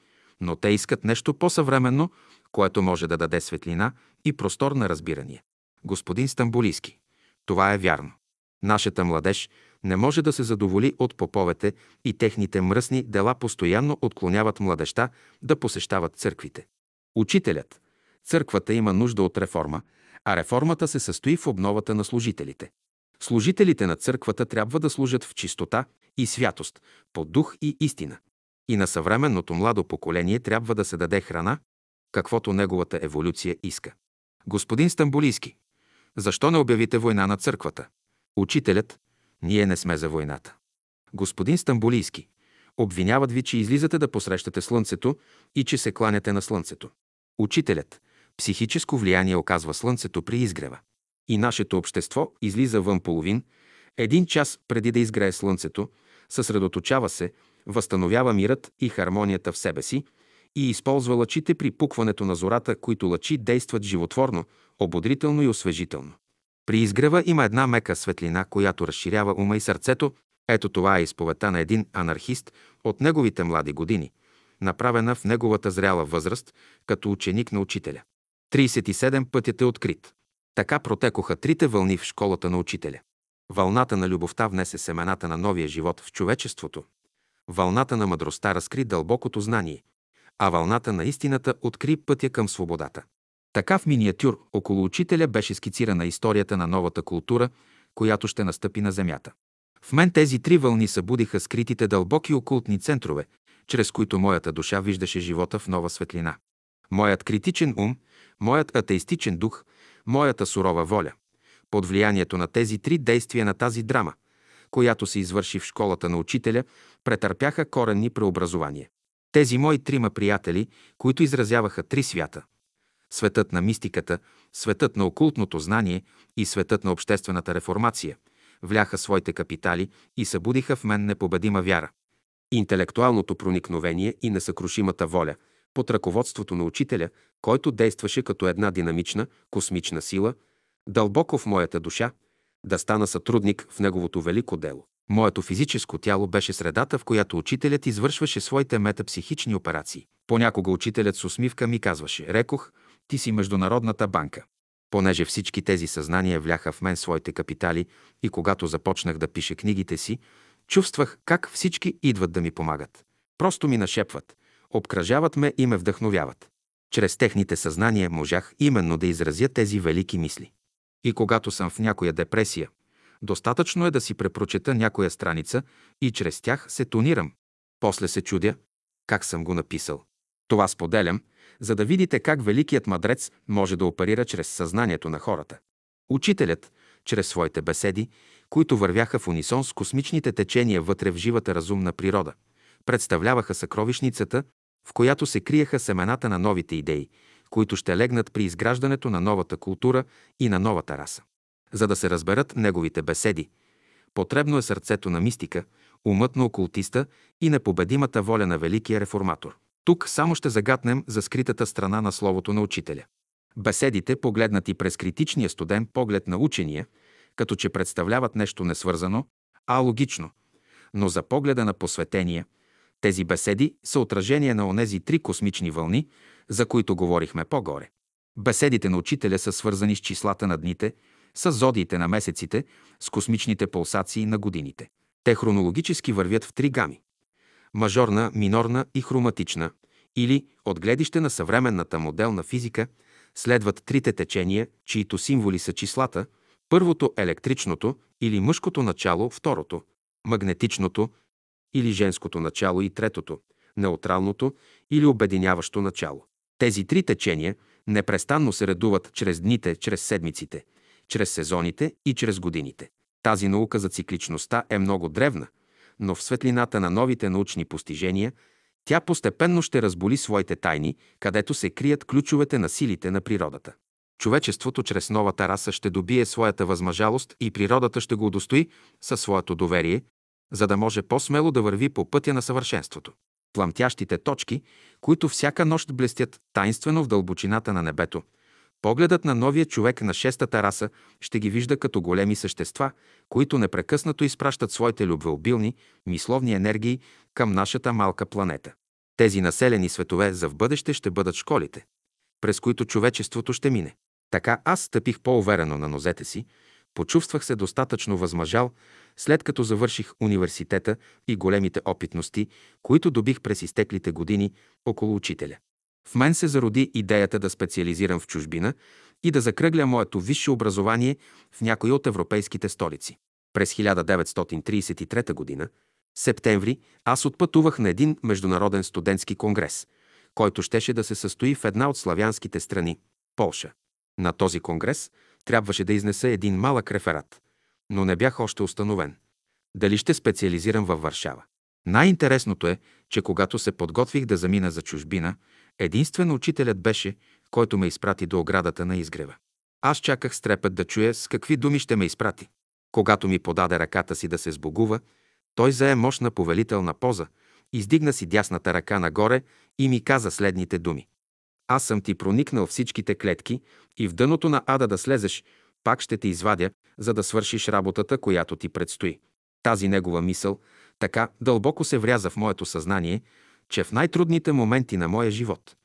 но те искат нещо по-съвременно, което може да даде светлина и простор на разбирание. Господин Стамбулийски, това е вярно. Нашата младеж не може да се задоволи от поповете и техните мръсни дела постоянно отклоняват младеща да посещават църквите. Учителят. Църквата има нужда от реформа, а реформата се състои в обновата на служителите. Служителите на църквата трябва да служат в чистота и святост, по дух и истина. И на съвременното младо поколение трябва да се даде храна, каквото неговата еволюция иска. Господин Стамбулийски, защо не обявите война на църквата? Учителят, ние не сме за войната. Господин Стамбулийски, обвиняват ви, че излизате да посрещате слънцето и че се кланяте на слънцето. Учителят, психическо влияние оказва слънцето при изгрева. И нашето общество излиза вън половин, един час преди да изгрее слънцето, съсредоточава се, възстановява мирът и хармонията в себе си и използва лъчите при пукването на зората, които лъчи действат животворно, ободрително и освежително. При изгрева има една мека светлина, която разширява ума и сърцето. Ето това е изповедта на един анархист от неговите млади години, направена в неговата зряла възраст, като ученик на учителя. 37 пътят е открит. Така протекоха трите вълни в школата на учителя. Вълната на любовта внесе семената на новия живот в човечеството. Вълната на мъдростта разкри дълбокото знание, а вълната на истината откри пътя към свободата. Така в миниатюр около учителя беше скицирана историята на новата култура, която ще настъпи на Земята. В мен тези три вълни събудиха скритите дълбоки окултни центрове, чрез които моята душа виждаше живота в нова светлина. Моят критичен ум, моят атеистичен дух, моята сурова воля. Под влиянието на тези три действия на тази драма, която се извърши в школата на учителя, претърпяха коренни преобразования. Тези мои трима приятели, които изразяваха три свята Светът на мистиката, светът на окултното знание и светът на обществената реформация вляха своите капитали и събудиха в мен непобедима вяра. Интелектуалното проникновение и несъкрушимата воля под ръководството на учителя, който действаше като една динамична, космична сила, дълбоко в моята душа, да стана сътрудник в неговото велико дело. Моето физическо тяло беше средата, в която учителят извършваше своите метапсихични операции. Понякога учителят с усмивка ми казваше «Рекох, ти си Международната банка». Понеже всички тези съзнания вляха в мен своите капитали и когато започнах да пиша книгите си, чувствах как всички идват да ми помагат. Просто ми нашепват, обкръжават ме и ме вдъхновяват. Чрез техните съзнания можах именно да изразя тези велики мисли. И когато съм в някоя депресия, достатъчно е да си препрочета някоя страница и чрез тях се тонирам. После се чудя как съм го написал. Това споделям, за да видите как великият мадрец може да оперира чрез съзнанието на хората. Учителят, чрез своите беседи, които вървяха в унисон с космичните течения вътре в живата разумна природа, представляваха съкровищницата, в която се криеха семената на новите идеи, които ще легнат при изграждането на новата култура и на новата раса. За да се разберат неговите беседи, потребно е сърцето на мистика, умът на окултиста и непобедимата воля на великия реформатор. Тук само ще загатнем за скритата страна на словото на учителя. Беседите, погледнати през критичния студен поглед на учения, като че представляват нещо несвързано, а логично, но за погледа на посветения, тези беседи са отражение на онези три космични вълни, за които говорихме по-горе. Беседите на учителя са свързани с числата на дните, с зодиите на месеците, с космичните пулсации на годините. Те хронологически вървят в три гами – мажорна, минорна и хроматична, или от гледище на съвременната моделна физика следват трите течения, чието символи са числата, първото – електричното или мъжкото начало, второто – магнетичното или женското начало и третото – неутралното или обединяващо начало. Тези три течения непрестанно се редуват чрез дните, чрез седмиците, чрез сезоните и чрез годините. Тази наука за цикличността е много древна, но в светлината на новите научни постижения тя постепенно ще разболи своите тайни, където се крият ключовете на силите на природата. Човечеството чрез новата раса ще добие своята възмъжалост и природата ще го удостои със своето доверие, за да може по-смело да върви по пътя на съвършенството. Пламтящите точки, които всяка нощ блестят тайнствено в дълбочината на небето, погледът на новия човек на шестата раса ще ги вижда като големи същества, които непрекъснато изпращат своите любвеобилни, мисловни енергии към нашата малка планета. Тези населени светове за в бъдеще ще бъдат школите, през които човечеството ще мине. Така аз стъпих по-уверено на нозете си, почувствах се достатъчно възмъжал, след като завърших университета и големите опитности, които добих през изтеклите години около учителя. В мен се зароди идеята да специализирам в чужбина и да закръгля моето висше образование в някои от европейските столици. През 1933 г. септември аз отпътувах на един международен студентски конгрес, който щеше да се състои в една от славянските страни – Полша. На този конгрес трябваше да изнеса един малък реферат, но не бях още установен. Дали ще специализирам във Варшава? Най-интересното е, че когато се подготвих да замина за чужбина, единствено учителят беше, който ме изпрати до оградата на изгрева. Аз чаках с трепет да чуя с какви думи ще ме изпрати. Когато ми подаде ръката си да се сбогува, той зае мощна повелителна поза, издигна си дясната ръка нагоре и ми каза следните думи. Аз съм ти проникнал всичките клетки и в дъното на ада да слезеш, пак ще те извадя, за да свършиш работата, която ти предстои. Тази негова мисъл така дълбоко се вряза в моето съзнание, че в най-трудните моменти на моя живот,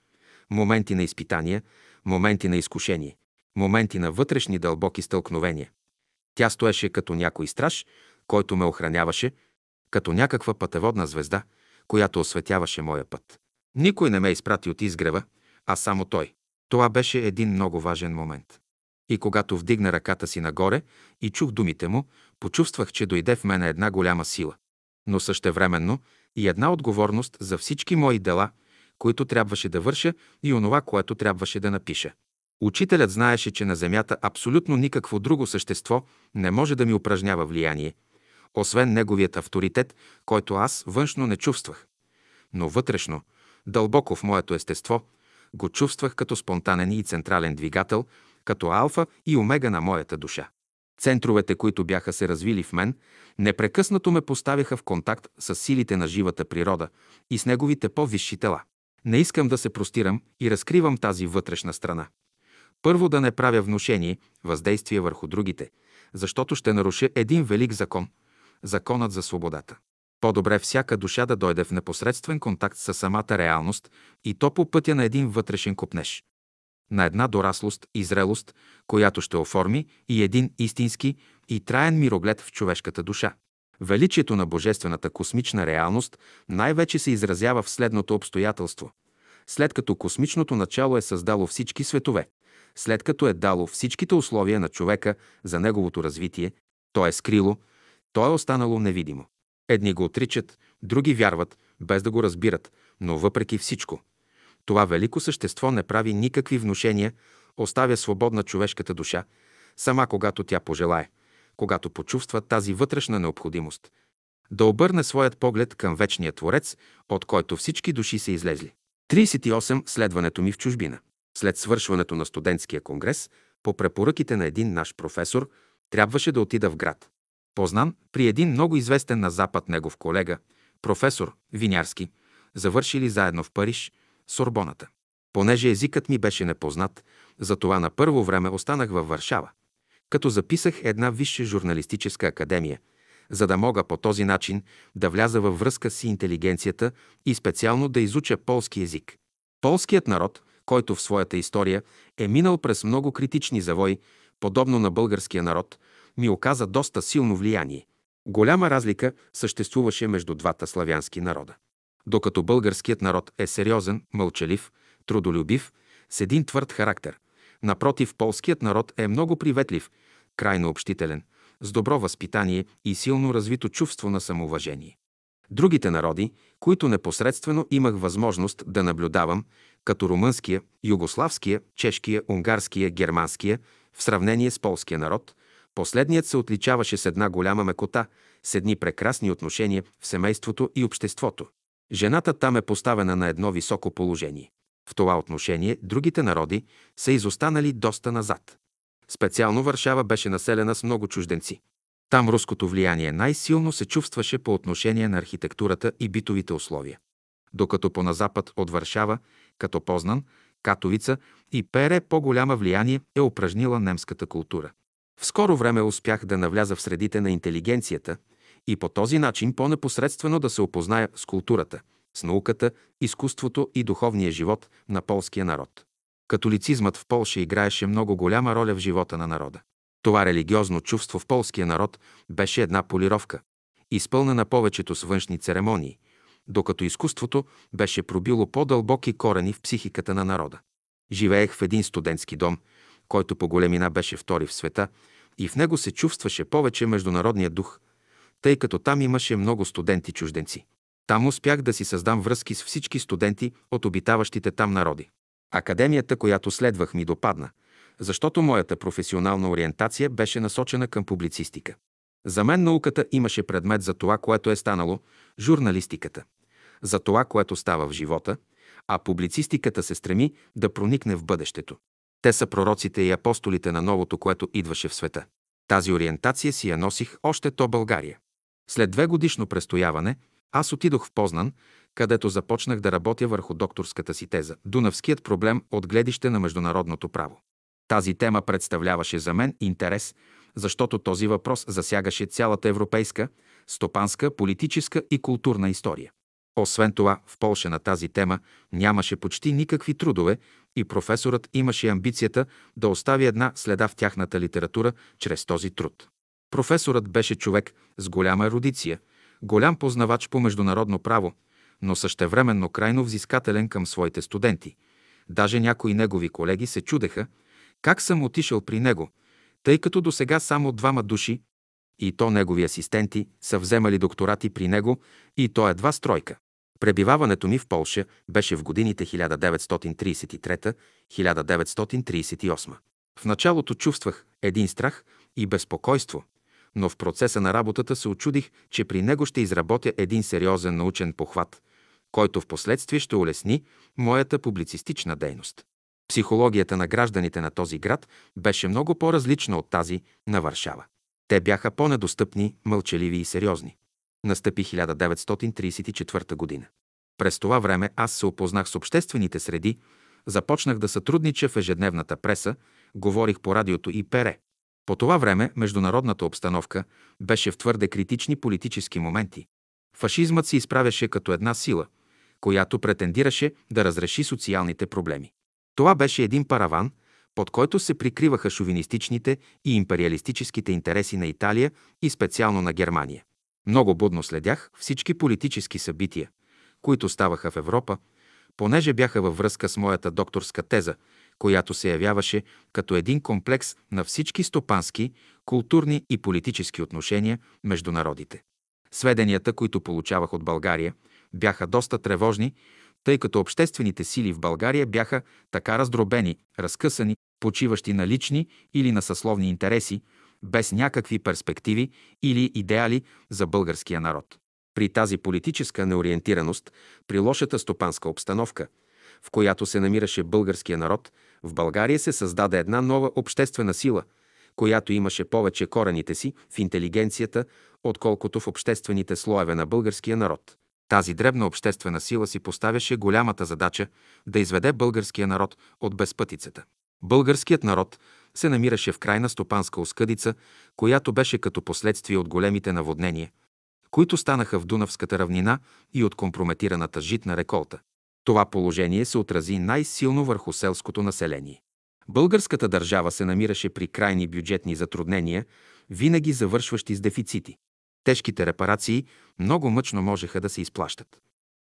моменти на изпитания, моменти на изкушение, моменти на вътрешни дълбоки стълкновения, тя стоеше като някой страж, който ме охраняваше, като някаква пътеводна звезда, която осветяваше моя път. Никой не ме изпрати от изгрева, а само той. Това беше един много важен момент. И когато вдигна ръката си нагоре и чух думите му, почувствах, че дойде в мене една голяма сила. Но същевременно и една отговорност за всички мои дела, които трябваше да върша и онова, което трябваше да напиша. Учителят знаеше, че на Земята абсолютно никакво друго същество не може да ми упражнява влияние, освен неговият авторитет, който аз външно не чувствах. Но вътрешно, дълбоко в моето естество, го чувствах като спонтанен и централен двигател, като алфа и омега на моята душа. Центровете, които бяха се развили в мен, непрекъснато ме поставяха в контакт с силите на живата природа и с неговите по-висши тела. Не искам да се простирам и разкривам тази вътрешна страна. Първо да не правя внушение, въздействие върху другите, защото ще наруша един велик закон – законът за свободата. По-добре всяка душа да дойде в непосредствен контакт с самата реалност и то по пътя на един вътрешен купнеж. На една дораслост и зрелост, която ще оформи и един истински и траен мироглед в човешката душа. Величието на божествената космична реалност най-вече се изразява в следното обстоятелство. След като космичното начало е създало всички светове, след като е дало всичките условия на човека за неговото развитие, то е скрило, то е останало невидимо. Едни го отричат, други вярват, без да го разбират, но въпреки всичко. Това велико същество не прави никакви внушения, оставя свободна човешката душа, сама когато тя пожелае, когато почувства тази вътрешна необходимост, да обърне своят поглед към вечния Творец, от който всички души са излезли. 38. Следването ми в чужбина. След свършването на студентския конгрес, по препоръките на един наш професор, трябваше да отида в град. Познан при един много известен на Запад негов колега, професор Винярски, завършили заедно в Париж, Сорбоната. Понеже езикът ми беше непознат, затова на първо време останах във Варшава, като записах една висша журналистическа академия, за да мога по този начин да вляза във връзка с интелигенцията и специално да изуча полски език. Полският народ, който в своята история е минал през много критични завои, подобно на българския народ, ми оказа доста силно влияние. Голяма разлика съществуваше между двата славянски народа. Докато българският народ е сериозен, мълчалив, трудолюбив, с един твърд характер. Напротив, полският народ е много приветлив, крайно общителен, с добро възпитание и силно развито чувство на самоуважение. Другите народи, които непосредствено имах възможност да наблюдавам, като румънския, югославския, чешкия, унгарския, германския, в сравнение с полския народ, последният се отличаваше с една голяма мекота, с едни прекрасни отношения в семейството и обществото. Жената там е поставена на едно високо положение. В това отношение другите народи са изостанали доста назад. Специално Варшава беше населена с много чужденци. Там руското влияние най-силно се чувстваше по отношение на архитектурата и битовите условия. Докато по назапад от Варшава, като Познан, Катовица и Пере по-голяма влияние е упражнила немската култура. В скоро време успях да навляза в средите на интелигенцията и по този начин по-непосредствено да се опозная с културата, с науката, изкуството и духовния живот на полския народ. Католицизмът в Полша играеше много голяма роля в живота на народа. Това религиозно чувство в полския народ беше една полировка, изпълнена повечето с външни церемонии, докато изкуството беше пробило по-дълбоки корени в психиката на народа. Живеех в един студентски дом, който по големина беше втори в света, и в него се чувстваше повече международния дух, тъй като там имаше много студенти-чужденци. Там успях да си създам връзки с всички студенти от обитаващите там народи. Академията, която следвах, ми допадна, защото моята професионална ориентация беше насочена към публицистика. За мен науката имаше предмет за това, което е станало, журналистиката, за това, което става в живота, а публицистиката се стреми да проникне в бъдещето. Те са пророците и апостолите на новото, което идваше в света. Тази ориентация си я носих още то България. След две годишно престояване, аз отидох в Познан, където започнах да работя върху докторската си теза «Дунавският проблем от гледище на международното право». Тази тема представляваше за мен интерес, защото този въпрос засягаше цялата европейска, стопанска, политическа и културна история. Освен това, в Полша на тази тема нямаше почти никакви трудове и професорът имаше амбицията да остави една следа в тяхната литература чрез този труд. Професорът беше човек с голяма ерудиция, голям познавач по международно право, но същевременно крайно взискателен към своите студенти. Даже някои негови колеги се чудеха как съм отишъл при него, тъй като до сега само двама души, и то негови асистенти, са вземали докторати при него, и то едва стройка. Пребиваването ми в Полша беше в годините 1933-1938. В началото чувствах един страх и безпокойство, но в процеса на работата се очудих, че при него ще изработя един сериозен научен похват, който в последствие ще улесни моята публицистична дейност. Психологията на гражданите на този град беше много по-различна от тази на Варшава. Те бяха по-недостъпни, мълчаливи и сериозни. Настъпи 1934 година. През това време аз се опознах с обществените среди, започнах да сътруднича в ежедневната преса, говорих по радиото и пере. По това време международната обстановка беше в твърде критични политически моменти. Фашизмът се изправяше като една сила, която претендираше да разреши социалните проблеми. Това беше един параван, под който се прикриваха шовинистичните и империалистическите интереси на Италия и специално на Германия. Много будно следях всички политически събития, които ставаха в Европа, понеже бяха във връзка с моята докторска теза, която се явяваше като един комплекс на всички стопански, културни и политически отношения между народите. Сведенията, които получавах от България, бяха доста тревожни, тъй като обществените сили в България бяха така раздробени, разкъсани, почиващи на лични или на съсловни интереси, без някакви перспективи или идеали за българския народ. При тази политическа неориентираност, при лошата стопанска обстановка, в която се намираше българския народ, в България се създаде една нова обществена сила, която имаше повече корените си в интелигенцията, отколкото в обществените слоеве на българския народ. Тази дребна обществена сила си поставяше голямата задача да изведе българския народ от безпътицата. Българският народ се намираше в крайна стопанска оскъдица, която беше като последствие от големите наводнения, които станаха в Дунавската равнина и от компрометираната житна реколта. Това положение се отрази най-силно върху селското население. Българската държава се намираше при крайни бюджетни затруднения, винаги завършващи с дефицити. Тежките репарации много мъчно можеха да се изплащат.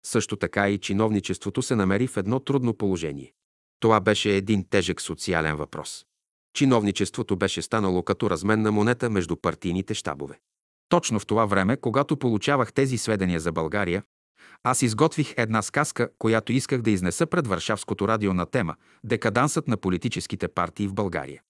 Също така и чиновничеството се намери в едно трудно положение. Това беше един тежък социален въпрос. Чиновничеството беше станало като разменна монета между партийните щабове. Точно в това време, когато получавах тези сведения за България, аз изготвих една сказка, която исках да изнеса пред Варшавското радио на тема «Декадансът на политическите партии в България».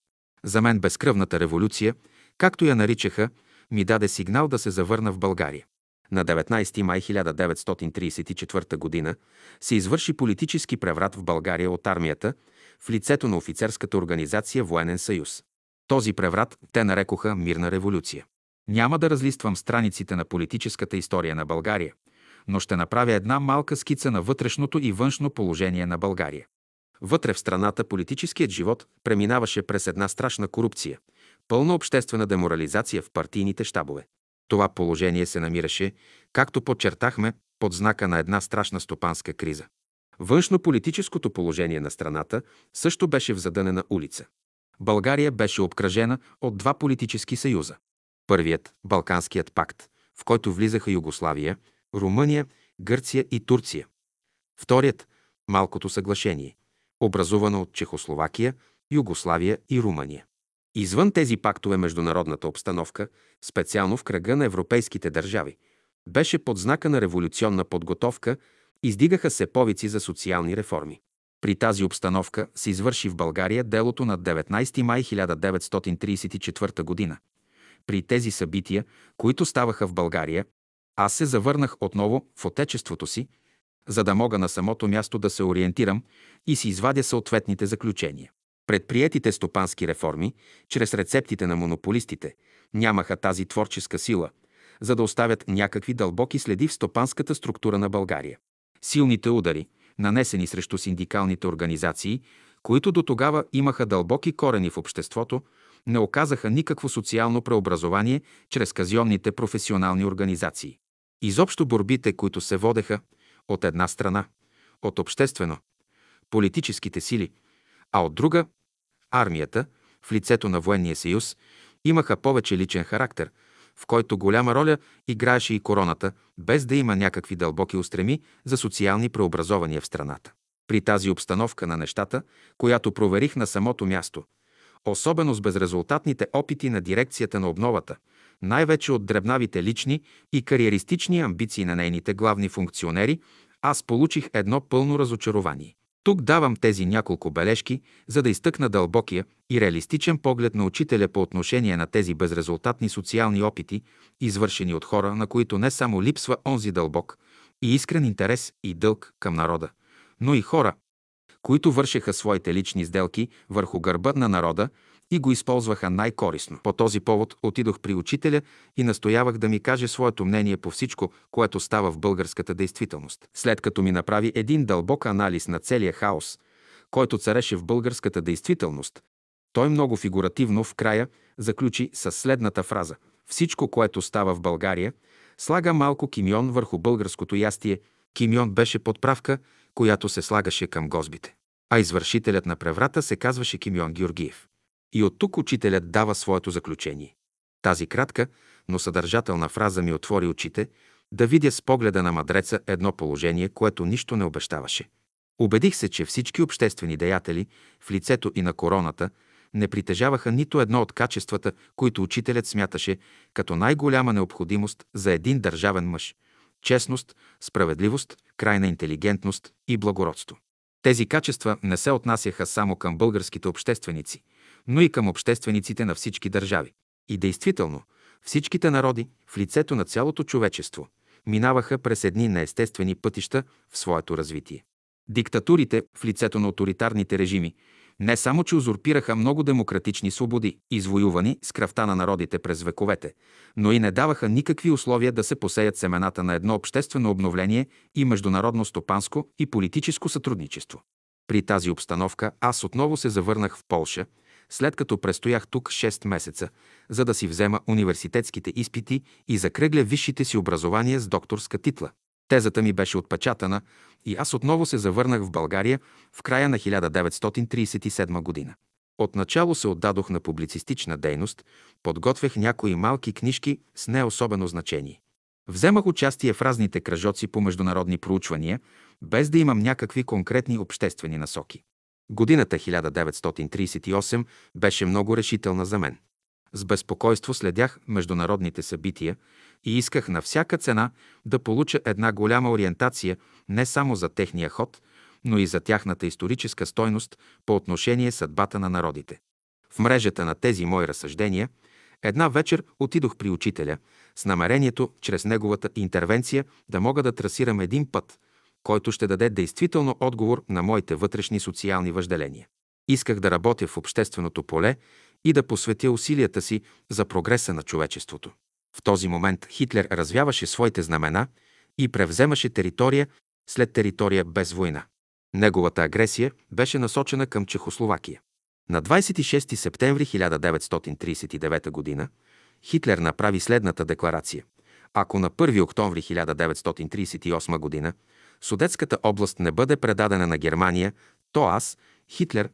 За мен безкръвната революция, както я наричаха, ми даде сигнал да се завърна в България. На 19 май 1934 г. се извърши политически преврат в България от армията в лицето на офицерската организация Военен съюз. Този преврат те нарекоха мирна революция. Няма да разлиствам страниците на политическата история на България, но ще направя една малка скица на вътрешното и външно положение на България. Вътре в страната политическият живот преминаваше през една страшна корупция, пълна обществена деморализация в партийните щабове. Това положение се намираше, както подчертахме, под знака на една страшна стопанска криза. Външно-политическото положение на страната също беше в задънена улица. България беше обкръжена от два политически съюза. Първият – Балканският пакт, в който влизаха Югославия, Румъния, Гърция и Турция. Вторият – Малкото съглашение, образувано от Чехословакия, Югославия и Румъния. Извън тези пактове международната обстановка, специално в кръга на европейските държави, беше под знака на революционна подготовка, издигаха се повици за социални реформи. При тази обстановка се извърши в България делото на 19 май 1934 година. При тези събития, които ставаха в България, аз се завърнах отново в отечеството си, за да мога на самото място да се ориентирам и си извадя съответните заключения. Предприетите стопански реформи, чрез рецептите на монополистите, нямаха тази творческа сила, за да оставят някакви дълбоки следи в стопанската структура на България. Силните удари, нанесени срещу синдикалните организации, които до тогава имаха дълбоки корени в обществото, не оказаха никакво социално преобразование чрез казионните професионални организации. Изобщо борбите, които се водеха от една страна, от обществено, политическите сили, а от друга – армията, в лицето на военния съюз, имаха повече личен характер, в който голяма роля играеше и короната, без да има някакви дълбоки устреми за социални преобразования в страната. При тази обстановка на нещата, която проверих на самото място, особено с безрезултатните опити на дирекцията на обновата, най-вече от дребнавите лични и кариеристични амбиции на нейните главни функционери, аз получих едно пълно разочарование. Тук давам тези няколко бележки, за да изтъкна дълбокия и реалистичен поглед на учителя по отношение на тези безрезултатни социални опити, извършени от хора, на които не само липсва онзи дълбок и искрен интерес и дълг към народа, но и хора, които вършеха своите лични сделки върху гърба на народа и го използваха най-корисно. По този повод отидох при учителя и настоявах да ми каже своето мнение по всичко, което става в българската действителност. След като ми направи един дълбок анализ на целия хаос, който цареше в българската действителност, той много фигуративно в края заключи с следната фраза. Всичко, което става в България, слага малко кимион върху българското ястие. Кимион беше подправка, която се слагаше към гозбите. А извършителят на преврата се казваше Кимион Георгиев. И от тук учителят дава своето заключение. Тази кратка, но съдържателна фраза ми отвори очите да видя с погледа на мадреца едно положение, което нищо не обещаваше. Убедих се, че всички обществени деятели в лицето и на короната не притежаваха нито едно от качествата, които учителят смяташе като най-голяма необходимост за един държавен мъж – честност, справедливост, крайна интелигентност и благородство. Тези качества не се отнасяха само към българските общественици, но и към обществениците на всички държави. И действително, всичките народи в лицето на цялото човечество минаваха през едни неестествени пътища в своето развитие. Диктатурите в лицето на авторитарните режими не само, че узурпираха много демократични свободи, извоювани с кръвта на народите през вековете, но и не даваха никакви условия да се посеят семената на едно обществено обновление и международно стопанско и политическо сътрудничество. При тази обстановка аз отново се завърнах в Полша, след като престоях тук 6 месеца, за да си взема университетските изпити и закръгля висшите си образования с докторска титла. Тезата ми беше отпечатана и аз отново се завърнах в България в края на 1937 година. Отначало се отдадох на публицистична дейност, подготвях някои малки книжки с не особено значение. Вземах участие в разните кръжоци по международни проучвания, без да имам някакви конкретни обществени насоки. Годината 1938 беше много решителна за мен. С безпокойство следях международните събития и исках на всяка цена да получа една голяма ориентация не само за техния ход, но и за тяхната историческа стойност по отношение съдбата на народите. В мрежата на тези мои разсъждения една вечер отидох при учителя с намерението, чрез неговата интервенция, да мога да трасирам един път, който ще даде действително отговор на моите вътрешни социални въжделения. Исках да работя в общественото поле и да посветя усилията си за прогреса на човечеството. В този момент Хитлер развяваше своите знамена и превземаше територия след територия без война. Неговата агресия беше насочена към Чехословакия. На 26 септември 1939 г. Хитлер направи следната декларация. Ако на 1 октомври 1938 г. Судетската област не бъде предадена на Германия, то аз, Хитлер,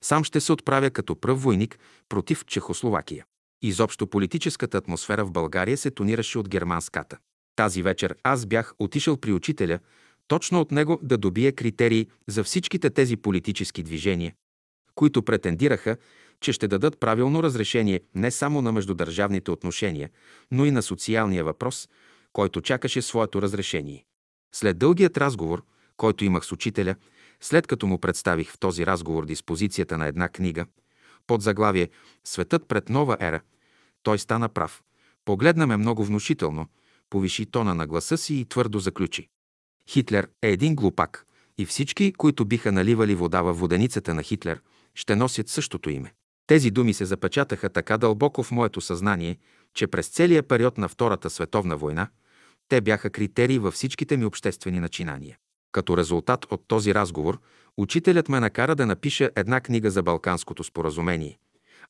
сам ще се отправя като пръв войник против Чехословакия. Изобщо политическата атмосфера в България се тонираше от германската. Тази вечер аз бях отишъл при учителя, точно от него да добие критерии за всичките тези политически движения, които претендираха, че ще дадат правилно разрешение не само на междудържавните отношения, но и на социалния въпрос, който чакаше своето разрешение. След дългият разговор, който имах с учителя, след като му представих в този разговор диспозицията на една книга, под заглавие «Светът пред нова ера», той стана прав. Погледна ме много внушително, повиши тона на гласа си и твърдо заключи. Хитлер е един глупак и всички, които биха наливали вода във воденицата на Хитлер, ще носят същото име. Тези думи се запечатаха така дълбоко в моето съзнание, че през целия период на Втората световна война те бяха критерии във всичките ми обществени начинания. Като резултат от този разговор, учителят ме накара да напиша една книга за Балканското споразумение,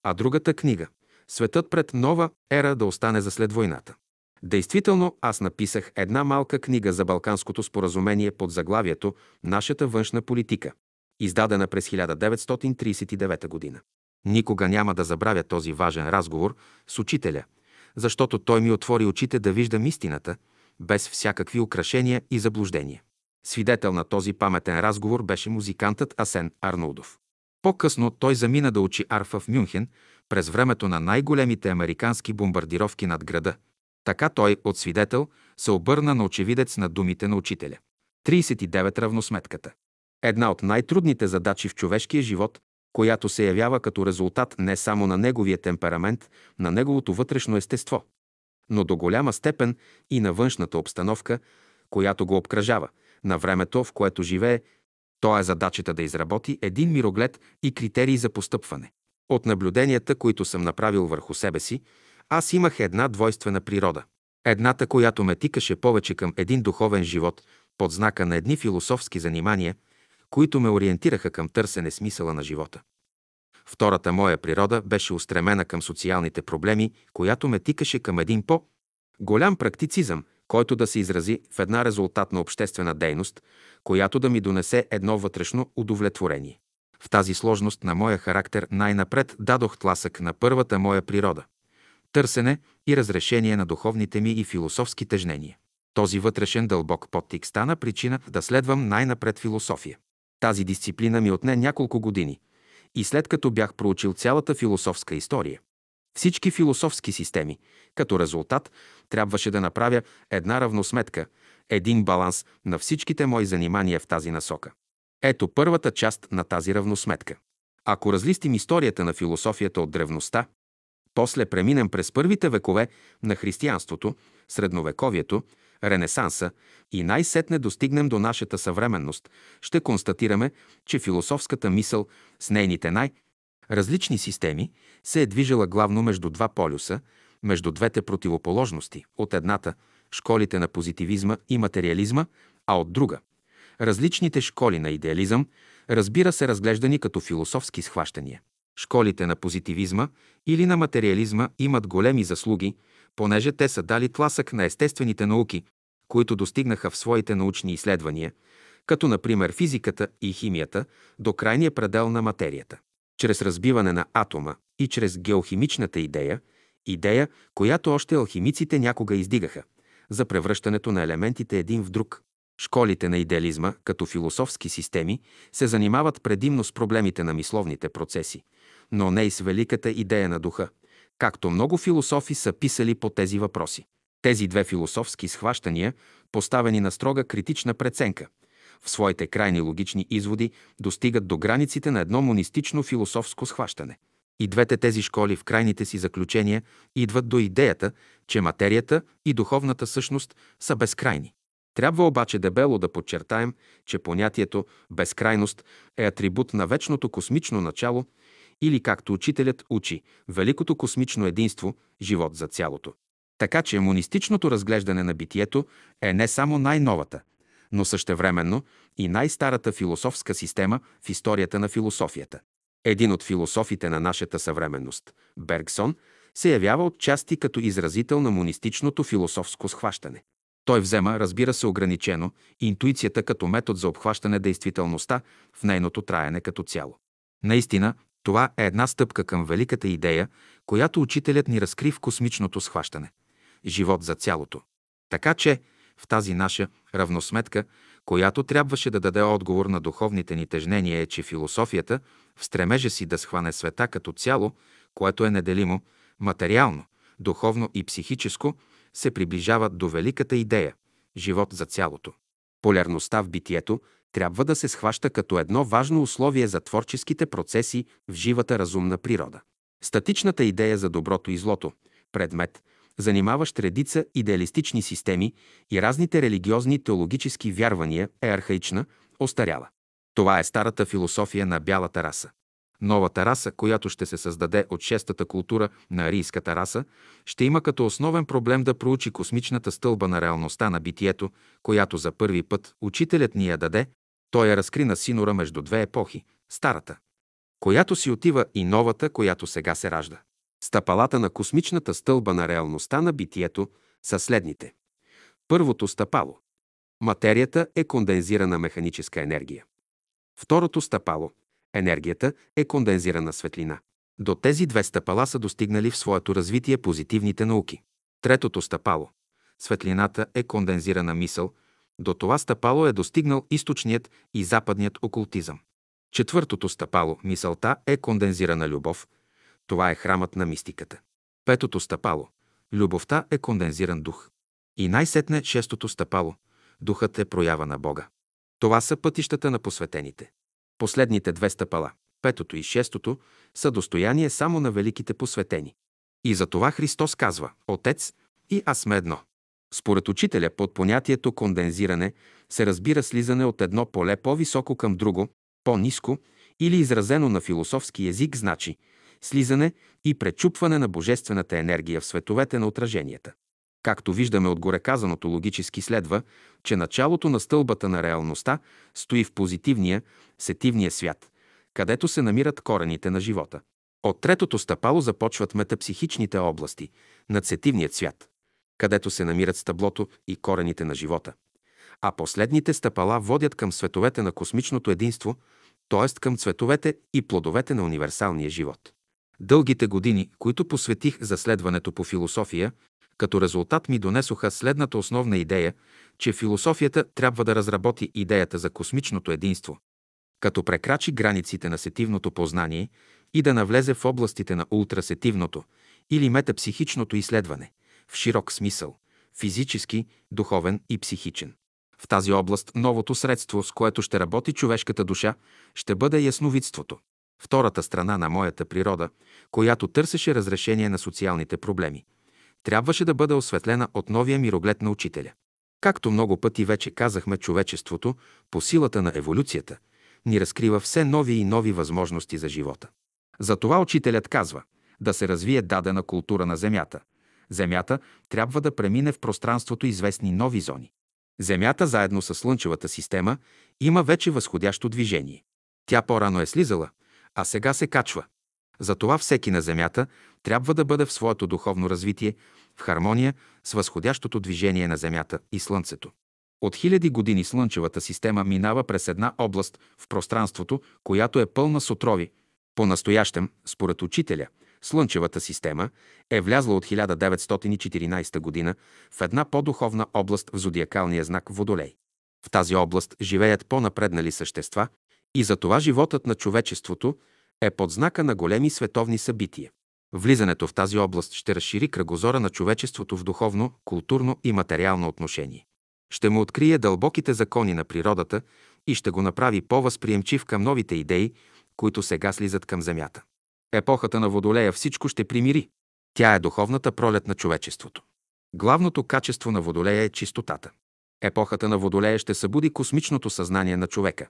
а другата книга Светът пред нова ера да остане за след войната. Действително, аз написах една малка книга за Балканското споразумение под заглавието «Нашата външна политика», издадена през 1939 година. Никога няма да забравя този важен разговор с учителя, защото той ми отвори очите да виждам истината, без всякакви украшения и заблуждения. Свидетел на този паметен разговор беше музикантът Асен Арнолдов. По-късно той замина да учи арфа в Мюнхен през времето на най-големите американски бомбардировки над града. Така той, от свидетел, се обърна на очевидец на думите на учителя. 39 равносметката. Една от най-трудните задачи в човешкия живот, която се явява като резултат не само на неговия темперамент, на неговото вътрешно естество, но до голяма степен и на външната обстановка, която го обкръжава, на времето, в което живее, то е задачата да изработи един мироглед и критерии за постъпване. От наблюденията, които съм направил върху себе си, аз имах една двойствена природа. Едната, която ме тикаше повече към един духовен живот, под знака на едни философски занимания, които ме ориентираха към търсене смисъла на живота. Втората моя природа беше устремена към социалните проблеми, която ме тикаше към един по-голям практицизъм, който да се изрази в една резултатна обществена дейност, която да ми донесе едно вътрешно удовлетворение. В тази сложност на моя характер най-напред дадох тласък на първата моя природа – търсене и разрешение на духовните ми и философски тежнения. Този вътрешен дълбок подтик стана причина да следвам най-напред философия. Тази дисциплина ми отне няколко години и след като бях проучил цялата философска история, всички философски системи, като резултат трябваше да направя една равносметка, един баланс на всичките мои занимания в тази насока. Ето първата част на тази равносметка. Ако разлистим историята на философията от древността, после преминем през първите векове на християнството, средновековието, Ренесанса и най-сетне достигнем до нашата съвременност, ще констатираме, че философската мисъл с нейните най-различни системи се е движила главно между два полюса, между двете противоположности. От едната – школите на позитивизма и материализма, а от друга – различните школи на идеализъм, разбира се разглеждани като философски схващания. Школите на позитивизма или на материализма имат големи заслуги, понеже те са дали тласък на естествените науки, които достигнаха в своите научни изследвания, като например физиката и химията, до крайния предел на материята. Чрез разбиване на атома и чрез геохимичната идея, идея, която още алхимиците някога издигаха, за превръщането на елементите един в друг. Школите на идеализма, като философски системи, се занимават предимно с проблемите на мисловните процеси, но не и с великата идея на духа, както много философи са писали по тези въпроси. Тези две философски схващания, поставени на строга критична преценка, в своите крайни логични изводи достигат до границите на едно монистично философско схващане. И двете тези школи в крайните си заключения идват до идеята, че материята и духовната същност са безкрайни. Трябва обаче дебело да подчертаем, че понятието безкрайност е атрибут на вечното космично начало или както учителят учи, великото космично единство, живот за цялото. Така че монистичното разглеждане на битието е не само най-новата, но същевременно и най-старата философска система в историята на философията. Един от философите на нашата съвременност, Бергсон, се явява отчасти като изразител на монистичното философско схващане. Той взема, разбира се, ограничено интуицията като метод за обхващане действителността в нейното траене като цяло. Наистина, това е една стъпка към великата идея, която учителят ни разкри в космичното схващане – живот за цялото. Така че в тази наша равносметка, която трябваше да даде отговор на духовните ни тежнения, е, че философията в стремежа си да схване света като цяло, което е неделимо, материално, духовно и психическо, се приближават до великата идея – живот за цялото. Полярността в битието трябва да се схваща като едно важно условие за творческите процеси в живата разумна природа. Статичната идея за доброто и злото, предмет, занимаващ редица идеалистични системи и разните религиозни теологически вярвания, е архаична, остаряла. Това е старата философия на бялата раса. Новата раса, която ще се създаде от шестата култура на арийската раса, ще има като основен проблем да проучи космичната стълба на реалността на битието, която за първи път учителят ни я даде, той я разкри на синора между две епохи – старата, която си отива и новата, която сега се ражда. Стъпалата на космичната стълба на реалността на битието са следните. Първото стъпало. Материята е кондензирана механическа енергия. Второто стъпало. Енергията е кондензирана светлина. До тези две стъпала са достигнали в своето развитие позитивните науки. Третото стъпало. Светлината е кондензирана мисъл. До това стъпало е достигнал източният и западният окултизъм. Четвъртото стъпало. Мисълта е кондензирана любов – това е храмът на мистиката. Петото стъпало. Любовта е кондензиран дух. И най-сетне шестото стъпало. Духът е проява на Бога. Това са пътищата на посветените. Последните две стъпала, петото и шестото, са достояние само на великите посветени. И за това Христос казва «Отец и аз сме едно». Според учителя под понятието кондензиране се разбира слизане от едно поле по-високо към друго, по-ниско или изразено на философски език значи слизане и пречупване на божествената енергия в световете на отраженията. Както виждаме от горе казаното, логически следва, че началото на стълбата на реалността стои в позитивния, сетивния свят, където се намират корените на живота. От третото стъпало започват метапсихичните области на сетивният свят, където се намират стъблото и корените на живота. А последните стъпала водят към световете на космичното единство, т.е. към цветовете и плодовете на универсалния живот. Дългите години, които посветих за следването по философия, като резултат ми донесоха следната основна идея, че философията трябва да разработи идеята за космичното единство, като прекрачи границите на сетивното познание и да навлезе в областите на ултрасетивното или метапсихичното изследване, в широк смисъл – физически, духовен и психичен. В тази област новото средство, с което ще работи човешката душа, ще бъде ясновидството. Втората страна на моята природа, която търсеше разрешение на социалните проблеми трябваше да бъде осветлена от новия мироглед на учителя. Както много пъти вече казахме, човечеството, по силата на еволюцията, ни разкрива все нови и нови възможности за живота. Затова учителят казва да се развие дадена култура на Земята. Земята трябва да премине в пространството известни нови зони. Земята, заедно с Слънчевата система, има вече възходящо движение. Тя по-рано е слизала, а сега се качва. Затова всеки на Земята трябва да бъде в своето духовно развитие в хармония с възходящото движение на Земята и Слънцето. От хиляди години Слънчевата система минава през една област в пространството, която е пълна с отрови. По-настоящем, според учителя, Слънчевата система е влязла от 1914 година в една по-духовна област в зодиакалния знак Водолей. В тази област живеят по-напреднали същества и затова животът на човечеството е под знака на големи световни събития. Влизането в тази област ще разшири кръгозора на човечеството в духовно, културно и материално отношение. Ще му открие дълбоките закони на природата и ще го направи по-възприемчив към новите идеи, които сега слизат към Земята. Епохата на Водолея всичко ще примири. Тя е духовната пролет на човечеството. Главното качество на Водолея е чистотата. Епохата на Водолея ще събуди космичното съзнание на човека.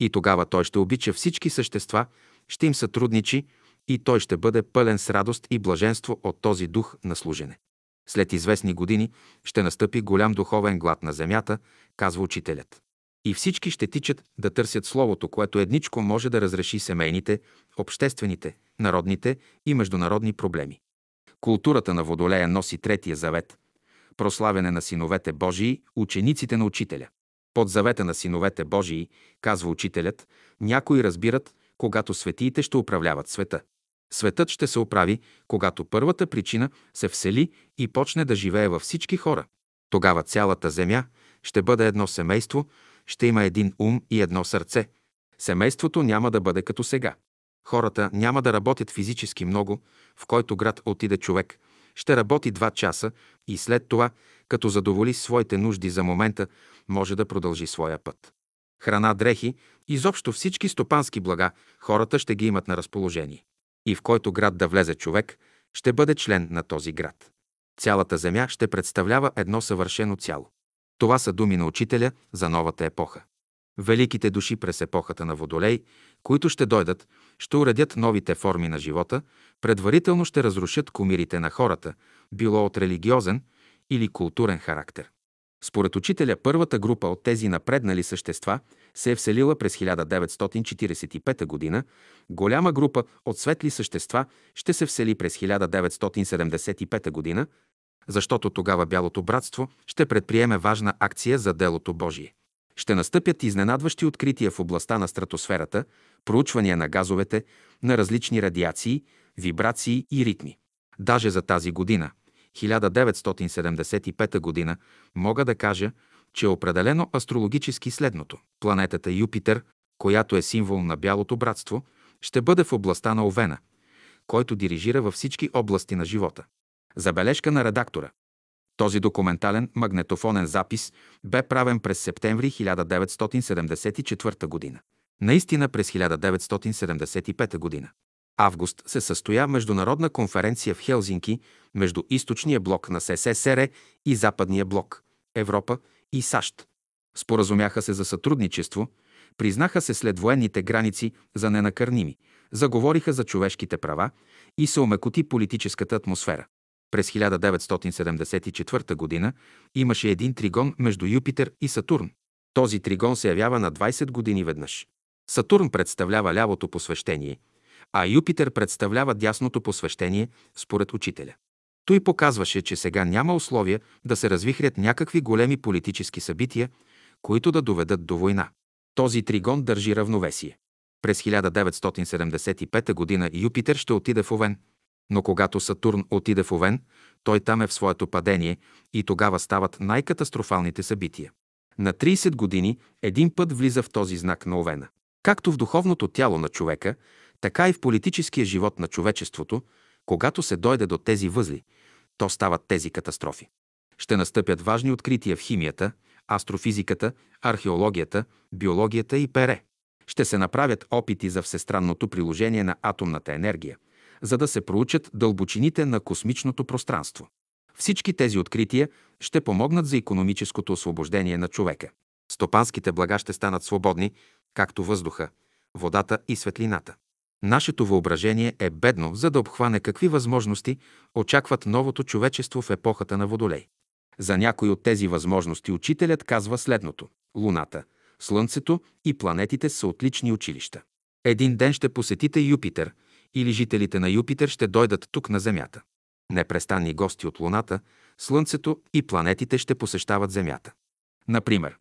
И тогава той ще обича всички същества, ще им сътрудничи и той ще бъде пълен с радост и блаженство от този дух на служене. След известни години ще настъпи голям духовен глад на земята, казва учителят. И всички ще тичат да търсят Словото, което едничко може да разреши семейните, обществените, народните и международни проблеми. Културата на Водолея носи третия завет – прославяне на синовете Божии, учениците на учителя. Под завета на синовете Божии, казва учителят, някои разбират, когато светиите ще управляват света. Светът ще се оправи, когато първата причина се всели и почне да живее във всички хора. Тогава цялата земя ще бъде едно семейство, ще има един ум и едно сърце. Семейството няма да бъде като сега. Хората няма да работят физически много, в който град отиде човек, ще работи два часа и след това, като задоволи своите нужди за момента, може да продължи своя път. Храна, дрехи, изобщо всички стопански блага хората ще ги имат на разположение и в който град да влезе човек, ще бъде член на този град. Цялата земя ще представлява едно съвършено цяло. Това са думи на учителя за новата епоха. Великите души през епохата на Водолей, които ще дойдат, ще уредят новите форми на живота, предварително ще разрушат комирите на хората, било от религиозен или културен характер. Според учителя, първата група от тези напреднали същества се е вселила през 1945 г., голяма група от светли същества ще се всели през 1975 г., защото тогава Бялото братство ще предприеме важна акция за делото Божие. Ще настъпят изненадващи открития в областта на стратосферата, проучвания на газовете, на различни радиации, вибрации и ритми. Даже за тази година – 1975 година, мога да кажа, че е определено астрологически следното. Планетата Юпитер, която е символ на Бялото братство, ще бъде в областта на Овена, който дирижира във всички области на живота. Забележка на редактора. Този документален магнетофонен запис бе правен през септември 1974 година. Наистина през 1975 година. Август се състоя международна конференция в Хелзинки между източния блок на СССР и западния блок – Европа и САЩ. Споразумяха се за сътрудничество, признаха се след военните граници за ненакърними, заговориха за човешките права и се омекоти политическата атмосфера. През 1974 г. имаше един тригон между Юпитер и Сатурн. Този тригон се явява на 20 години веднъж. Сатурн представлява лявото посвещение, а Юпитер представлява дясното посвещение според учителя. Той показваше, че сега няма условия да се развихрят някакви големи политически събития, които да доведат до война. Този тригон държи равновесие. През 1975 г. Юпитер ще отиде в Овен, но когато Сатурн отиде в Овен, той там е в своето падение и тогава стават най-катастрофалните събития. На 30 години един път влиза в този знак на Овена. Както в духовното тяло на човека, така и в политическия живот на човечеството, когато се дойде до тези възли, то стават тези катастрофи. Ще настъпят важни открития в химията, астрофизиката, археологията, биологията и пере. Ще се направят опити за всестранното приложение на атомната енергия, за да се проучат дълбочините на космичното пространство. Всички тези открития ще помогнат за економическото освобождение на човека. Стопанските блага ще станат свободни, както въздуха, водата и светлината. Нашето въображение е бедно, за да обхване какви възможности очакват новото човечество в епохата на Водолей. За някои от тези възможности учителят казва следното. Луната, Слънцето и планетите са отлични училища. Един ден ще посетите Юпитер или жителите на Юпитер ще дойдат тук на Земята. Непрестанни гости от Луната, Слънцето и планетите ще посещават Земята. Например,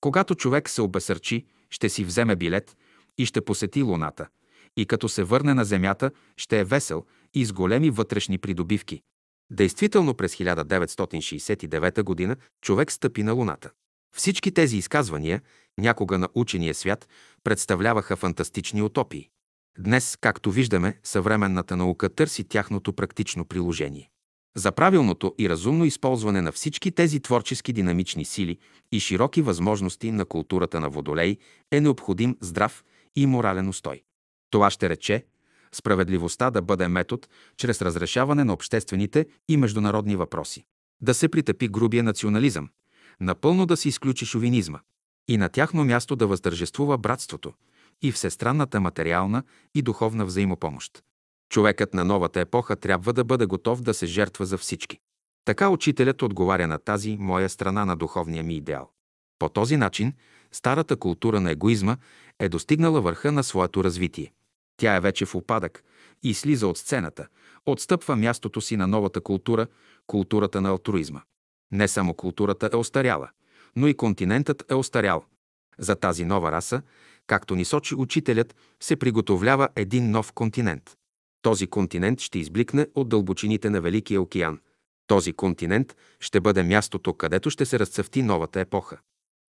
когато човек се обесърчи, ще си вземе билет и ще посети Луната, и като се върне на Земята, ще е весел и с големи вътрешни придобивки. Действително през 1969 г. човек стъпи на Луната. Всички тези изказвания, някога на учения свят, представляваха фантастични утопии. Днес, както виждаме, съвременната наука търси тяхното практично приложение. За правилното и разумно използване на всички тези творчески динамични сили и широки възможности на културата на Водолей е необходим здрав и морален устой. Това ще рече справедливостта да бъде метод чрез разрешаване на обществените и международни въпроси. Да се притъпи грубия национализъм, напълно да се изключи шовинизма и на тяхно място да въздържествува братството и всестранната материална и духовна взаимопомощ. Човекът на новата епоха трябва да бъде готов да се жертва за всички. Така учителят отговаря на тази моя страна на духовния ми идеал. По този начин старата култура на егоизма е достигнала върха на своето развитие. Тя е вече в упадък и слиза от сцената, отстъпва мястото си на новата култура, културата на алтруизма. Не само културата е остаряла, но и континентът е остарял. За тази нова раса, както ни сочи учителят, се приготовлява един нов континент. Този континент ще избликне от дълбочините на Великия океан. Този континент ще бъде мястото, където ще се разцъфти новата епоха.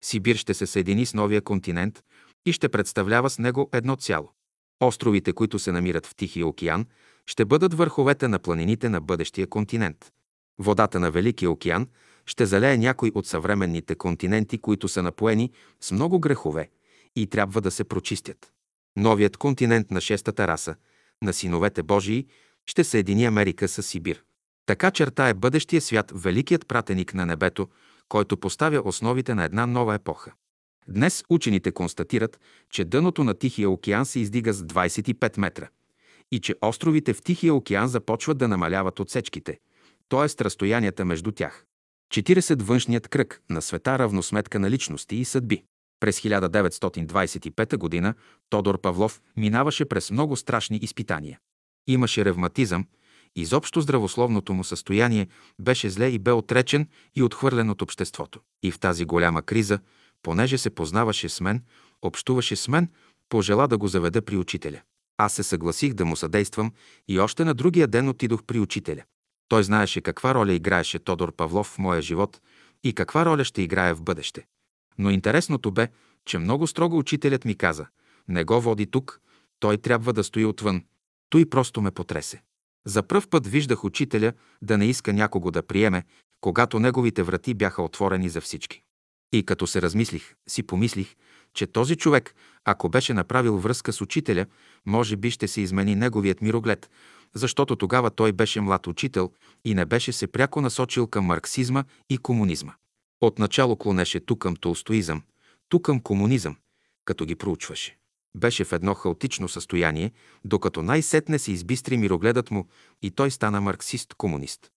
Сибир ще се съедини с новия континент и ще представлява с него едно цяло. Островите, които се намират в Тихия океан, ще бъдат върховете на планините на бъдещия континент. Водата на Великия океан ще залее някой от съвременните континенти, които са напоени с много грехове и трябва да се прочистят. Новият континент на шестата раса, на синовете Божии, ще съедини Америка с Сибир. Така черта е бъдещия свят, великият пратеник на небето, който поставя основите на една нова епоха. Днес учените констатират, че дъното на Тихия океан се издига с 25 метра и че островите в Тихия океан започват да намаляват отсечките, т.е. разстоянията между тях. 40 външният кръг на света равносметка на личности и съдби. През 1925 г. Тодор Павлов минаваше през много страшни изпитания. Имаше ревматизъм, изобщо здравословното му състояние беше зле и бе отречен и отхвърлен от обществото. И в тази голяма криза понеже се познаваше с мен, общуваше с мен, пожела да го заведа при учителя. Аз се съгласих да му съдействам и още на другия ден отидох при учителя. Той знаеше каква роля играеше Тодор Павлов в моя живот и каква роля ще играе в бъдеще. Но интересното бе, че много строго учителят ми каза, не го води тук, той трябва да стои отвън. Той просто ме потресе. За пръв път виждах учителя да не иска някого да приеме, когато неговите врати бяха отворени за всички. И като се размислих, си помислих, че този човек, ако беше направил връзка с учителя, може би ще се измени неговият мироглед, защото тогава той беше млад учител и не беше се пряко насочил към марксизма и комунизма. Отначало клонеше ту към толстоизъм, ту към комунизъм, като ги проучваше. Беше в едно хаотично състояние, докато най-сетне се избистри мирогледът му и той стана марксист-комунист.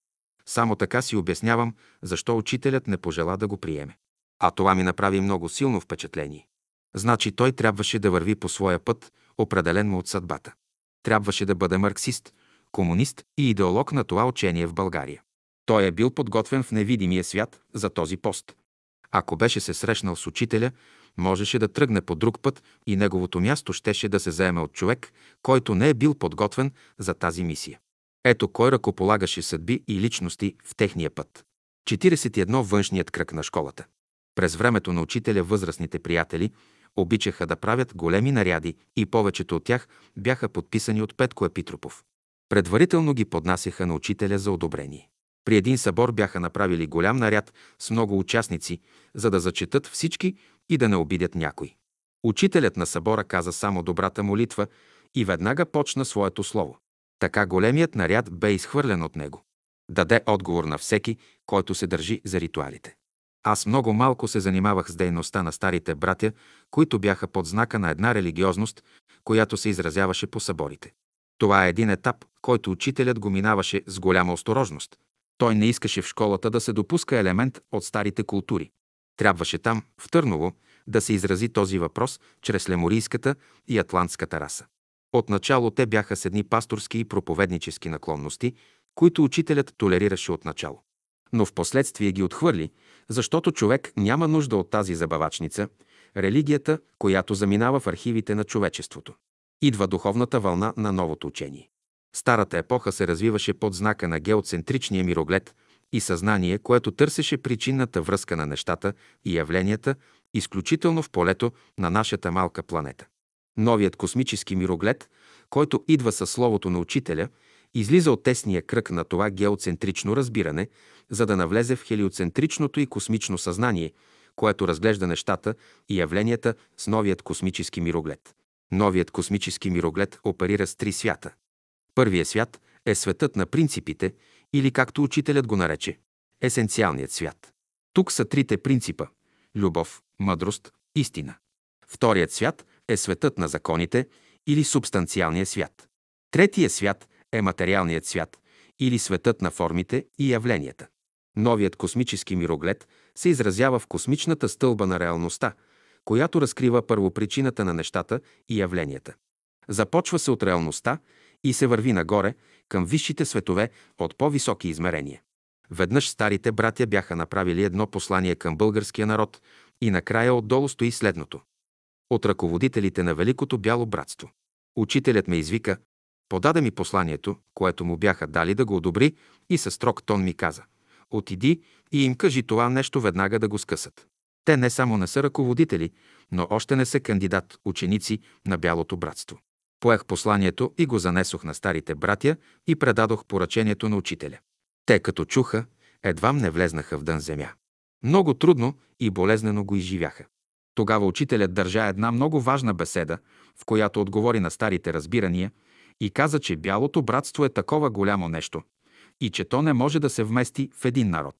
Само така си обяснявам, защо учителят не пожела да го приеме. А това ми направи много силно впечатление. Значи той трябваше да върви по своя път, определен му от съдбата. Трябваше да бъде марксист, комунист и идеолог на това учение в България. Той е бил подготвен в невидимия свят за този пост. Ако беше се срещнал с учителя, можеше да тръгне по друг път и неговото място щеше да се заеме от човек, който не е бил подготвен за тази мисия. Ето кой ръкополагаше съдби и личности в техния път. 41. Външният кръг на школата. През времето на учителя възрастните приятели обичаха да правят големи наряди и повечето от тях бяха подписани от Петко Епитропов. Предварително ги поднасяха на учителя за одобрение. При един събор бяха направили голям наряд с много участници, за да зачетат всички и да не обидят някой. Учителят на събора каза само добрата молитва и веднага почна своето слово. Така големият наряд бе изхвърлен от него. Даде отговор на всеки, който се държи за ритуалите. Аз много малко се занимавах с дейността на старите братя, които бяха под знака на една религиозност, която се изразяваше по съборите. Това е един етап, който учителят го минаваше с голяма осторожност. Той не искаше в школата да се допуска елемент от старите култури. Трябваше там, в Търново, да се изрази този въпрос чрез леморийската и атлантската раса. Отначало те бяха с едни пасторски и проповеднически наклонности, които учителят толерираше отначало. Но в последствие ги отхвърли, защото човек няма нужда от тази забавачница, религията, която заминава в архивите на човечеството. Идва духовната вълна на новото учение. Старата епоха се развиваше под знака на геоцентричния мироглед и съзнание, което търсеше причинната връзка на нещата и явленията, изключително в полето на нашата малка планета. Новият космически мироглед, който идва със словото на учителя, излиза от тесния кръг на това геоцентрично разбиране, за да навлезе в хелиоцентричното и космично съзнание, което разглежда нещата и явленията с новият космически мироглед. Новият космически мироглед оперира с три свята. Първият свят е светът на принципите или както учителят го нарече – есенциалният свят. Тук са трите принципа – любов, мъдрост, истина. Вторият свят е светът на законите или субстанциалният свят. Третият свят е материалният свят или светът на формите и явленията. Новият космически мироглед се изразява в космичната стълба на реалността, която разкрива първопричината на нещата и явленията. Започва се от реалността и се върви нагоре към висшите светове от по-високи измерения. Веднъж старите братя бяха направили едно послание към българския народ и накрая отдолу стои следното. От ръководителите на Великото Бяло братство. Учителят ме извика, подаде ми посланието, което му бяха дали да го одобри и със строг тон ми каза. Отиди и им кажи това нещо веднага да го скъсат. Те не само не са ръководители, но още не са кандидат, ученици на Бялото братство. Поех посланието и го занесох на старите братя и предадох поръчението на учителя. Те като чуха, едвам не влезнаха в дън земя. Много трудно и болезнено го изживяха. Тогава учителят държа една много важна беседа, в която отговори на старите разбирания и каза, че бялото братство е такова голямо нещо и че то не може да се вмести в един народ.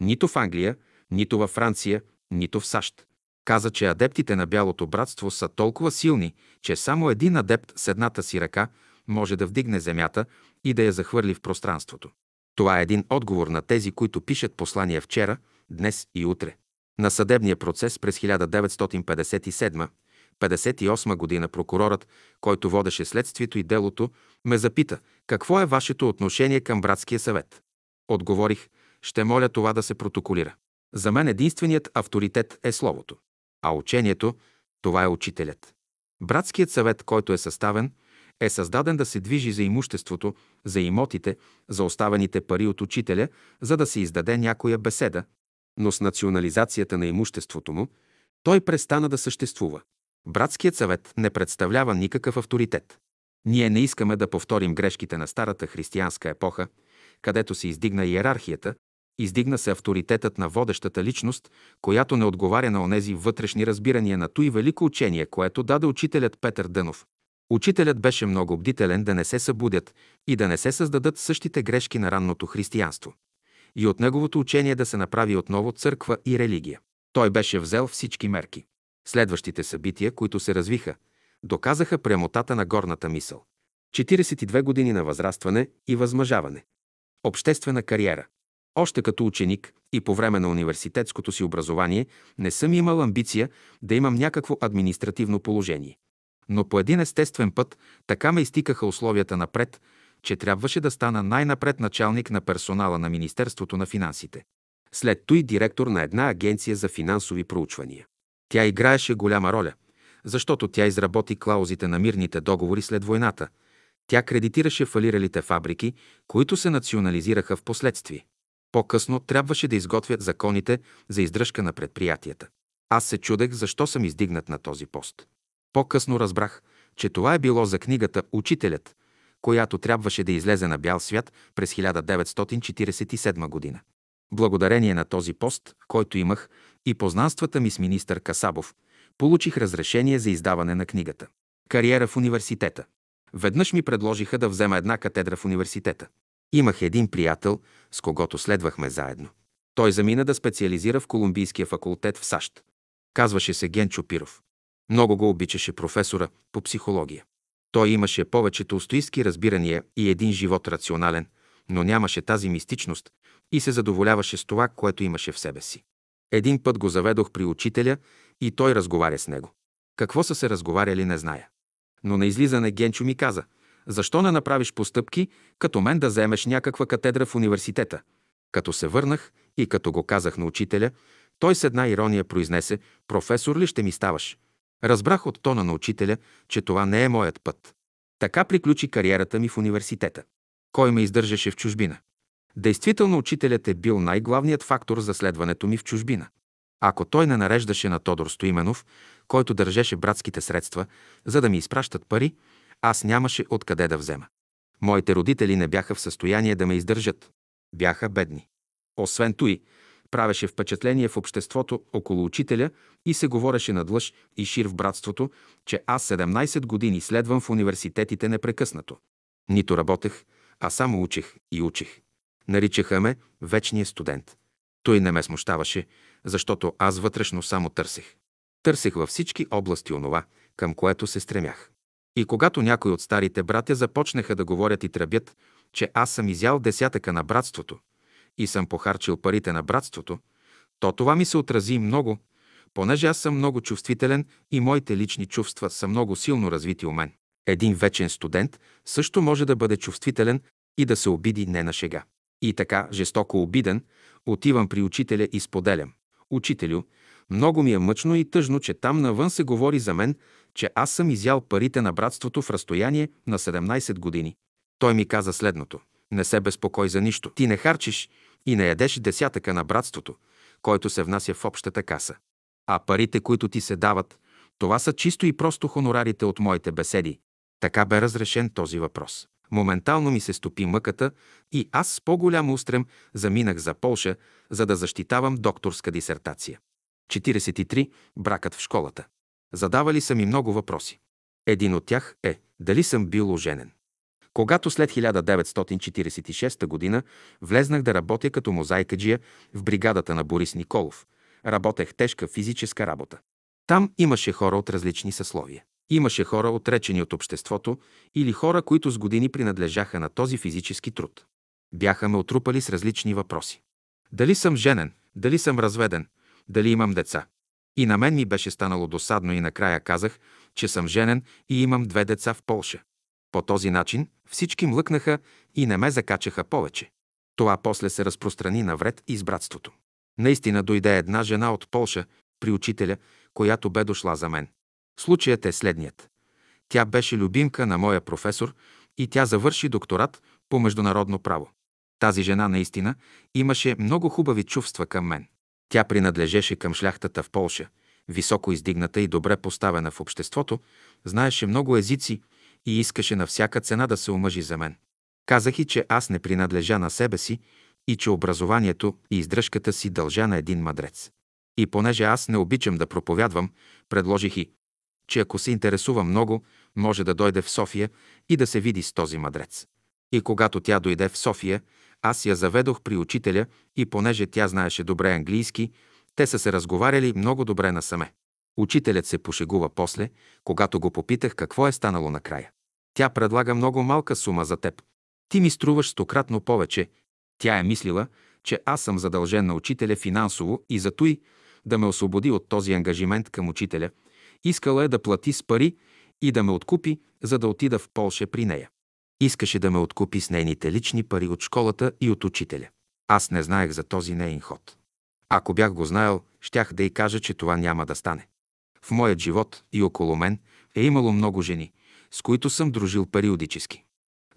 Нито в Англия, нито във Франция, нито в САЩ. Каза, че адептите на Бялото братство са толкова силни, че само един адепт с едната си ръка може да вдигне земята и да я захвърли в пространството. Това е един отговор на тези, които пишат послания вчера, днес и утре. На съдебния процес през 1957-58 година прокурорът, който водеше следствието и делото, ме запита какво е вашето отношение към братския съвет. Отговорих, ще моля това да се протоколира. За мен единственият авторитет е Словото. А учението – това е учителят. Братският съвет, който е съставен, е създаден да се движи за имуществото, за имотите, за оставените пари от учителя, за да се издаде някоя беседа, но с национализацията на имуществото му, той престана да съществува. Братският съвет не представлява никакъв авторитет. Ние не искаме да повторим грешките на старата християнска епоха, където се издигна иерархията Издигна се авторитетът на водещата личност, която не отговаря на онези вътрешни разбирания на той велико учение, което даде учителят Петър Дънов. Учителят беше много бдителен да не се събудят и да не се създадат същите грешки на ранното християнство. И от неговото учение да се направи отново църква и религия. Той беше взел всички мерки. Следващите събития, които се развиха, доказаха прямотата на горната мисъл. 42 години на възрастване и възмъжаване. Обществена кариера. Още като ученик и по време на университетското си образование не съм имал амбиция да имам някакво административно положение. Но по един естествен път така ме изтикаха условията напред, че трябваше да стана най-напред началник на персонала на Министерството на финансите. След той директор на една агенция за финансови проучвания. Тя играеше голяма роля, защото тя изработи клаузите на мирните договори след войната. Тя кредитираше фалиралите фабрики, които се национализираха в последствие. По-късно трябваше да изготвят законите за издръжка на предприятията. Аз се чудех защо съм издигнат на този пост. По-късно разбрах, че това е било за книгата «Учителят», която трябваше да излезе на бял свят през 1947 година. Благодарение на този пост, който имах, и познанствата ми с министър Касабов, получих разрешение за издаване на книгата. Кариера в университета. Веднъж ми предложиха да взема една катедра в университета. Имах един приятел, с когото следвахме заедно. Той замина да специализира в Колумбийския факултет в САЩ. Казваше се Генчо Пиров. Много го обичаше професора по психология. Той имаше повечето устоистки разбирания и един живот рационален, но нямаше тази мистичност и се задоволяваше с това, което имаше в себе си. Един път го заведох при учителя и той разговаря с него. Какво са се разговаряли, не зная. Но на излизане Генчо ми каза, защо не направиш постъпки, като мен да вземеш някаква катедра в университета? Като се върнах и като го казах на учителя, той с една ирония произнесе, професор ли ще ми ставаш? Разбрах от тона на учителя, че това не е моят път. Така приключи кариерата ми в университета. Кой ме издържаше в чужбина? Действително учителят е бил най-главният фактор за следването ми в чужбина. Ако той не нареждаше на Тодор Стоименов, който държеше братските средства, за да ми изпращат пари, аз нямаше откъде да взема. Моите родители не бяха в състояние да ме издържат. Бяха бедни. Освен той, правеше впечатление в обществото около учителя и се говореше на длъж и шир в братството, че аз 17 години следвам в университетите непрекъснато. Нито работех, а само учих и учих. Наричаха ме вечния студент. Той не ме смущаваше, защото аз вътрешно само търсех. Търсех във всички области онова, към което се стремях. И когато някои от старите братя започнаха да говорят и тръбят, че аз съм изял десятъка на братството и съм похарчил парите на братството, то това ми се отрази много, понеже аз съм много чувствителен и моите лични чувства са много силно развити у мен. Един вечен студент също може да бъде чувствителен и да се обиди не на шега. И така, жестоко обиден, отивам при учителя и споделям. Учителю, много ми е мъчно и тъжно, че там навън се говори за мен, че аз съм изял парите на братството в разстояние на 17 години. Той ми каза следното. Не се безпокой за нищо. Ти не харчиш и не ядеш десятъка на братството, който се внася в общата каса. А парите, които ти се дават, това са чисто и просто хонорарите от моите беседи. Така бе разрешен този въпрос. Моментално ми се стопи мъката и аз с по-голям устрем заминах за Полша, за да защитавам докторска дисертация. 43. Бракът в школата. Задавали са ми много въпроси. Един от тях е дали съм бил оженен. Когато след 1946 г. влезнах да работя като мозайкаджия в бригадата на Борис Николов, работех тежка физическа работа. Там имаше хора от различни съсловия. Имаше хора, отречени от обществото, или хора, които с години принадлежаха на този физически труд. Бяха ме отрупали с различни въпроси. Дали съм женен, дали съм разведен, дали имам деца. И на мен ми беше станало досадно и накрая казах, че съм женен и имам две деца в Полша. По този начин всички млъкнаха и не ме закачаха повече. Това после се разпространи навред и с братството. Наистина дойде една жена от Полша при учителя, която бе дошла за мен. Случаят е следният. Тя беше любимка на моя професор и тя завърши докторат по международно право. Тази жена наистина имаше много хубави чувства към мен. Тя принадлежеше към шляхтата в Полша, високо издигната и добре поставена в обществото, знаеше много езици и искаше на всяка цена да се омъжи за мен. Казах и, че аз не принадлежа на себе си, и че образованието и издръжката си дължа на един мъдрец. И понеже аз не обичам да проповядвам, предложих и, че ако се интересува много, може да дойде в София и да се види с този мъдрец. И когато тя дойде в София, аз я заведох при учителя и понеже тя знаеше добре английски, те са се разговаряли много добре насаме. Учителят се пошегува после, когато го попитах какво е станало накрая. Тя предлага много малка сума за теб. Ти ми струваш стократно повече. Тя е мислила, че аз съм задължен на учителя финансово и за той да ме освободи от този ангажимент към учителя. Искала е да плати с пари и да ме откупи, за да отида в Полша при нея. Искаше да ме откупи с нейните лични пари от школата и от учителя. Аз не знаех за този нейн ход. Ако бях го знаел, щях да й кажа, че това няма да стане. В моят живот и около мен е имало много жени, с които съм дружил периодически.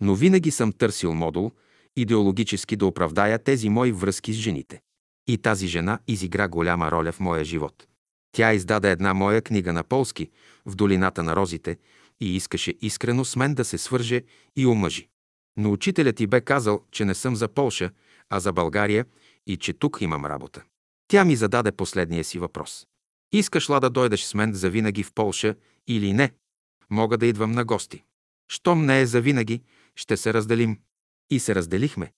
Но винаги съм търсил модул, идеологически да оправдая тези мои връзки с жените. И тази жена изигра голяма роля в моя живот. Тя издаде една моя книга на полски «В долината на розите» и искаше искрено с мен да се свърже и омъжи. Но учителят ти бе казал, че не съм за Полша, а за България и че тук имам работа. Тя ми зададе последния си въпрос. Искаш ла да дойдеш с мен завинаги в Полша или не? Мога да идвам на гости. Щом не е завинаги, ще се разделим. И се разделихме.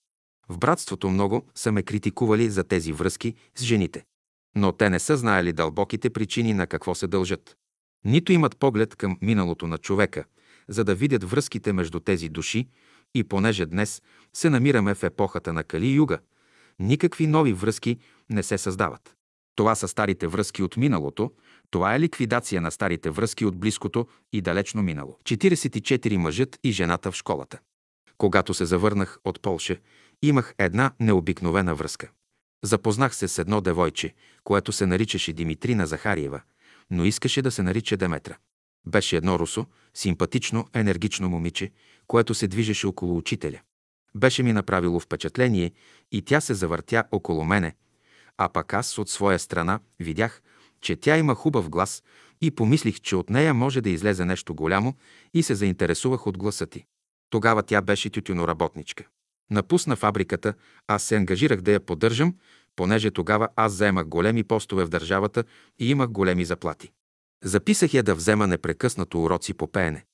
В братството много са ме критикували за тези връзки с жените. Но те не са знаели дълбоките причини на какво се дължат. Нито имат поглед към миналото на човека, за да видят връзките между тези души и понеже днес се намираме в епохата на Кали-Юга, никакви нови връзки не се създават. Това са старите връзки от миналото, това е ликвидация на старите връзки от близкото и далечно минало. 44 мъжът и жената в школата. Когато се завърнах от Полша, имах една необикновена връзка. Запознах се с едно девойче, което се наричаше Димитрина Захариева, но искаше да се нарича Деметра. Беше едно русо, симпатично, енергично момиче, което се движеше около учителя. Беше ми направило впечатление и тя се завъртя около мене, а пък аз от своя страна видях, че тя има хубав глас и помислих, че от нея може да излезе нещо голямо и се заинтересувах от гласа ти. Тогава тя беше тютюноработничка. Напусна фабриката, аз се ангажирах да я поддържам, понеже тогава аз заемах големи постове в държавата и имах големи заплати. Записах я да взема непрекъснато уроци по пеене.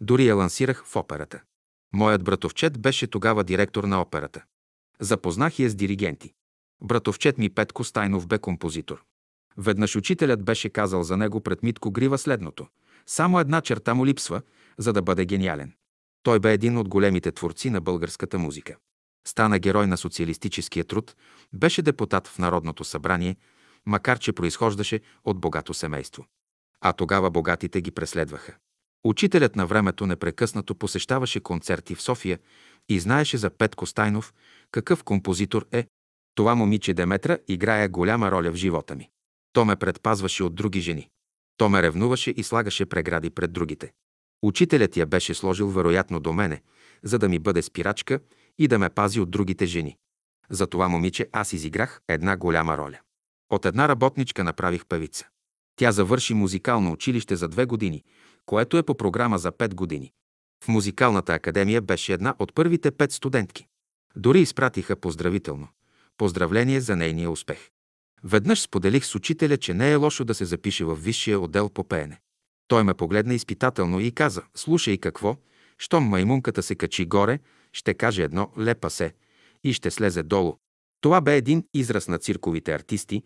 Дори я лансирах в операта. Моят братовчет беше тогава директор на операта. Запознах я с диригенти. Братовчет ми Петко Стайнов бе композитор. Веднъж учителят беше казал за него пред Митко Грива следното. Само една черта му липсва, за да бъде гениален. Той бе един от големите творци на българската музика. Стана герой на социалистическия труд, беше депутат в Народното събрание, макар че произхождаше от богато семейство. А тогава богатите ги преследваха. Учителят на времето непрекъснато посещаваше концерти в София и знаеше за Петко Стайнов какъв композитор е. Това момиче Деметра играе голяма роля в живота ми. То ме предпазваше от други жени. То ме ревнуваше и слагаше прегради пред другите. Учителят я беше сложил вероятно до мене, за да ми бъде спирачка и да ме пази от другите жени. За това момиче аз изиграх една голяма роля. От една работничка направих певица. Тя завърши музикално училище за две години, което е по програма за пет години. В музикалната академия беше една от първите пет студентки. Дори изпратиха поздравително. Поздравление за нейния успех. Веднъж споделих с учителя, че не е лошо да се запише в висшия отдел по пеене. Той ме погледна изпитателно и каза, слушай какво, щом маймунката се качи горе, ще каже едно лепа се и ще слезе долу. Това бе един израз на цирковите артисти,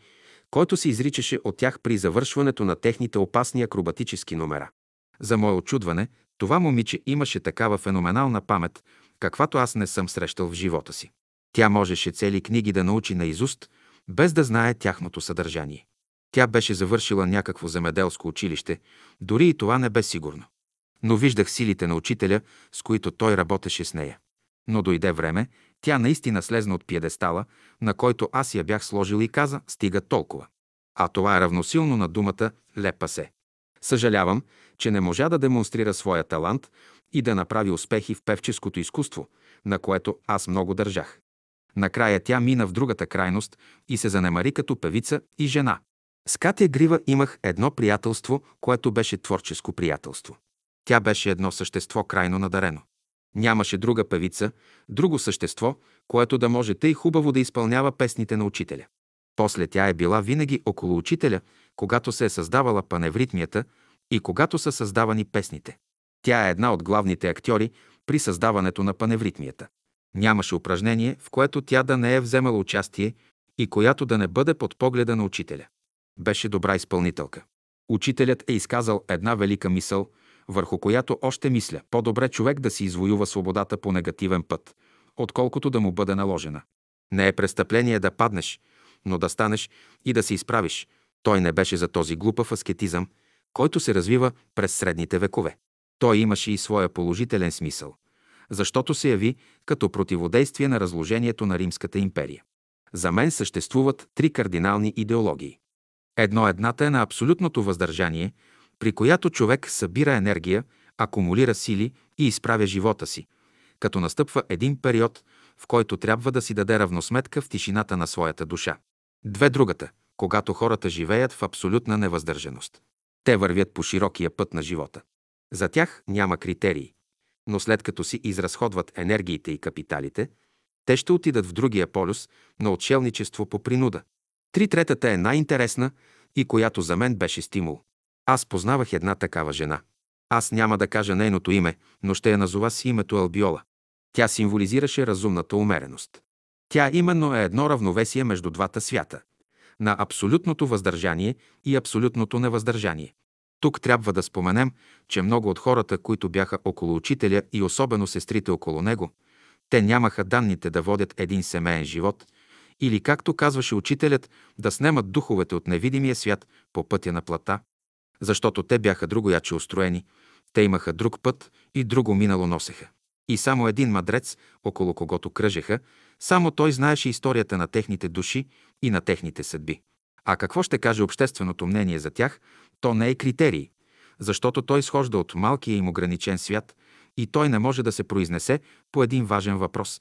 който се изричаше от тях при завършването на техните опасни акробатически номера. За мое очудване, това момиче имаше такава феноменална памет, каквато аз не съм срещал в живота си. Тя можеше цели книги да научи на изуст, без да знае тяхното съдържание. Тя беше завършила някакво земеделско училище, дори и това не бе сигурно. Но виждах силите на учителя, с които той работеше с нея. Но дойде време, тя наистина слезна от пиедестала, на който аз я бях сложил и каза «стига толкова». А това е равносилно на думата «лепа се». Съжалявам, че не можа да демонстрира своя талант и да направи успехи в певческото изкуство, на което аз много държах. Накрая тя мина в другата крайност и се занемари като певица и жена. С Катя Грива имах едно приятелство, което беше творческо приятелство. Тя беше едно същество крайно надарено. Нямаше друга певица, друго същество, което да може тъй хубаво да изпълнява песните на учителя. После тя е била винаги около учителя, когато се е създавала паневритмията и когато са създавани песните. Тя е една от главните актьори при създаването на паневритмията. Нямаше упражнение, в което тя да не е вземала участие и която да не бъде под погледа на учителя. Беше добра изпълнителка. Учителят е изказал една велика мисъл, върху която още мисля. По-добре човек да си извоюва свободата по негативен път, отколкото да му бъде наложена. Не е престъпление да паднеш, но да станеш и да се изправиш. Той не беше за този глупав аскетизъм, който се развива през средните векове. Той имаше и своя положителен смисъл, защото се яви като противодействие на разложението на Римската империя. За мен съществуват три кардинални идеологии. Едно едната е на абсолютното въздържание, при която човек събира енергия, акумулира сили и изправя живота си, като настъпва един период, в който трябва да си даде равносметка в тишината на своята душа. Две другата, когато хората живеят в абсолютна невъздържаност. Те вървят по широкия път на живота. За тях няма критерии, но след като си изразходват енергиите и капиталите, те ще отидат в другия полюс на отшелничество по принуда. Три третата е най-интересна и която за мен беше стимул. Аз познавах една такава жена. Аз няма да кажа нейното име, но ще я назова с името Албиола. Тя символизираше разумната умереност. Тя именно е едно равновесие между двата свята – на абсолютното въздържание и абсолютното невъздържание. Тук трябва да споменем, че много от хората, които бяха около учителя и особено сестрите около него, те нямаха данните да водят един семейен живот или, както казваше учителят, да снемат духовете от невидимия свят по пътя на плата, защото те бяха другояче устроени, те имаха друг път и друго минало носеха. И само един мадрец, около когото кръжеха, само той знаеше историята на техните души и на техните съдби. А какво ще каже общественото мнение за тях, то не е критерий, защото той схожда от малкия им ограничен свят и той не може да се произнесе по един важен въпрос,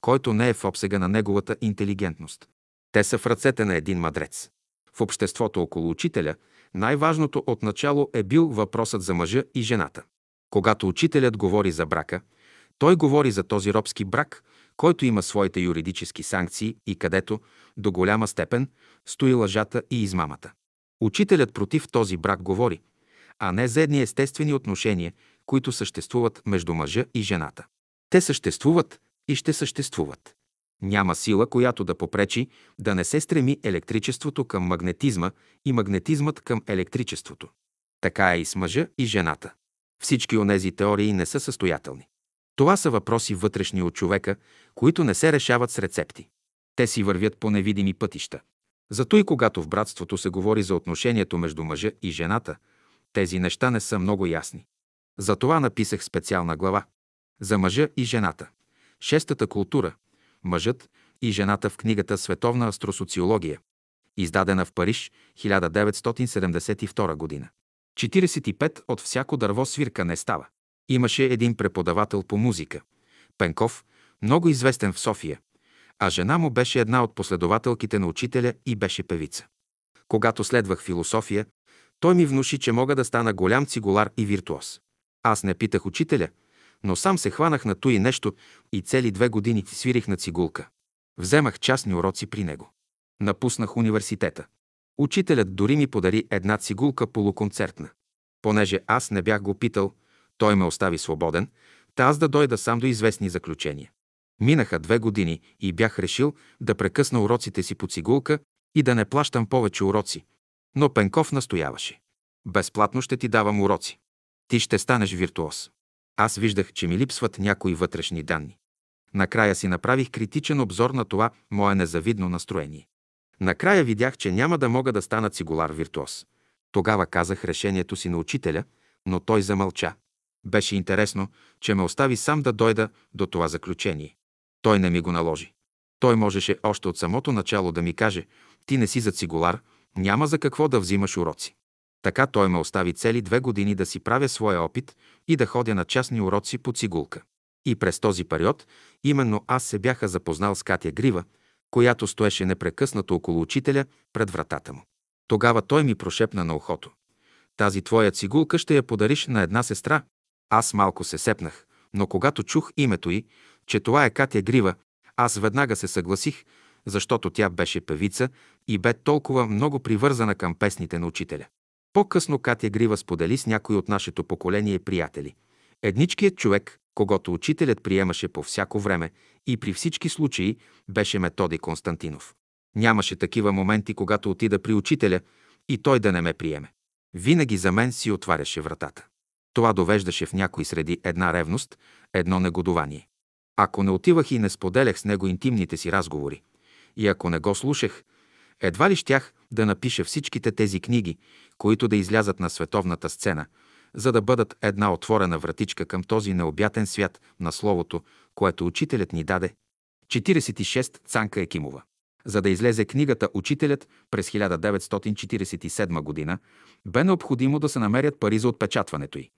който не е в обсега на неговата интелигентност. Те са в ръцете на един мадрец. В обществото около учителя най-важното отначало е бил въпросът за мъжа и жената. Когато учителят говори за брака, той говори за този робски брак, който има своите юридически санкции и където, до голяма степен, стои лъжата и измамата. Учителят против този брак говори, а не за едни естествени отношения, които съществуват между мъжа и жената. Те съществуват и ще съществуват. Няма сила, която да попречи да не се стреми електричеството към магнетизма и магнетизмът към електричеството. Така е и с мъжа и жената. Всички онези теории не са състоятелни. Това са въпроси вътрешни от човека, които не се решават с рецепти. Те си вървят по невидими пътища. Зато и когато в братството се говори за отношението между мъжа и жената, тези неща не са много ясни. Затова написах специална глава. За мъжа и жената. Шестата култура. Мъжът и жената в книгата Световна астросоциология. Издадена в Париж 1972 година. 45 от всяко дърво свирка не става. Имаше един преподавател по музика. Пенков, много известен в София, а жена му беше една от последователките на учителя и беше певица. Когато следвах философия, той ми внуши, че мога да стана голям цигулар и виртуоз. Аз не питах учителя, но сам се хванах на и нещо и цели две години свирих на цигулка. Вземах частни уроци при него. Напуснах университета. Учителят дори ми подари една цигулка полуконцертна. Понеже аз не бях го питал, той ме остави свободен, та аз да дойда сам до известни заключения. Минаха две години и бях решил да прекъсна уроците си по цигулка и да не плащам повече уроци. Но Пенков настояваше. Безплатно ще ти давам уроци. Ти ще станеш виртуоз. Аз виждах, че ми липсват някои вътрешни данни. Накрая си направих критичен обзор на това мое незавидно настроение. Накрая видях, че няма да мога да стана цигулар виртуоз. Тогава казах решението си на учителя, но той замълча. Беше интересно, че ме остави сам да дойда до това заключение. Той не ми го наложи. Той можеше още от самото начало да ми каже, ти не си за цигулар, няма за какво да взимаш уроци. Така той ме остави цели две години да си правя своя опит и да ходя на частни уроци по цигулка. И през този период именно аз се бяха запознал с Катя Грива, която стоеше непрекъснато около учителя пред вратата му. Тогава той ми прошепна на ухото. Тази твоя цигулка ще я подариш на една сестра. Аз малко се сепнах, но когато чух името й, че това е Катя Грива, Аз веднага се съгласих, защото тя беше певица и бе толкова много привързана към песните на учителя. По-късно Катя Грива сподели с някой от нашето поколение приятели. Едничкият човек, когато учителят приемаше по всяко време и при всички случаи, беше Методи Константинов. Нямаше такива моменти, когато отида при учителя и той да не ме приеме. Винаги за мен си отваряше вратата. Това довеждаше в някои среди една ревност, едно негодование. Ако не отивах и не споделях с него интимните си разговори, и ако не го слушах, едва ли щях да напиша всичките тези книги, които да излязат на световната сцена, за да бъдат една отворена вратичка към този необятен свят на Словото, което учителят ни даде. 46. Цанка Екимова за да излезе книгата «Учителят» през 1947 година, бе необходимо да се намерят пари за отпечатването й.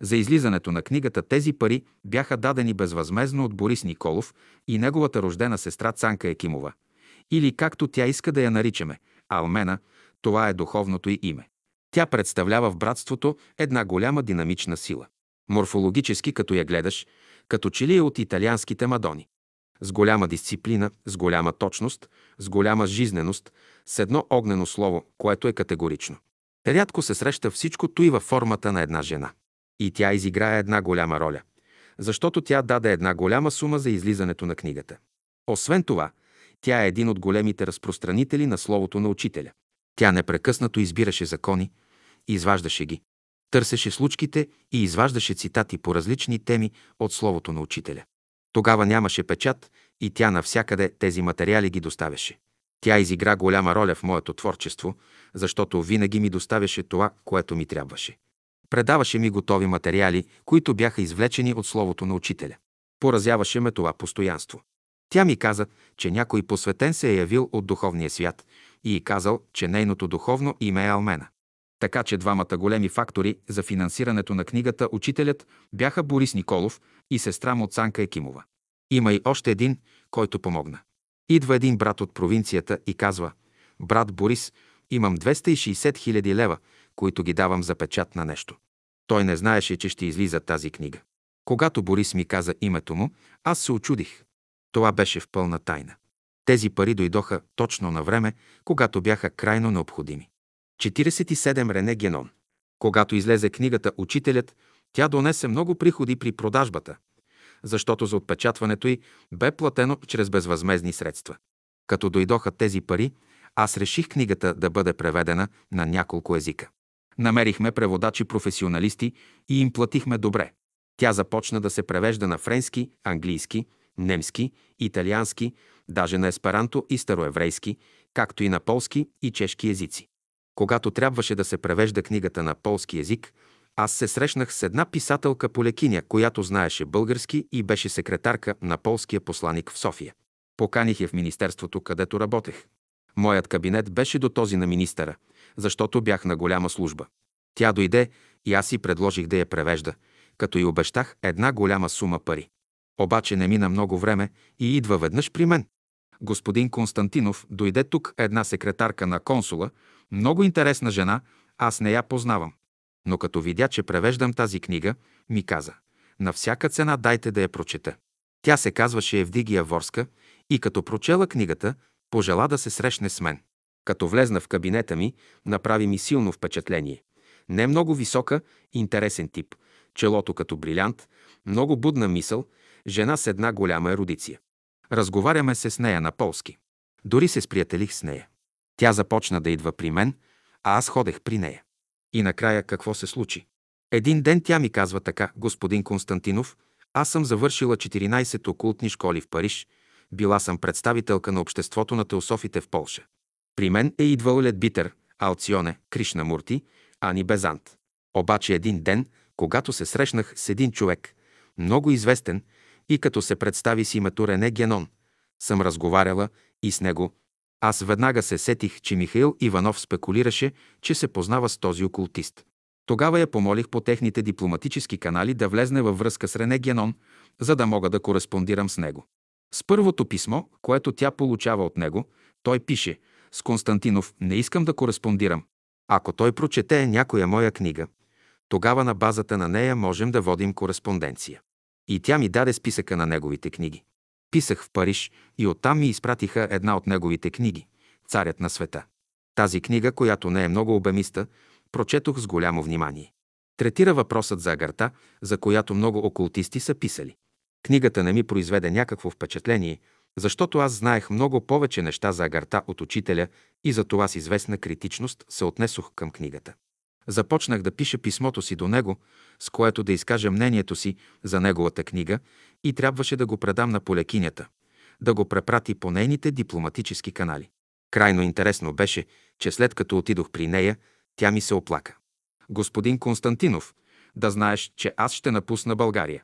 За излизането на книгата тези пари бяха дадени безвъзмезно от Борис Николов и неговата рождена сестра Цанка Екимова. Или както тя иска да я наричаме – Алмена, това е духовното й име. Тя представлява в братството една голяма динамична сила. Морфологически, като я гледаш, като че ли е от италианските мадони с голяма дисциплина, с голяма точност, с голяма жизненост, с едно огнено слово, което е категорично. Рядко се среща всичкото и във формата на една жена. И тя изиграе една голяма роля, защото тя даде една голяма сума за излизането на книгата. Освен това, тя е един от големите разпространители на Словото на Учителя. Тя непрекъснато избираше закони, изваждаше ги, търсеше случките и изваждаше цитати по различни теми от Словото на Учителя. Тогава нямаше печат и тя навсякъде тези материали ги доставяше. Тя изигра голяма роля в моето творчество, защото винаги ми доставяше това, което ми трябваше. Предаваше ми готови материали, които бяха извлечени от словото на учителя. Поразяваше ме това постоянство. Тя ми каза, че някой посветен се е явил от духовния свят и казал, че нейното духовно име е Алмена. Така че двамата големи фактори за финансирането на книгата Учителят бяха Борис Николов и сестра му Цанка Екимова. Има и още един, който помогна. Идва един брат от провинцията и казва «Брат Борис, имам 260 хиляди лева, които ги давам за печат на нещо». Той не знаеше, че ще излиза тази книга. Когато Борис ми каза името му, аз се очудих. Това беше в пълна тайна. Тези пари дойдоха точно на време, когато бяха крайно необходими. 47 Рене Генон. Когато излезе книгата Учителят, тя донесе много приходи при продажбата, защото за отпечатването й бе платено чрез безвъзмезни средства. Като дойдоха тези пари, аз реших книгата да бъде преведена на няколко езика. Намерихме преводачи професионалисти и им платихме добре. Тя започна да се превежда на френски, английски, немски, италиански, даже на есперанто и староеврейски, както и на полски и чешки езици. Когато трябваше да се превежда книгата на полски език, аз се срещнах с една писателка полекиня, която знаеше български и беше секретарка на полския посланик в София. Поканих я в министерството, където работех. Моят кабинет беше до този на министъра, защото бях на голяма служба. Тя дойде и аз си предложих да я превежда, като й обещах една голяма сума пари. Обаче не мина много време и идва веднъж при мен. Господин Константинов дойде тук една секретарка на консула, много интересна жена, аз не я познавам. Но като видя, че превеждам тази книга, ми каза, на всяка цена дайте да я прочета. Тя се казваше Евдигия Ворска и като прочела книгата, пожела да се срещне с мен. Като влезна в кабинета ми, направи ми силно впечатление. Не много висока, интересен тип, челото като брилянт, много будна мисъл, жена с една голяма ерудиция. Разговаряме се с нея на полски. Дори се сприятелих с нея. Тя започна да идва при мен, а аз ходех при нея. И накрая какво се случи? Един ден тя ми казва така, господин Константинов, аз съм завършила 14 окултни школи в Париж, била съм представителка на обществото на теософите в Полша. При мен е идвал Ледбитър, Алционе, Кришна Мурти, Ани Безант. Обаче един ден, когато се срещнах с един човек, много известен, и като се представи с името Рене Генон, съм разговаряла и с него аз веднага се сетих, че Михаил Иванов спекулираше, че се познава с този окултист. Тогава я помолих по техните дипломатически канали да влезне във връзка с Рене Генон, за да мога да кореспондирам с него. С първото писмо, което тя получава от него, той пише «С Константинов не искам да кореспондирам. Ако той прочете някоя моя книга, тогава на базата на нея можем да водим кореспонденция». И тя ми даде списъка на неговите книги. Писах в Париж и оттам ми изпратиха една от неговите книги «Царят на света». Тази книга, която не е много обемиста, прочетох с голямо внимание. Третира въпросът за агарта, за която много окултисти са писали. Книгата не ми произведе някакво впечатление, защото аз знаех много повече неща за агарта от учителя и за това с известна критичност се отнесох към книгата. Започнах да пиша писмото си до него, с което да изкажа мнението си за неговата книга и трябваше да го предам на полекинята, да го препрати по нейните дипломатически канали. Крайно интересно беше, че след като отидох при нея, тя ми се оплака. Господин Константинов, да знаеш, че аз ще напусна България.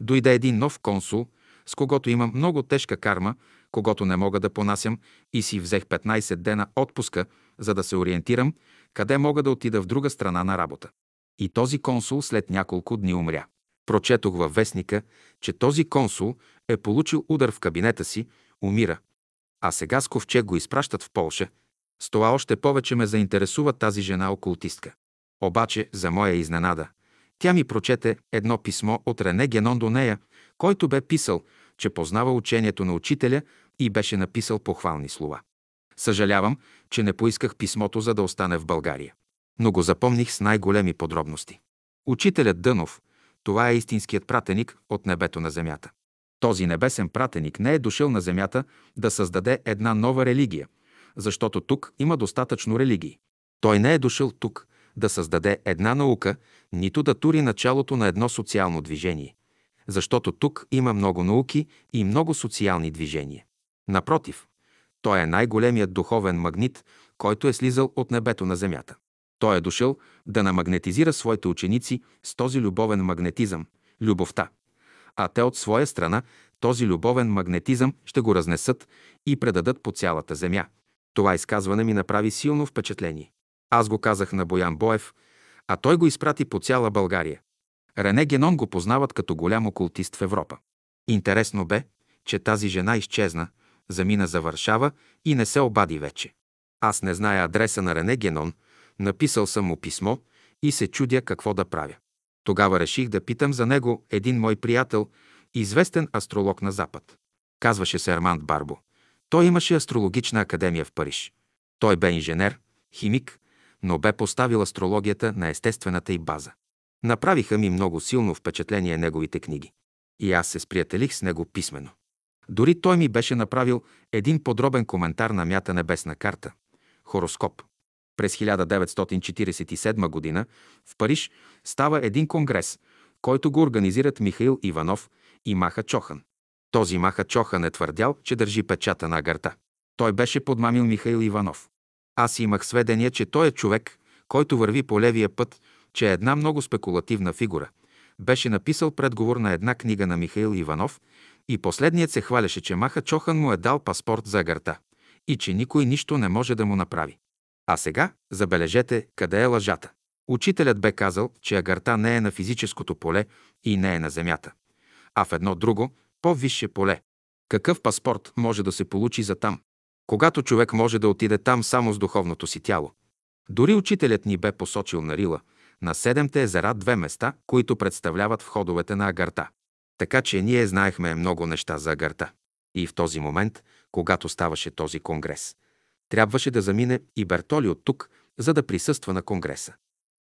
Дойде един нов консул, с когото имам много тежка карма, когато не мога да понасям и си взех 15 дена отпуска, за да се ориентирам, къде мога да отида в друга страна на работа. И този консул след няколко дни умря. Прочетох във вестника, че този консул е получил удар в кабинета си, умира. А сега с ковчег го изпращат в Полша. С това още повече ме заинтересува тази жена окултистка. Обаче, за моя изненада, тя ми прочете едно писмо от Рене Генон до нея, който бе писал, че познава учението на учителя и беше написал похвални слова. Съжалявам, че не поисках писмото, за да остане в България. Но го запомних с най-големи подробности. Учителят Дънов, това е истинският пратеник от небето на земята. Този небесен пратеник не е дошъл на земята да създаде една нова религия, защото тук има достатъчно религии. Той не е дошъл тук да създаде една наука, нито да тури началото на едно социално движение, защото тук има много науки и много социални движения. Напротив, той е най-големият духовен магнит, който е слизал от небето на земята. Той е дошъл да намагнетизира своите ученици с този любовен магнетизъм – любовта. А те от своя страна този любовен магнетизъм ще го разнесат и предадат по цялата земя. Това изказване ми направи силно впечатление. Аз го казах на Боян Боев, а той го изпрати по цяла България. Рене Генон го познават като голям окултист в Европа. Интересно бе, че тази жена изчезна, замина за Варшава и не се обади вече. Аз не зная адреса на Рене Генон, написал съм му писмо и се чудя какво да правя. Тогава реших да питам за него един мой приятел, известен астролог на Запад. Казваше се Арманд Барбо. Той имаше астрологична академия в Париж. Той бе инженер, химик, но бе поставил астрологията на естествената й база. Направиха ми много силно впечатление неговите книги. И аз се сприятелих с него писменно. Дори той ми беше направил един подробен коментар на мята небесна карта – хороскоп. През 1947 г. в Париж става един конгрес, който го организират Михаил Иванов и Маха Чохан. Този Маха Чохан е твърдял, че държи печата на агарта. Той беше подмамил Михаил Иванов. Аз имах сведения, че той е човек, който върви по левия път, че е една много спекулативна фигура. Беше написал предговор на една книга на Михаил Иванов и последният се хваляше, че Маха Чохан му е дал паспорт за агарта и че никой нищо не може да му направи. А сега забележете къде е лъжата. Учителят бе казал, че агарта не е на физическото поле и не е на земята, а в едно друго, по-висше поле. Какъв паспорт може да се получи за там? Когато човек може да отиде там само с духовното си тяло. Дори учителят ни бе посочил на Рила, на седемте езера две места, които представляват входовете на агарта. Така че ние знаехме много неща за агарта. И в този момент, когато ставаше този конгрес, трябваше да замине и Бертоли от тук, за да присъства на конгреса.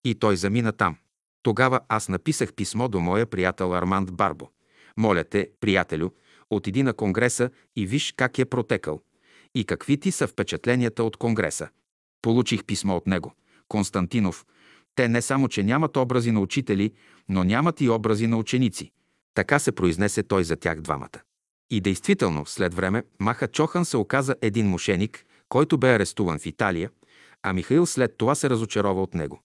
И той замина там. Тогава аз написах писмо до моя приятел Арманд Барбо. Моля те, приятелю, отиди на конгреса и виж как е протекал. И какви ти са впечатленията от конгреса. Получих писмо от него. Константинов. Те не само, че нямат образи на учители, но нямат и образи на ученици. Така се произнесе той за тях двамата. И действително, след време, Маха Чохан се оказа един мошеник, който бе арестуван в Италия, а Михаил след това се разочарова от него.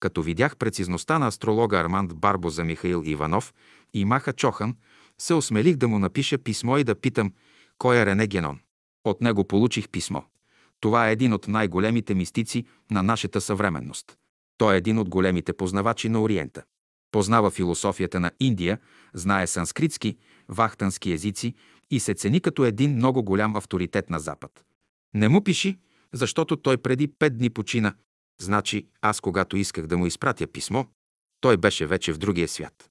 Като видях прецизността на астролога Арманд Барбо за Михаил Иванов и Маха Чохан, се осмелих да му напиша писмо и да питам кой е Рене Генон. От него получих писмо. Това е един от най-големите мистици на нашата съвременност. Той е един от големите познавачи на Ориента. Познава философията на Индия, знае санскритски, вахтански езици и се цени като един много голям авторитет на Запад. Не му пиши, защото той преди пет дни почина. Значи, аз когато исках да му изпратя писмо, той беше вече в другия свят.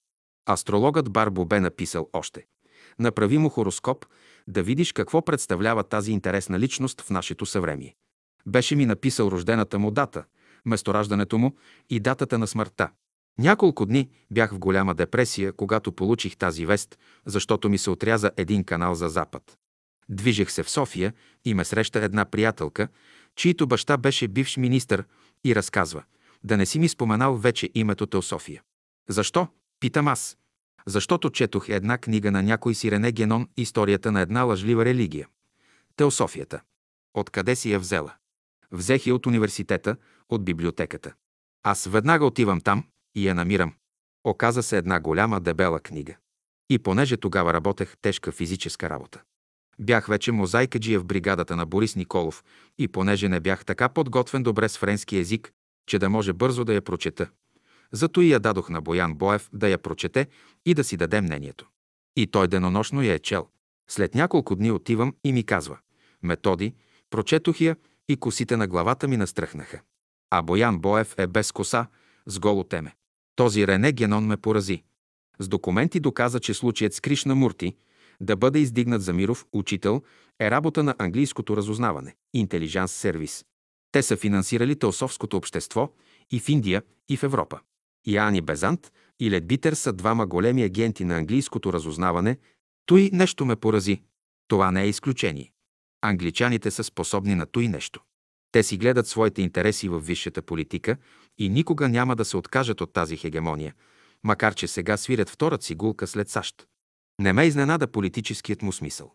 Астрологът Барбо бе написал още. Направи му хороскоп, да видиш какво представлява тази интересна личност в нашето съвремие. Беше ми написал рождената му дата, местораждането му и датата на смъртта. Няколко дни бях в голяма депресия, когато получих тази вест, защото ми се отряза един канал за запад. Движех се в София и ме среща една приятелка, чийто баща беше бивш министър и разказва да не си ми споменал вече името Теософия. Защо? Питам аз. Защото четох една книга на някой си Рене Генон «Историята на една лъжлива религия». Теософията. Откъде си я взела? Взех я от университета, от библиотеката. Аз веднага отивам там и я намирам. Оказа се една голяма дебела книга. И понеже тогава работех тежка физическа работа. Бях вече мозайкаджия в бригадата на Борис Николов и понеже не бях така подготвен добре с френски език, че да може бързо да я прочета. Зато и я дадох на Боян Боев да я прочете и да си даде мнението. И той денонощно я е чел. След няколко дни отивам и ми казва «Методи, прочетох я и косите на главата ми настръхнаха. А Боян Боев е без коса, с голо теме. Този Рене Генон ме порази. С документи доказа, че случаят с Кришна Мурти да бъде издигнат за Миров учител е работа на английското разузнаване – Intelligence Service. Те са финансирали теософското общество и в Индия, и в Европа. Яни Безант и Ледбитер са двама големи агенти на английското разузнаване. Той нещо ме порази. Това не е изключение. Англичаните са способни на той нещо. Те си гледат своите интереси в висшата политика и никога няма да се откажат от тази хегемония, макар че сега свирят втора цигулка след САЩ. Не ме изненада политическият му смисъл.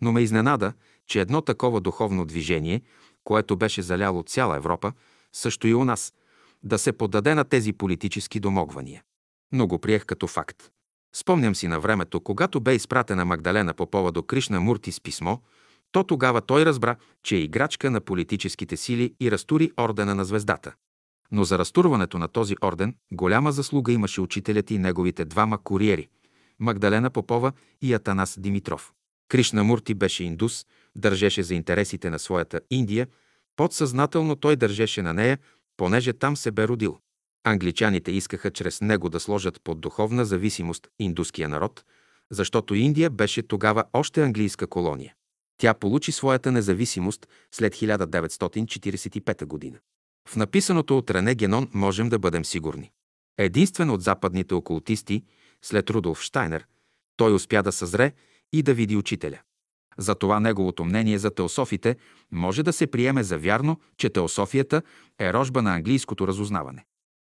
Но ме изненада, че едно такова духовно движение, което беше заляло цяла Европа, също и у нас, да се подаде на тези политически домогвания. Но го приех като факт. Спомням си на времето, когато бе изпратена Магдалена Попова до Кришна Мурти с писмо, то тогава той разбра, че е играчка на политическите сили и разтури ордена на звездата. Но за разтурването на този орден голяма заслуга имаше учителят и неговите двама куриери – Магдалена Попова и Атанас Димитров. Кришна Мурти беше индус, държеше за интересите на своята Индия, подсъзнателно той държеше на нея, понеже там се бе родил. Англичаните искаха чрез него да сложат под духовна зависимост индуския народ, защото Индия беше тогава още английска колония. Тя получи своята независимост след 1945 година. В написаното от Рене Генон можем да бъдем сигурни. Единствен от западните окултисти, след Рудолф Штайнер, той успя да съзре и да види учителя. Затова неговото мнение за теософите може да се приеме за вярно, че теософията е рожба на английското разузнаване.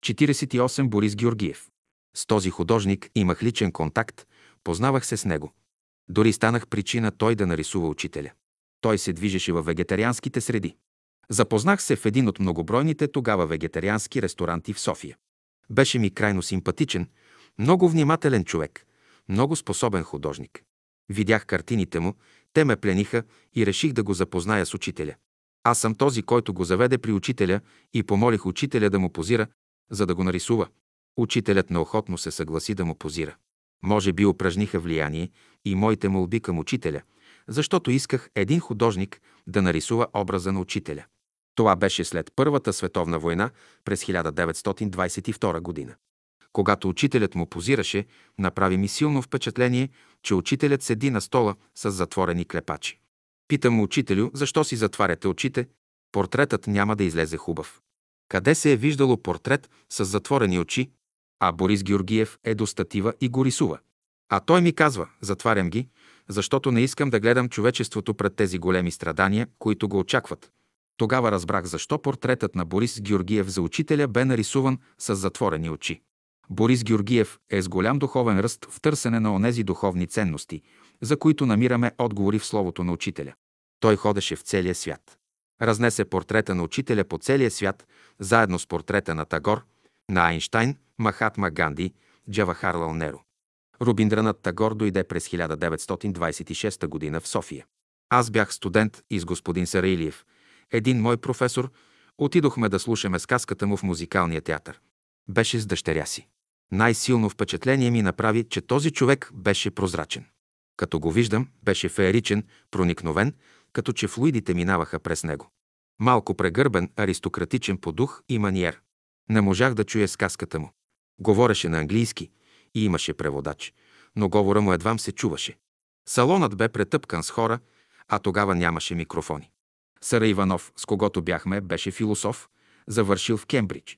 48 Борис Георгиев. С този художник имах личен контакт, познавах се с него. Дори станах причина той да нарисува учителя. Той се движеше във вегетарианските среди. Запознах се в един от многобройните тогава вегетариански ресторанти в София. Беше ми крайно симпатичен, много внимателен човек, много способен художник. Видях картините му, те ме плениха и реших да го запозная с учителя. Аз съм този, който го заведе при учителя и помолих учителя да му позира, за да го нарисува. Учителят неохотно се съгласи да му позира. Може би упражниха влияние и моите молби към учителя, защото исках един художник да нарисува образа на учителя. Това беше след Първата световна война през 1922 година. Когато учителят му позираше, направи ми силно впечатление, че учителят седи на стола с затворени клепачи. Питам учителю, защо си затваряте очите? Портретът няма да излезе хубав. Къде се е виждало портрет с затворени очи? А Борис Георгиев е до статива и го рисува. А той ми казва, затварям ги, защото не искам да гледам човечеството пред тези големи страдания, които го очакват. Тогава разбрах защо портретът на Борис Георгиев за учителя бе нарисуван с затворени очи. Борис Георгиев е с голям духовен ръст в търсене на онези духовни ценности, за които намираме отговори в Словото на Учителя. Той ходеше в целия свят. Разнесе портрета на Учителя по целия свят, заедно с портрета на Тагор, на Айнштайн, Махатма Ганди, Джавахарлал Неро. Рубиндранът Тагор дойде през 1926 г. в София. Аз бях студент и с господин Сараилиев, един мой професор, отидохме да слушаме сказката му в музикалния театър. Беше с дъщеря си. Най-силно впечатление ми направи, че този човек беше прозрачен. Като го виждам, беше фееричен, проникновен, като че флуидите минаваха през него. Малко прегърбен, аристократичен по дух и маниер. Не можах да чуя сказката му. Говореше на английски и имаше преводач, но говора му едвам се чуваше. Салонът бе претъпкан с хора, а тогава нямаше микрофони. Сара Иванов, с когото бяхме, беше философ, завършил в Кембридж.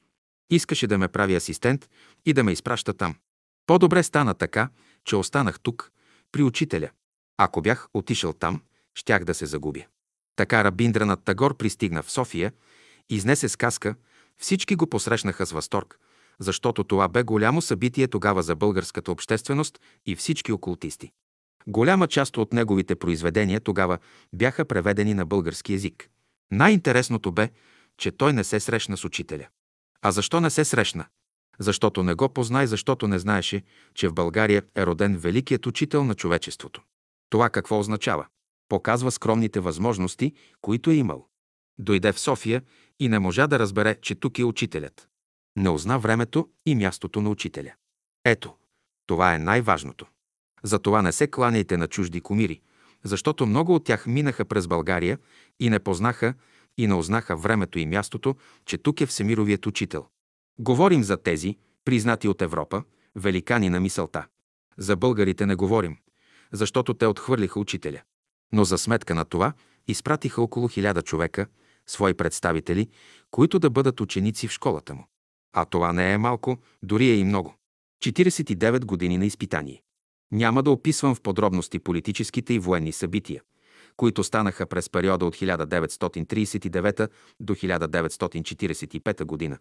Искаше да ме прави асистент и да ме изпраща там. По-добре стана така, че останах тук, при учителя. Ако бях отишъл там, щях да се загубя. Така Рабиндранът Тагор пристигна в София, изнесе сказка, всички го посрещнаха с възторг, защото това бе голямо събитие тогава за българската общественост и всички окултисти. Голяма част от неговите произведения тогава бяха преведени на български язик. Най-интересното бе, че той не се срещна с учителя. А защо не се срещна? Защото не го позна и защото не знаеше, че в България е роден великият учител на човечеството. Това какво означава? Показва скромните възможности, които е имал. Дойде в София и не можа да разбере, че тук е учителят. Не узна времето и мястото на учителя. Ето, това е най-важното. Затова не се кланяйте на чужди комири, защото много от тях минаха през България и не познаха и не узнаха времето и мястото, че тук е Всемировият учител. Говорим за тези, признати от Европа, великани на мисълта. За българите не говорим, защото те отхвърлиха учителя. Но за сметка на това изпратиха около хиляда човека, свои представители, които да бъдат ученици в школата му. А това не е малко, дори е и много. 49 години на изпитание. Няма да описвам в подробности политическите и военни събития, които станаха през периода от 1939 до 1945 година,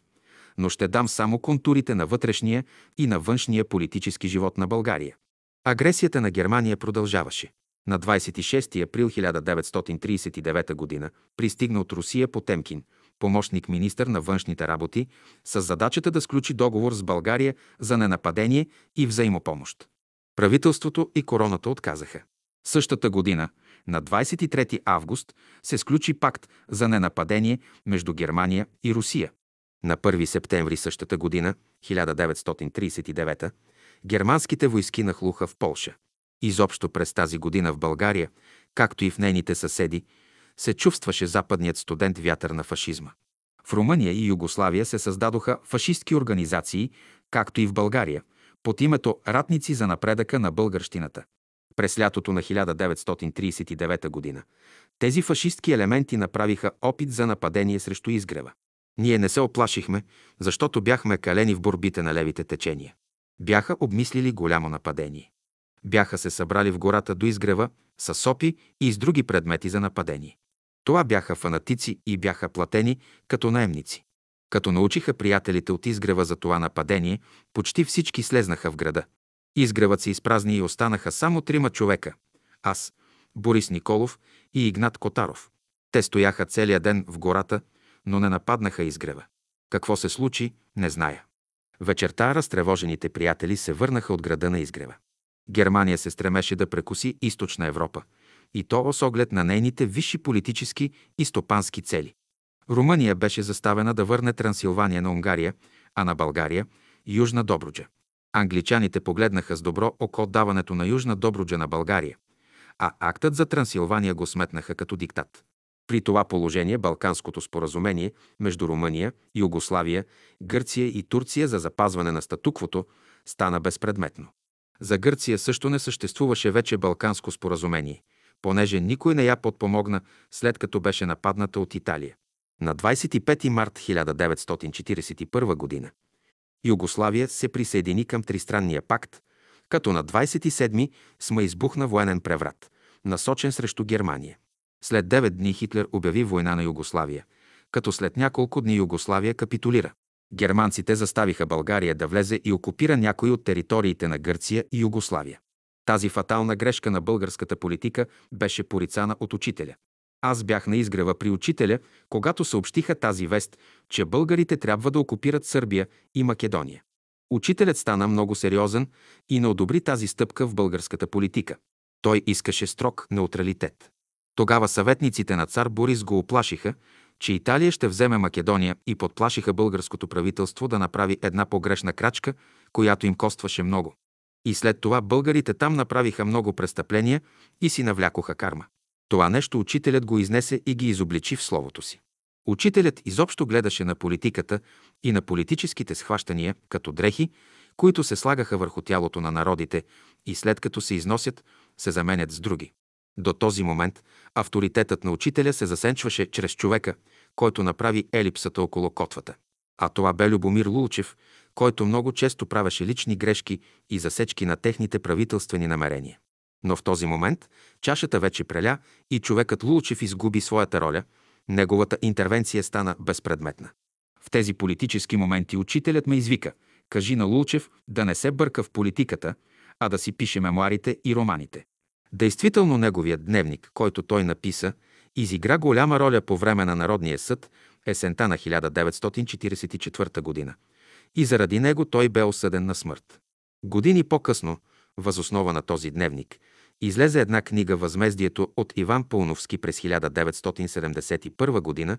но ще дам само контурите на вътрешния и на външния политически живот на България. Агресията на Германия продължаваше. На 26 април 1939 г. пристигна от Русия Потемкин, помощник министър на външните работи, с задачата да сключи договор с България за ненападение и взаимопомощ. Правителството и короната отказаха. Същата година, на 23 август, се сключи пакт за ненападение между Германия и Русия. На 1 септември същата година, 1939, германските войски нахлуха в Полша. Изобщо през тази година в България, както и в нейните съседи, се чувстваше западният студент вятър на фашизма. В Румъния и Югославия се създадоха фашистски организации, както и в България, под името Ратници за напредъка на българщината. През лятото на 1939 г. тези фашистски елементи направиха опит за нападение срещу изгрева. Ние не се оплашихме, защото бяхме калени в борбите на левите течения. Бяха обмислили голямо нападение. Бяха се събрали в гората до изгрева с сопи и с други предмети за нападение. Това бяха фанатици и бяха платени като наемници. Като научиха приятелите от изгрева за това нападение, почти всички слезнаха в града. Изгревът се изпразни и останаха само трима човека. Аз, Борис Николов и Игнат Котаров. Те стояха целия ден в гората, но не нападнаха изгрева. Какво се случи, не зная. Вечерта разтревожените приятели се върнаха от града на изгрева. Германия се стремеше да прекуси източна Европа, и то с оглед на нейните висши политически и стопански цели. Румъния беше заставена да върне Трансилвания на Унгария, а на България – Южна Добруджа. Англичаните погледнаха с добро око даването на Южна Добруджа на България, а актът за Трансилвания го сметнаха като диктат. При това положение Балканското споразумение между Румъния, Югославия, Гърция и Турция за запазване на статуквото стана безпредметно. За Гърция също не съществуваше вече Балканско споразумение, понеже никой не я подпомогна след като беше нападната от Италия. На 25 март 1941 г. Югославия се присъедини към Тристранния пакт, като на 27 сме избухна военен преврат, насочен срещу Германия. След 9 дни Хитлер обяви война на Югославия, като след няколко дни Югославия капитулира. Германците заставиха България да влезе и окупира някои от териториите на Гърция и Югославия. Тази фатална грешка на българската политика беше порицана от учителя. Аз бях на изгрева при учителя, когато съобщиха тази вест, че българите трябва да окупират Сърбия и Македония. Учителят стана много сериозен и не одобри тази стъпка в българската политика. Той искаше строг неутралитет. Тогава съветниците на цар Борис го оплашиха, че Италия ще вземе Македония и подплашиха българското правителство да направи една погрешна крачка, която им костваше много. И след това българите там направиха много престъпления и си навлякоха карма. Това нещо учителят го изнесе и ги изобличи в словото си. Учителят изобщо гледаше на политиката и на политическите схващания като дрехи, които се слагаха върху тялото на народите и след като се износят, се заменят с други. До този момент авторитетът на учителя се засенчваше чрез човека, който направи елипсата около котвата. А това бе Любомир Лулчев, който много често правеше лични грешки и засечки на техните правителствени намерения. Но в този момент чашата вече преля и човекът Лулчев изгуби своята роля, неговата интервенция стана безпредметна. В тези политически моменти учителят ме извика, кажи на Лулчев да не се бърка в политиката, а да си пише мемуарите и романите. Действително неговият дневник, който той написа, изигра голяма роля по време на Народния съд есента на 1944 година и заради него той бе осъден на смърт. Години по-късно, възоснова на този дневник, излезе една книга Възмездието от Иван Пълновски през 1971 година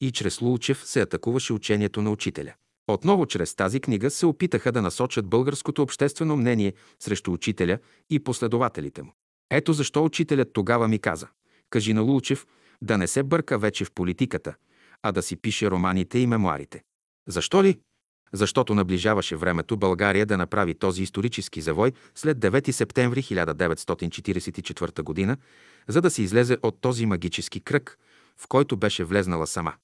и чрез Лулчев се атакуваше учението на учителя. Отново чрез тази книга се опитаха да насочат българското обществено мнение срещу учителя и последователите му. Ето защо учителят тогава ми каза, кажи на Лулчев да не се бърка вече в политиката, а да си пише романите и мемуарите. Защо ли? Защото наближаваше времето България да направи този исторически завой след 9 септември 1944 г., за да се излезе от този магически кръг, в който беше влезнала сама.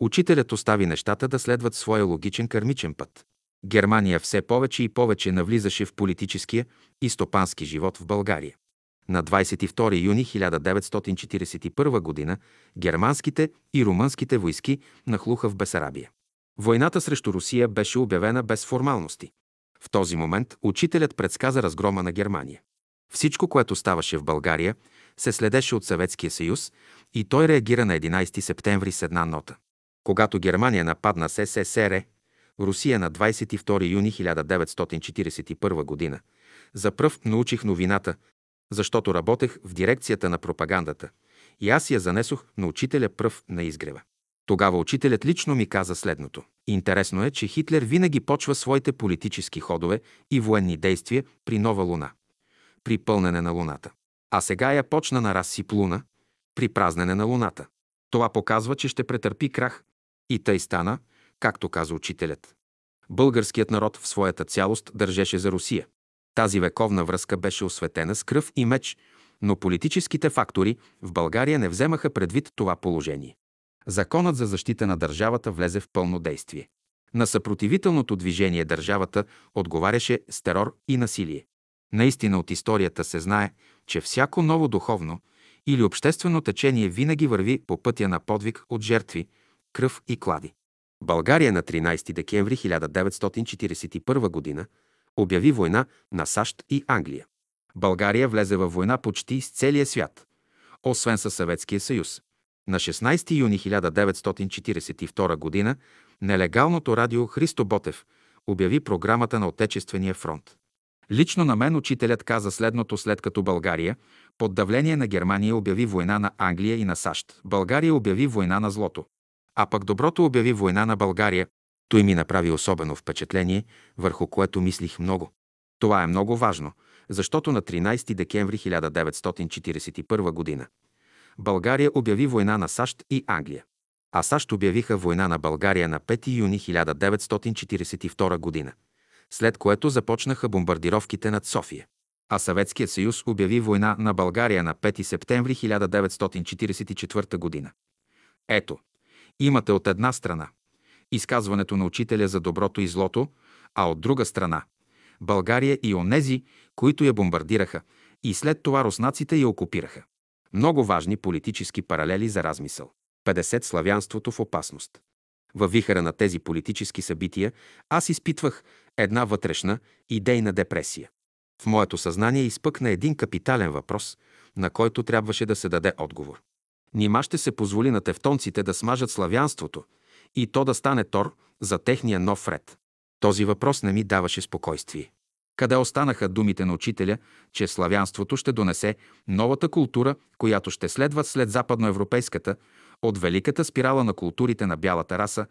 Учителят остави нещата да следват своя логичен кармичен път. Германия все повече и повече навлизаше в политическия и стопански живот в България. На 22 юни 1941 г. германските и румънските войски нахлуха в Бесарабия. Войната срещу Русия беше обявена без формалности. В този момент учителят предсказа разгрома на Германия. Всичко, което ставаше в България, се следеше от Съветския съюз и той реагира на 11 септември с една нота. Когато Германия нападна СССР, Русия на 22 юни 1941 г. За пръв научих новината, защото работех в дирекцията на пропагандата и аз я занесох на учителя пръв на изгрева. Тогава учителят лично ми каза следното. Интересно е, че Хитлер винаги почва своите политически ходове и военни действия при нова луна, при пълнене на луната. А сега я почна на разсип луна, при празнене на луната. Това показва, че ще претърпи крах. И тъй стана, както каза учителят. Българският народ в своята цялост държеше за Русия. Тази вековна връзка беше осветена с кръв и меч, но политическите фактори в България не вземаха предвид това положение. Законът за защита на държавата влезе в пълно действие. На съпротивителното движение държавата отговаряше с терор и насилие. Наистина от историята се знае, че всяко ново духовно или обществено течение винаги върви по пътя на подвиг от жертви, кръв и клади. България на 13 декември 1941 г. обяви война на САЩ и Англия. България влезе във война почти с целия свят, освен със Съветския съюз. На 16 юни 1942 г. нелегалното радио Христо Ботев обяви програмата на Отечествения фронт. Лично на мен учителят каза следното след като България под давление на Германия обяви война на Англия и на САЩ. България обяви война на злото. А пък доброто обяви война на България. Той ми направи особено впечатление, върху което мислих много. Това е много важно, защото на 13 декември 1941 г. България обяви война на САЩ и Англия. А САЩ обявиха война на България на 5 юни 1942 г., след което започнаха бомбардировките над София. А Съветският съюз обяви война на България на 5 септември 1944 г. Ето, имате от една страна изказването на учителя за доброто и злото, а от друга страна България и онези, които я бомбардираха, и след това руснаците я окупираха. Много важни политически паралели за размисъл. 50. Славянството в опасност. Във вихара на тези политически събития аз изпитвах една вътрешна, идейна депресия. В моето съзнание изпъкна един капитален въпрос, на който трябваше да се даде отговор. Нима ще се позволи на тевтонците да смажат славянството и то да стане тор за техния нов ред. Този въпрос не ми даваше спокойствие. Къде останаха думите на учителя, че славянството ще донесе новата култура, която ще следва след западноевропейската, от великата спирала на културите на бялата раса?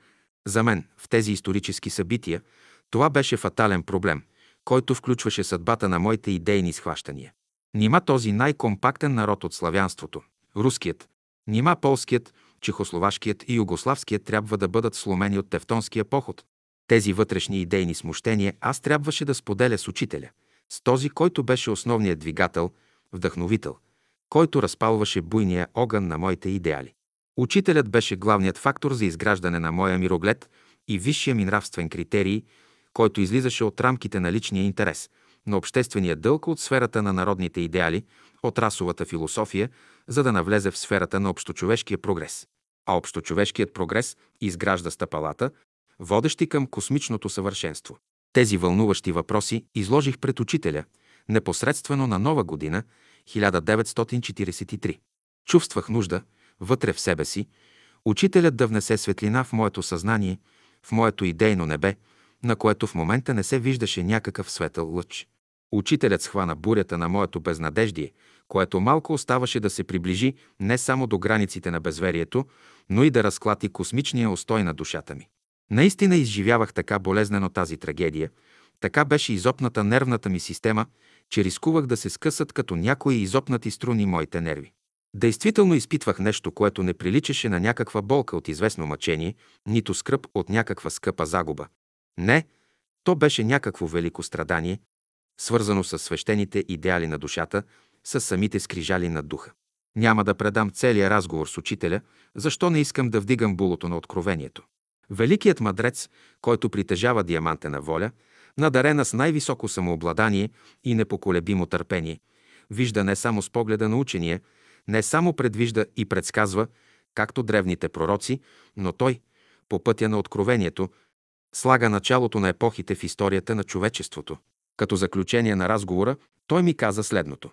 За мен, в тези исторически събития, това беше фатален проблем, който включваше съдбата на моите идейни схващания. Нима този най-компактен народ от славянството, руският, нима полският, чехословашкият и югославският трябва да бъдат сломени от тевтонския поход. Тези вътрешни идейни смущения аз трябваше да споделя с учителя, с този, който беше основният двигател вдъхновител, който разпалваше буйния огън на моите идеали. Учителят беше главният фактор за изграждане на моя мироглед и висшия ми нравствен критерий, който излизаше от рамките на личния интерес, на обществения дълг от сферата на народните идеали, от расовата философия, за да навлезе в сферата на общочовешкия прогрес. А общочовешкият прогрес изгражда стъпалата, водещи към космичното съвършенство. Тези вълнуващи въпроси изложих пред учителя непосредствено на Нова година, 1943. Чувствах нужда, вътре в себе си, учителят да внесе светлина в моето съзнание, в моето идейно небе, на което в момента не се виждаше някакъв светъл лъч. Учителят схвана бурята на моето безнадеждие, което малко оставаше да се приближи не само до границите на безверието, но и да разклати космичния устой на душата ми. Наистина изживявах така болезнено тази трагедия, така беше изопната нервната ми система, че рискувах да се скъсат като някои изопнати струни моите нерви. Действително изпитвах нещо, което не приличаше на някаква болка от известно мъчение, нито скръп от някаква скъпа загуба. Не, то беше някакво велико страдание, свързано с свещените идеали на душата, с самите скрижали на духа. Няма да предам целия разговор с учителя, защо не искам да вдигам булото на откровението. Великият мъдрец, който притежава диамантена воля, надарена с най-високо самообладание и непоколебимо търпение, вижда не само с погледа на учения, не само предвижда и предсказва, както древните пророци, но той, по пътя на откровението, слага началото на епохите в историята на човечеството. Като заключение на разговора, той ми каза следното.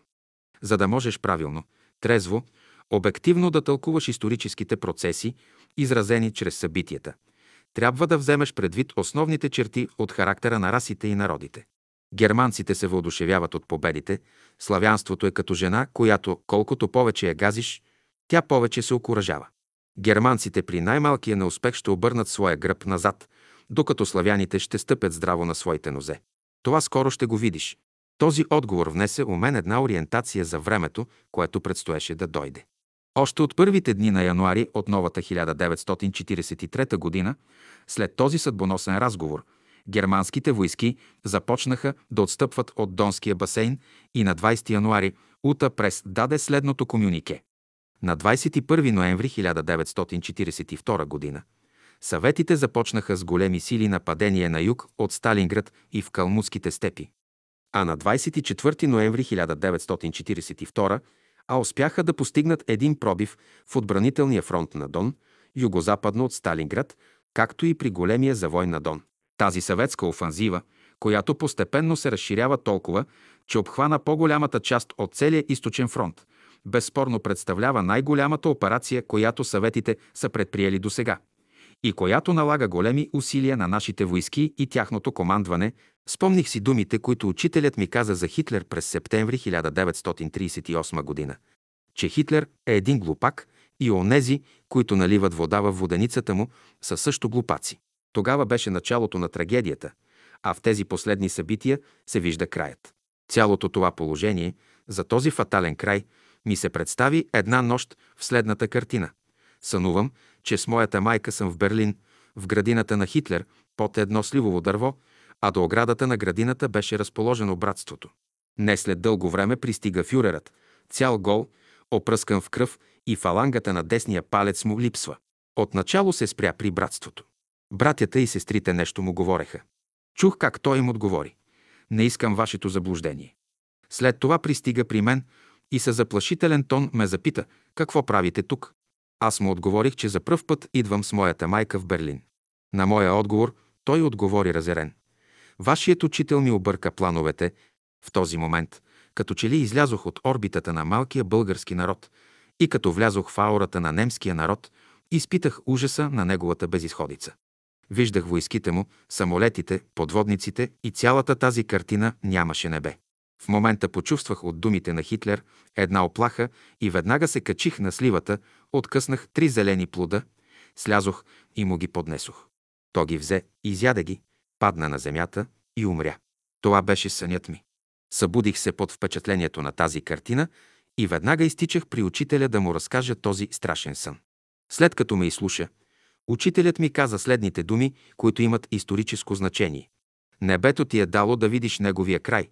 За да можеш правилно, трезво, обективно да тълкуваш историческите процеси, изразени чрез събитията, трябва да вземеш предвид основните черти от характера на расите и народите. Германците се въодушевяват от победите, славянството е като жена, която колкото повече я газиш, тя повече се окоръжава. Германците при най-малкия неуспех ще обърнат своя гръб назад, докато славяните ще стъпят здраво на своите нозе. Това скоро ще го видиш. Този отговор внесе у мен една ориентация за времето, което предстоеше да дойде. Още от първите дни на януари от новата 1943 година, след този съдбоносен разговор, германските войски започнаха да отстъпват от Донския басейн и на 20 януари Ута Прес даде следното комюнике. На 21 ноември 1942 година съветите започнаха с големи сили нападение на юг от Сталинград и в Калмутските степи. А на 24 ноември 1942 а успяха да постигнат един пробив в отбранителния фронт на Дон, югозападно от Сталинград, както и при големия завой на Дон. Тази съветска офанзива, която постепенно се разширява толкова, че обхвана по-голямата част от целия източен фронт, безспорно представлява най-голямата операция, която съветите са предприели до сега и която налага големи усилия на нашите войски и тяхното командване, спомних си думите, които учителят ми каза за Хитлер през септември 1938 година, че Хитлер е един глупак и онези, които наливат вода в воденицата му, са също глупаци. Тогава беше началото на трагедията, а в тези последни събития се вижда краят. Цялото това положение, за този фатален край, ми се представи една нощ в следната картина. Сънувам, че с моята майка съм в Берлин, в градината на Хитлер, под едно сливово дърво, а до оградата на градината беше разположено братството. Не след дълго време пристига фюрерът, цял гол, опръскан в кръв и фалангата на десния палец му липсва. Отначало се спря при братството. Братята и сестрите нещо му говореха. Чух как той им отговори. Не искам вашето заблуждение. След това пристига при мен и със заплашителен тон ме запита, какво правите тук. Аз му отговорих, че за пръв път идвам с моята майка в Берлин. На моя отговор той отговори разерен. Вашият учител ми обърка плановете. В този момент, като че ли излязох от орбитата на малкия български народ и като влязох в аурата на немския народ, изпитах ужаса на неговата безисходица. Виждах войските му, самолетите, подводниците и цялата тази картина нямаше небе. В момента почувствах от думите на Хитлер една оплаха и веднага се качих на сливата, откъснах три зелени плода, слязох и му ги поднесох. То ги взе, изяде ги, падна на земята и умря. Това беше сънят ми. Събудих се под впечатлението на тази картина и веднага изтичах при учителя да му разкажа този страшен сън. След като ме изслуша, учителят ми каза следните думи, които имат историческо значение. Небето ти е дало да видиш неговия край,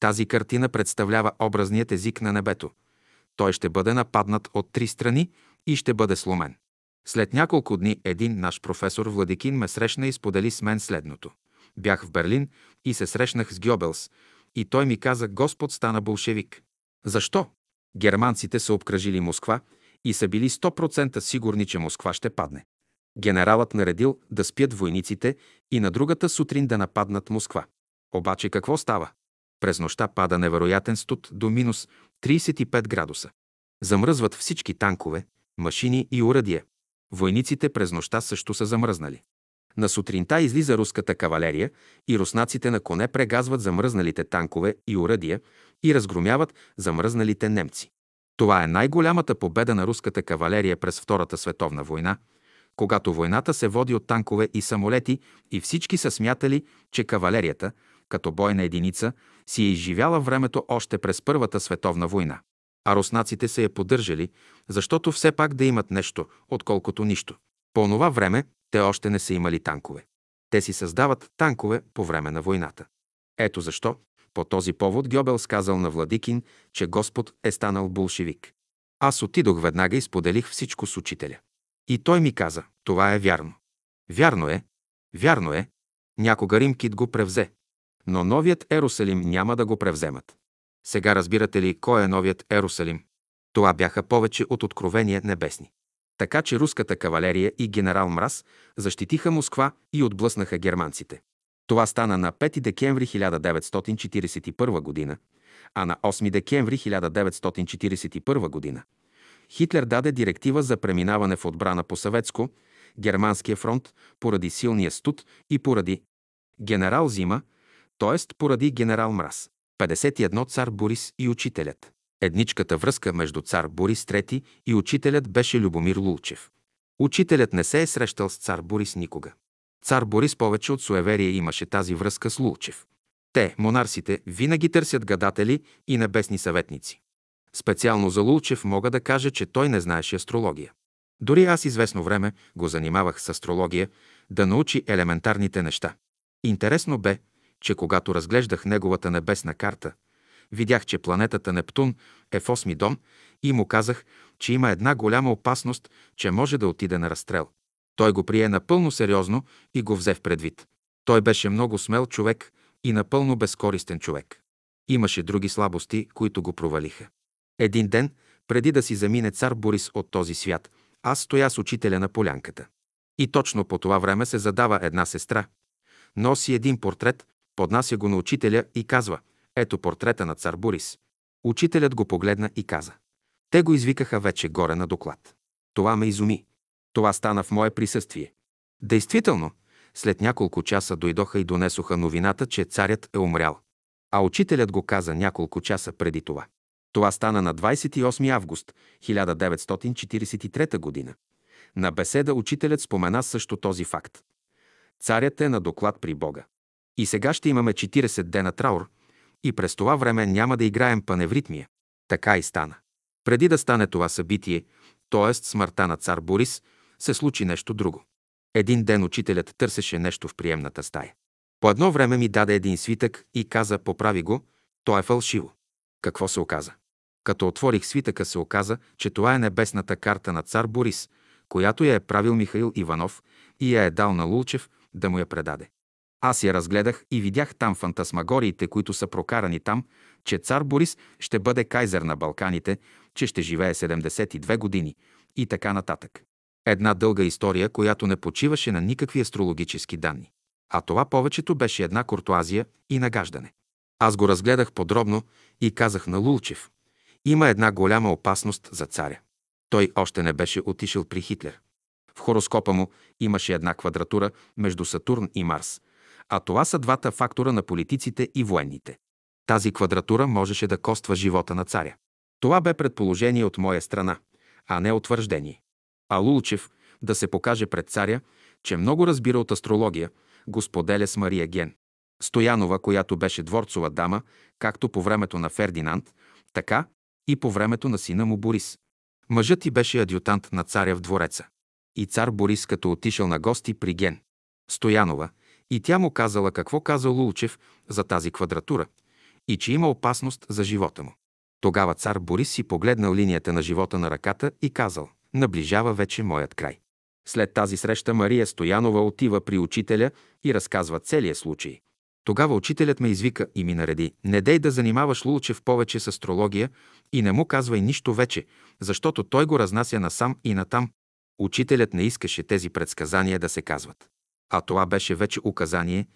Тази картина представлява образният език на небето. Той ще бъде нападнат от три страни и ще бъде сломен. След няколко дни един наш професор Владикин ме срещна и сподели с мен следното. Бях в Берлин и се срещнах с Гьобелс и той ми каза, Господ стана болшевик. Защо? Германците са обкръжили Москва и са били 100% сигурни, че Москва ще падне. Генералът наредил да спят войниците и на другата сутрин да нападнат Москва. Обаче какво става? През нощта пада невероятен студ до минус 35 градуса. Замръзват всички танкове, машини и урадия. Войниците през нощта също са замръзнали. На сутринта излиза руската кавалерия и руснаците на коне прегазват замръзналите танкове и урадия и разгромяват замръзналите немци. Това е най-голямата победа на руската кавалерия през Втората световна война, когато войната се води от танкове и самолети и всички са смятали, че кавалерията, като бойна единица, си е изживяла времето още през Първата световна война. А руснаците се я поддържали, защото все пак да имат нещо, отколкото нищо. По това време те още не са имали танкове. Те си създават танкове по време на войната. Ето защо по този повод Гьобел сказал на Владикин, че Господ е станал болшевик. Аз отидох веднага и споделих всичко с учителя. И той ми каза, това е вярно. Вярно е, вярно е. Някога Римкит го превзе. Но новият Ерусалим няма да го превземат. Сега разбирате ли кой е новият Ерусалим? Това бяха повече от откровения небесни. Така че руската кавалерия и генерал Мраз защитиха Москва и отблъснаха германците. Това стана на 5 декември 1941 г., а на 8 декември 1941 г. Хитлер даде директива за преминаване в отбрана по съветско, германския фронт, поради силния студ и поради генерал Зима, т.е. поради генерал Мраз. 51 цар Борис и учителят. Едничката връзка между цар Борис III и учителят беше Любомир Лулчев. Учителят не се е срещал с цар Борис никога. Цар Борис повече от суеверие имаше тази връзка с Лулчев. Те, монарсите, винаги търсят гадатели и небесни съветници. Специално за Лулчев мога да кажа, че той не знаеше астрология. Дори аз известно време го занимавах с астрология, да научи елементарните неща. Интересно бе, че когато разглеждах неговата небесна карта, видях, че планетата Нептун е в осми дом и му казах, че има една голяма опасност, че може да отиде на разстрел. Той го прие напълно сериозно и го взе в предвид. Той беше много смел човек и напълно безкористен човек. Имаше други слабости, които го провалиха. Един ден, преди да си замине цар Борис от този свят, аз стоя с учителя на полянката. И точно по това време се задава една сестра. Носи един портрет, поднася го на учителя и казва «Ето портрета на цар Борис». Учителят го погледна и каза «Те го извикаха вече горе на доклад». Това ме изуми. Това стана в мое присъствие. Действително, след няколко часа дойдоха и донесоха новината, че царят е умрял. А учителят го каза няколко часа преди това. Това стана на 28 август 1943 г. На беседа учителят спомена също този факт. Царят е на доклад при Бога. И сега ще имаме 40 дена траур и през това време няма да играем паневритмия. Така и стана. Преди да стане това събитие, т.е. смъртта на цар Борис, се случи нещо друго. Един ден учителят търсеше нещо в приемната стая. По едно време ми даде един свитък и каза, поправи го, то е фалшиво. Какво се оказа? Като отворих свитъка, се оказа, че това е небесната карта на цар Борис, която я е правил Михаил Иванов и я е дал на Лулчев да му я предаде. Аз я разгледах и видях там фантасмагориите, които са прокарани там, че цар Борис ще бъде кайзер на Балканите, че ще живее 72 години и така нататък. Една дълга история, която не почиваше на никакви астрологически данни. А това повечето беше една куртуазия и нагаждане. Аз го разгледах подробно и казах на Лулчев. Има една голяма опасност за царя. Той още не беше отишъл при Хитлер. В хороскопа му имаше една квадратура между Сатурн и Марс, а това са двата фактора на политиците и военните. Тази квадратура можеше да коства живота на царя. Това бе предположение от моя страна, а не утвърждение. А Лулчев да се покаже пред царя, че много разбира от астрология, го споделя с Мария Ген. Стоянова, която беше дворцова дама, както по времето на Фердинанд, така и по времето на сина му Борис. Мъжът ти беше адютант на царя в двореца. И цар Борис, като отишъл на гости при Ген. Стоянова, и тя му казала какво казал Лулчев за тази квадратура. и че има опасност за живота му. Тогава цар Борис си погледнал линията на живота на ръката и казал «Наближава вече моят край». След тази среща Мария Стоянова отива при учителя и разказва целия случай. Тогава учителят ме извика и ми нареди «Не дей да занимаваш Лулчев повече с астрология и не му казвай нищо вече, защото той го разнася насам и натам». Учителят не искаше тези предсказания да се казват. А това беше вече указание,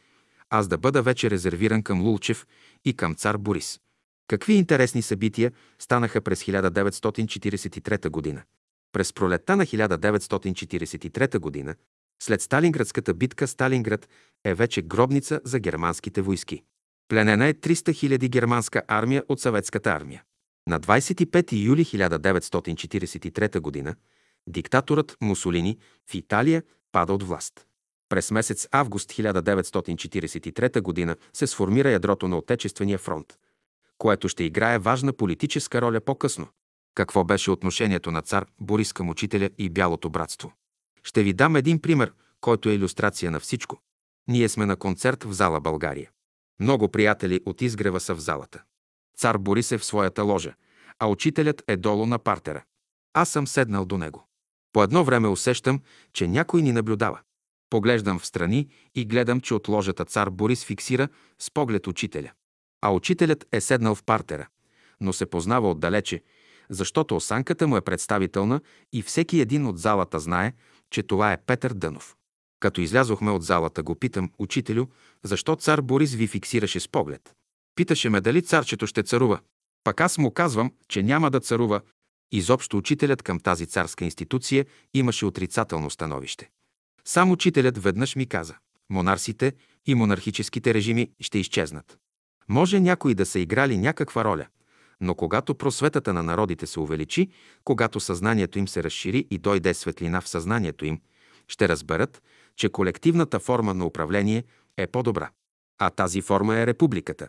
аз да бъда вече резервиран към Лулчев и към цар Борис. Какви интересни събития станаха през 1943 година. През пролетта на 1943 година, след Сталинградската битка, Сталинград е вече гробница за германските войски. Пленена е 300 000 германска армия от съветската армия. На 25 юли 1943 г. диктаторът Мусолини в Италия пада от власт. През месец август 1943 г. се сформира ядрото на Отечествения фронт, което ще играе важна политическа роля по-късно. Какво беше отношението на цар Борис към учителя и Бялото братство? Ще ви дам един пример, който е иллюстрация на всичко. Ние сме на концерт в зала България. Много приятели от изгрева са в залата. Цар Борис е в своята ложа, а учителят е долу на партера. Аз съм седнал до него. По едно време усещам, че някой ни наблюдава. Поглеждам в страни и гледам, че от ложата цар Борис фиксира с поглед учителя. А учителят е седнал в партера, но се познава отдалече, защото осанката му е представителна и всеки един от залата знае, че това е Петър Дънов. Като излязохме от залата, го питам, учителю, защо цар Борис ви фиксираше с поглед. Питаше ме дали царчето ще царува. Пак аз му казвам, че няма да царува. Изобщо учителят към тази царска институция имаше отрицателно становище. Сам учителят веднъж ми каза, монарсите и монархическите режими ще изчезнат. Може някои да са играли някаква роля, но когато просветата на народите се увеличи, когато съзнанието им се разшири и дойде светлина в съзнанието им, ще разберат, че колективната форма на управление е по-добра. А тази форма е републиката,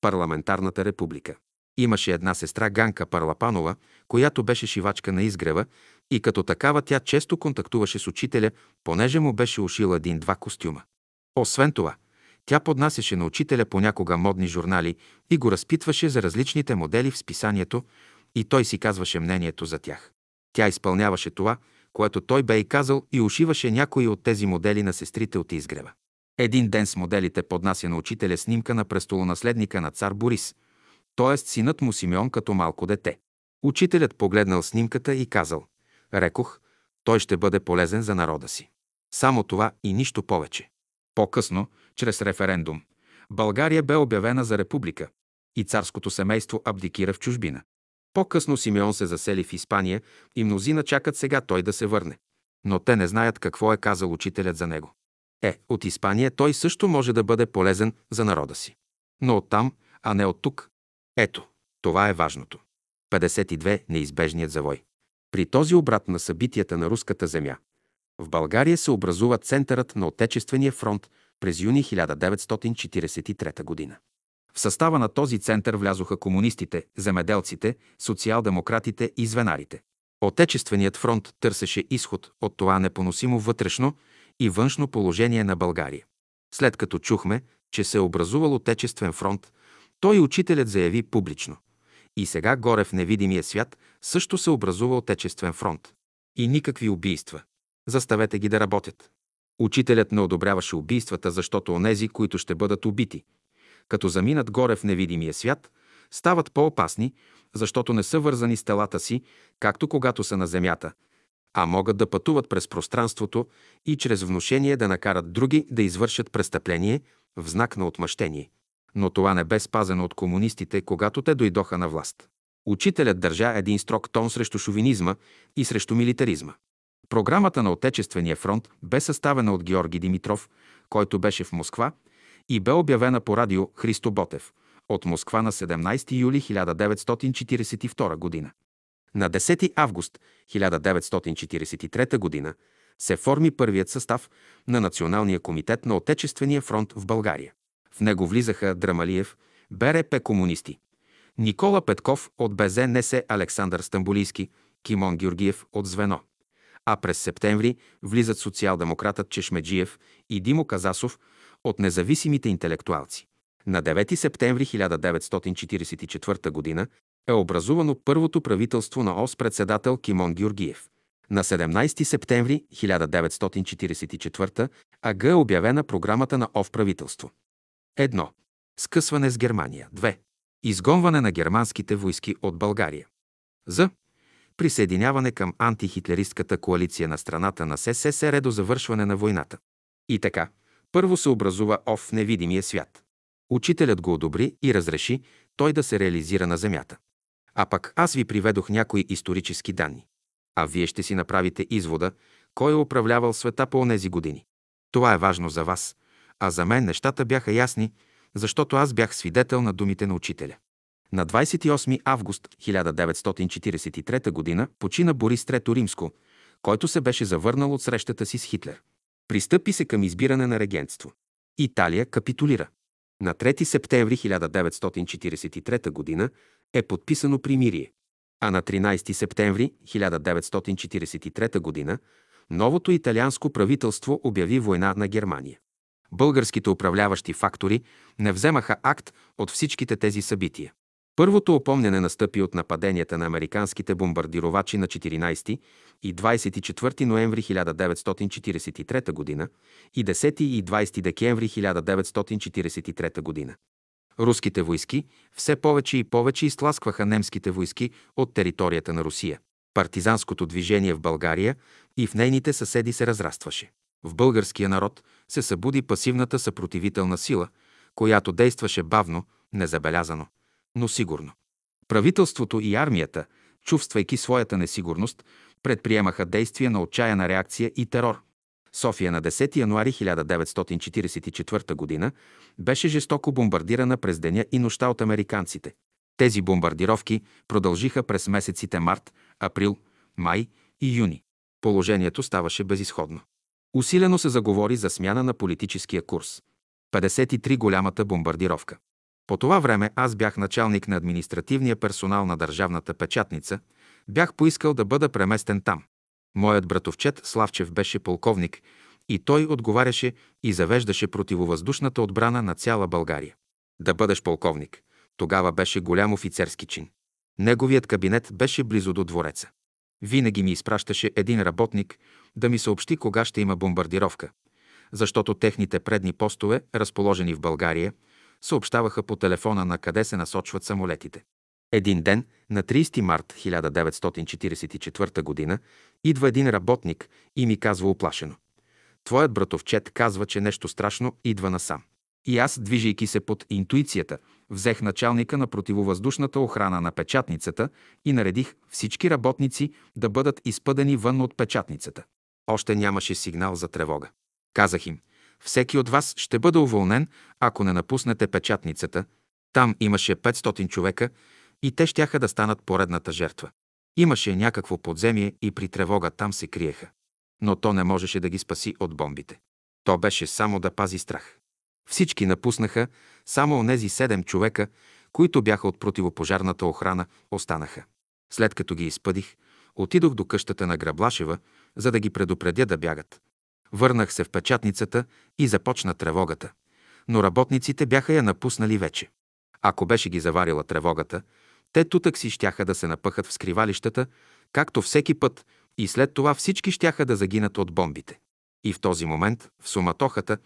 парламентарната република. Имаше една сестра Ганка Парлапанова, която беше шивачка на изгрева и като такава тя често контактуваше с учителя, понеже му беше ушила един-два костюма. Освен това, тя поднасяше на учителя понякога модни журнали и го разпитваше за различните модели в списанието и той си казваше мнението за тях. Тя изпълняваше това, което той бе и казал и ушиваше някои от тези модели на сестрите от изгрева. Един ден с моделите поднася на учителя снимка на престолонаследника на цар Борис, т.е. синът му Симеон като малко дете. Учителят погледнал снимката и казал, рекох, той ще бъде полезен за народа си. Само това и нищо повече. По-късно, чрез референдум, България бе обявена за република и царското семейство абдикира в чужбина. По-късно Симеон се засели в Испания и мнозина чакат сега той да се върне. Но те не знаят какво е казал учителят за него. Е, от Испания той също може да бъде полезен за народа си. Но оттам, а не от тук. Ето, това е важното. 52. Неизбежният завой. При този обрат на събитията на руската земя, в България се образува Центърът на Отечествения фронт през юни 1943 година. В състава на този център влязоха комунистите, земеделците, социал-демократите и звенарите. Отечественият фронт търсеше изход от това непоносимо вътрешно и външно положение на България. След като чухме, че се е образувал Отечествен фронт, той учителят заяви публично. И сега горе в невидимия свят също се образува Отечествен фронт. И никакви убийства. Заставете ги да работят. Учителят не одобряваше убийствата, защото онези, които ще бъдат убити, като заминат горе в невидимия свят, стават по-опасни, защото не са вързани с телата си, както когато са на земята, а могат да пътуват през пространството и чрез внушение да накарат други да извършат престъпление в знак на отмъщение. Но това не бе спазено от комунистите, когато те дойдоха на власт. Учителят държа един строг тон срещу шовинизма и срещу милитаризма. Програмата на Отечествения фронт бе съставена от Георги Димитров, който беше в Москва, и бе обявена по радио Христо Ботев от Москва на 17 юли 1942 г. На 10 август 1943 г. се форми първият състав на Националния комитет на Отечествения фронт в България. В него влизаха Драмалиев, БРП комунисти, Никола Петков от БЗНС Александър Стамбулийски, Кимон Георгиев от Звено а през септември влизат социал-демократът Чешмеджиев и Димо Казасов от независимите интелектуалци. На 9 септември 1944 г. е образувано първото правителство на ОС председател Кимон Георгиев. На 17 септември 1944 АГ е обявена програмата на ОВ правителство. 1. Скъсване с Германия. 2. Изгонване на германските войски от България. За присъединяване към антихитлеристката коалиция на страната на СССР до завършване на войната. И така, първо се образува ОВ невидимия свят. Учителят го одобри и разреши той да се реализира на земята. А пък аз ви приведох някои исторически данни. А вие ще си направите извода, кой е управлявал света по онези години. Това е важно за вас, а за мен нещата бяха ясни, защото аз бях свидетел на думите на учителя. На 28 август 1943 г. почина Борис III Римско, който се беше завърнал от срещата си с Хитлер. Пристъпи се към избиране на регентство. Италия капитулира. На 3 септември 1943 г. е подписано примирие, а на 13 септември 1943 г. новото италианско правителство обяви война на Германия. Българските управляващи фактори не вземаха акт от всичките тези събития. Първото опомняне настъпи от нападенията на американските бомбардировачи на 14 и 24 ноември 1943 г. и 10 и 20 декември 1943 г. Руските войски все повече и повече изтласкваха немските войски от територията на Русия. Партизанското движение в България и в нейните съседи се разрастваше. В българския народ се събуди пасивната съпротивителна сила, която действаше бавно, незабелязано – но сигурно. Правителството и армията, чувствайки своята несигурност, предприемаха действия на отчаяна реакция и терор. София на 10 януари 1944 г. беше жестоко бомбардирана през деня и нощта от американците. Тези бомбардировки продължиха през месеците март, април, май и юни. Положението ставаше безисходно. Усилено се заговори за смяна на политическия курс. 53 голямата бомбардировка. По това време аз бях началник на административния персонал на държавната печатница, бях поискал да бъда преместен там. Моят братовчет Славчев беше полковник и той отговаряше и завеждаше противовъздушната отбрана на цяла България. Да бъдеш полковник. Тогава беше голям офицерски чин. Неговият кабинет беше близо до двореца. Винаги ми изпращаше един работник да ми съобщи кога ще има бомбардировка, защото техните предни постове, разположени в България, съобщаваха по телефона на къде се насочват самолетите. Един ден, на 30 март 1944 г., идва един работник и ми казва оплашено. Твоят братовчет казва, че нещо страшно идва насам. И аз, движейки се под интуицията, взех началника на противовъздушната охрана на печатницата и наредих всички работници да бъдат изпъдени вън от печатницата. Още нямаше сигнал за тревога. Казах им, всеки от вас ще бъде уволнен, ако не напуснете печатницата. Там имаше 500 човека и те щяха да станат поредната жертва. Имаше някакво подземие и при тревога там се криеха. Но то не можеше да ги спаси от бомбите. То беше само да пази страх. Всички напуснаха, само онези седем човека, които бяха от противопожарната охрана, останаха. След като ги изпъдих, отидох до къщата на Граблашева, за да ги предупредя да бягат. Върнах се в печатницата и започна тревогата. Но работниците бяха я напуснали вече. Ако беше ги заварила тревогата, те тутък си щяха да се напъхат в скривалищата, както всеки път, и след това всички щяха да загинат от бомбите. И в този момент, в суматохата,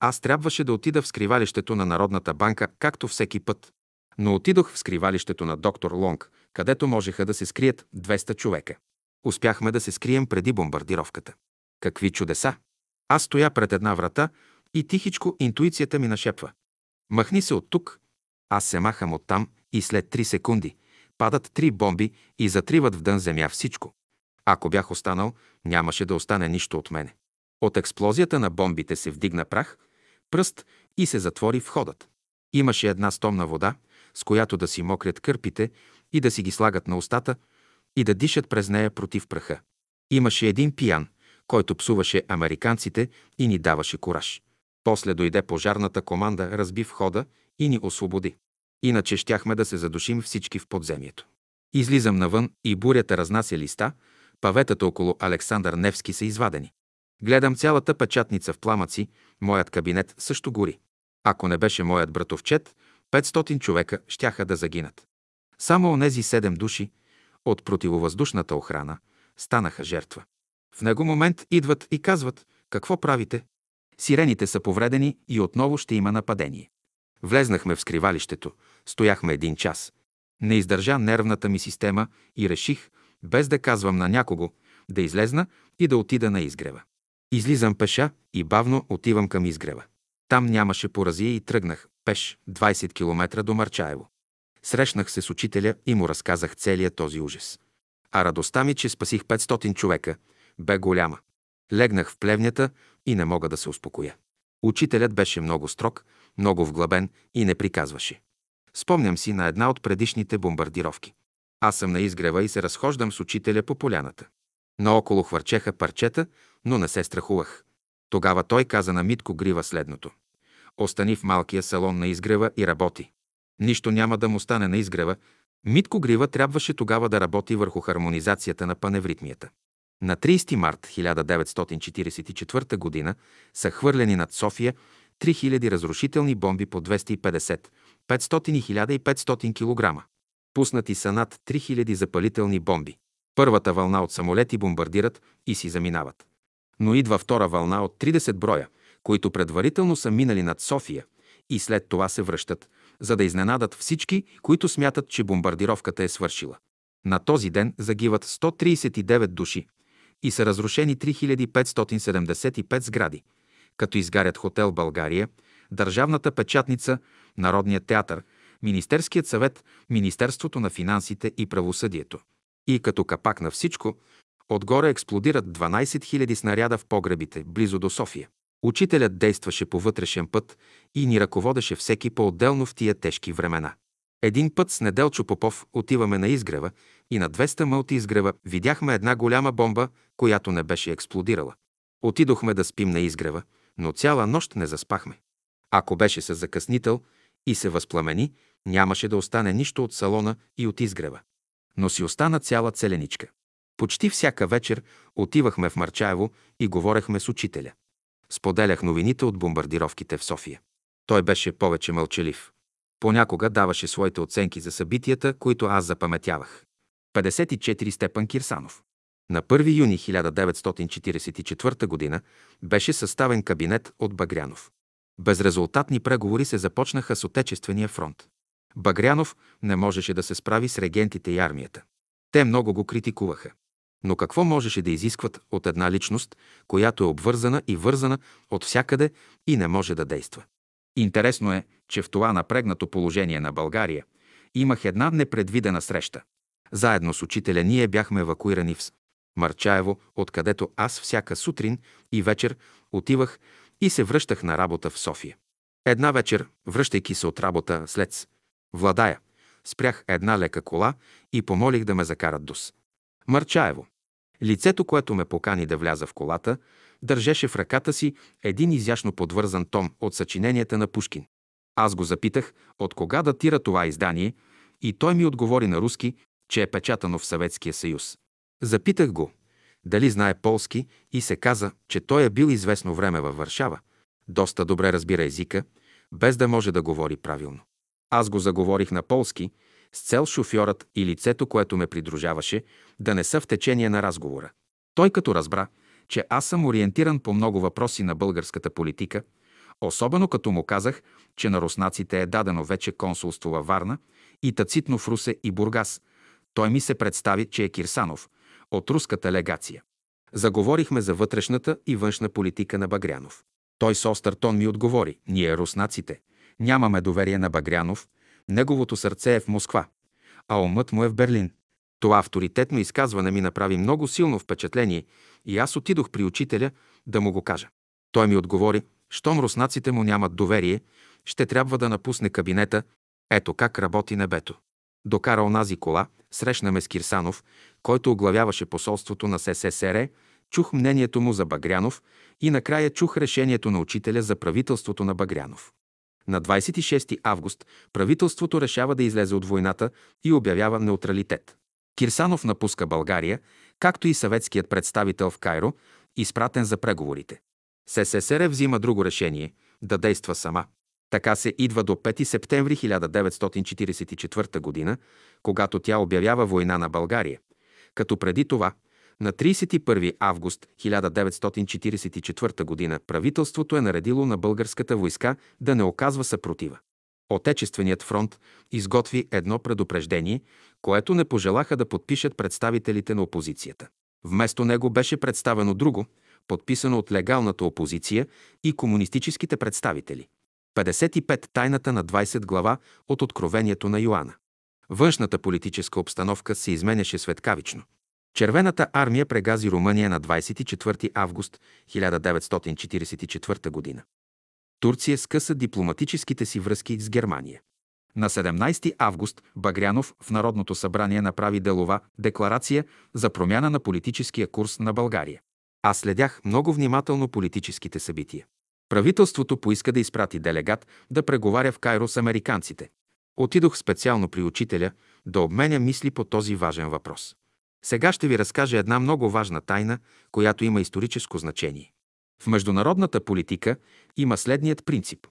аз трябваше да отида в скривалището на Народната банка, както всеки път. Но отидох в скривалището на доктор Лонг, където можеха да се скрият 200 човека. Успяхме да се скрием преди бомбардировката. Какви чудеса! Аз стоя пред една врата и тихичко интуицията ми нашепва. Махни се от тук. Аз се махам оттам и след три секунди падат три бомби и затриват в дън земя всичко. Ако бях останал, нямаше да остане нищо от мене. От експлозията на бомбите се вдигна прах, пръст и се затвори входът. Имаше една стомна вода, с която да си мокрят кърпите и да си ги слагат на устата и да дишат през нея против праха. Имаше един пиян, който псуваше американците и ни даваше кораж. После дойде пожарната команда, разби входа и ни освободи. Иначе щяхме да се задушим всички в подземието. Излизам навън и бурята разнася листа, паветата около Александър Невски са извадени. Гледам цялата печатница в пламъци, моят кабинет също гори. Ако не беше моят братовчет, 500 човека щяха да загинат. Само онези седем души от противовъздушната охрана станаха жертва. В него момент идват и казват, какво правите? Сирените са повредени и отново ще има нападение. Влезнахме в скривалището, стояхме един час. Не издържа нервната ми система и реших, без да казвам на някого, да излезна и да отида на изгрева. Излизам пеша и бавно отивам към изгрева. Там нямаше поразия и тръгнах пеш 20 км до Марчаево. Срещнах се с учителя и му разказах целият този ужас. А радостта ми, че спасих 500 човека, бе голяма. Легнах в плевнята и не мога да се успокоя. Учителят беше много строг, много вглъбен и не приказваше. Спомням си на една от предишните бомбардировки. Аз съм на изгрева и се разхождам с учителя по поляната. Наоколо хвърчеха парчета, но не се страхувах. Тогава той каза на Митко Грива следното. Остани в малкия салон на изгрева и работи. Нищо няма да му стане на изгрева. Митко Грива трябваше тогава да работи върху хармонизацията на паневритмията. На 30 март 1944 г. са хвърлени над София 3000 разрушителни бомби по 250, 500 и 1500 кг. Пуснати са над 3000 запалителни бомби. Първата вълна от самолети бомбардират и си заминават. Но идва втора вълна от 30 броя, които предварително са минали над София и след това се връщат, за да изненадат всички, които смятат, че бомбардировката е свършила. На този ден загиват 139 души и са разрушени 3575 сгради, като изгарят хотел България, Държавната печатница, Народният театър, Министерският съвет, Министерството на финансите и правосъдието. И като капак на всичко, отгоре експлодират 12 000 снаряда в погребите, близо до София. Учителят действаше по вътрешен път и ни ръководеше всеки по-отделно в тия тежки времена. Един път с Неделчо Попов отиваме на изгрева и на 200 мълти изгрева видяхме една голяма бомба, която не беше експлодирала. Отидохме да спим на изгрева, но цяла нощ не заспахме. Ако беше с закъснител и се възпламени, нямаше да остане нищо от салона и от изгрева. Но си остана цяла целеничка. Почти всяка вечер отивахме в Марчаево и говорехме с учителя. Споделях новините от бомбардировките в София. Той беше повече мълчалив. Понякога даваше своите оценки за събитията, които аз запаметявах. 54 Степан Кирсанов. На 1 юни 1944 г. беше съставен кабинет от Багрянов. Безрезултатни преговори се започнаха с Отечествения фронт. Багрянов не можеше да се справи с регентите и армията. Те много го критикуваха. Но какво можеше да изискват от една личност, която е обвързана и вързана от всякъде и не може да действа? Интересно е, че в това напрегнато положение на България имах една непредвидена среща. Заедно с учителя ние бяхме евакуирани в Марчаево, откъдето аз всяка сутрин и вечер отивах и се връщах на работа в София. Една вечер, връщайки се от работа след Владая, спрях една лека кола и помолих да ме закарат дос. Марчаево. Лицето, което ме покани да вляза в колата, държеше в ръката си един изящно подвързан том от съчиненията на Пушкин. Аз го запитах от кога датира това издание и той ми отговори на руски, че е печатано в Съветския съюз. Запитах го дали знае полски и се каза, че той е бил известно време във Варшава. Доста добре разбира езика, без да може да говори правилно. Аз го заговорих на полски, с цел шофьорът и лицето, което ме придружаваше, да не са в течение на разговора. Той като разбра, че аз съм ориентиран по много въпроси на българската политика, особено като му казах, че на руснаците е дадено вече консулство във Варна и тацитно в Русе и Бургас. Той ми се представи, че е Кирсанов, от руската легация. Заговорихме за вътрешната и външна политика на Багрянов. Той с остър тон ми отговори, ние руснаците, нямаме доверие на Багрянов, неговото сърце е в Москва, а умът му е в Берлин. Това авторитетно изказване ми направи много силно впечатление и аз отидох при учителя да му го кажа. Той ми отговори, щом руснаците му нямат доверие, ще трябва да напусне кабинета. Ето как работи небето. Докара онази кола, срещна ме с Кирсанов, който оглавяваше посолството на СССР, чух мнението му за Багрянов и накрая чух решението на учителя за правителството на Багрянов. На 26 август правителството решава да излезе от войната и обявява неутралитет. Кирсанов напуска България, както и съветският представител в Кайро, изпратен за преговорите. СССР взима друго решение – да действа сама. Така се идва до 5 септември 1944 г., когато тя обявява война на България, като преди това на 31 август 1944 г. правителството е наредило на българската войска да не оказва съпротива. Отечественият фронт изготви едно предупреждение, което не пожелаха да подпишат представителите на опозицията. Вместо него беше представено друго, подписано от легалната опозиция и комунистическите представители. 55. Тайната на 20 глава от Откровението на Йоанна. Външната политическа обстановка се изменяше светкавично. Червената армия прегази Румъния на 24 август 1944 г. Турция скъса дипломатическите си връзки с Германия. На 17 август Багрянов в Народното събрание направи делова декларация за промяна на политическия курс на България. Аз следях много внимателно политическите събития. Правителството поиска да изпрати делегат да преговаря в Кайро с американците. Отидох специално при учителя да обменя мисли по този важен въпрос. Сега ще ви разкажа една много важна тайна, която има историческо значение. В международната политика има следният принцип.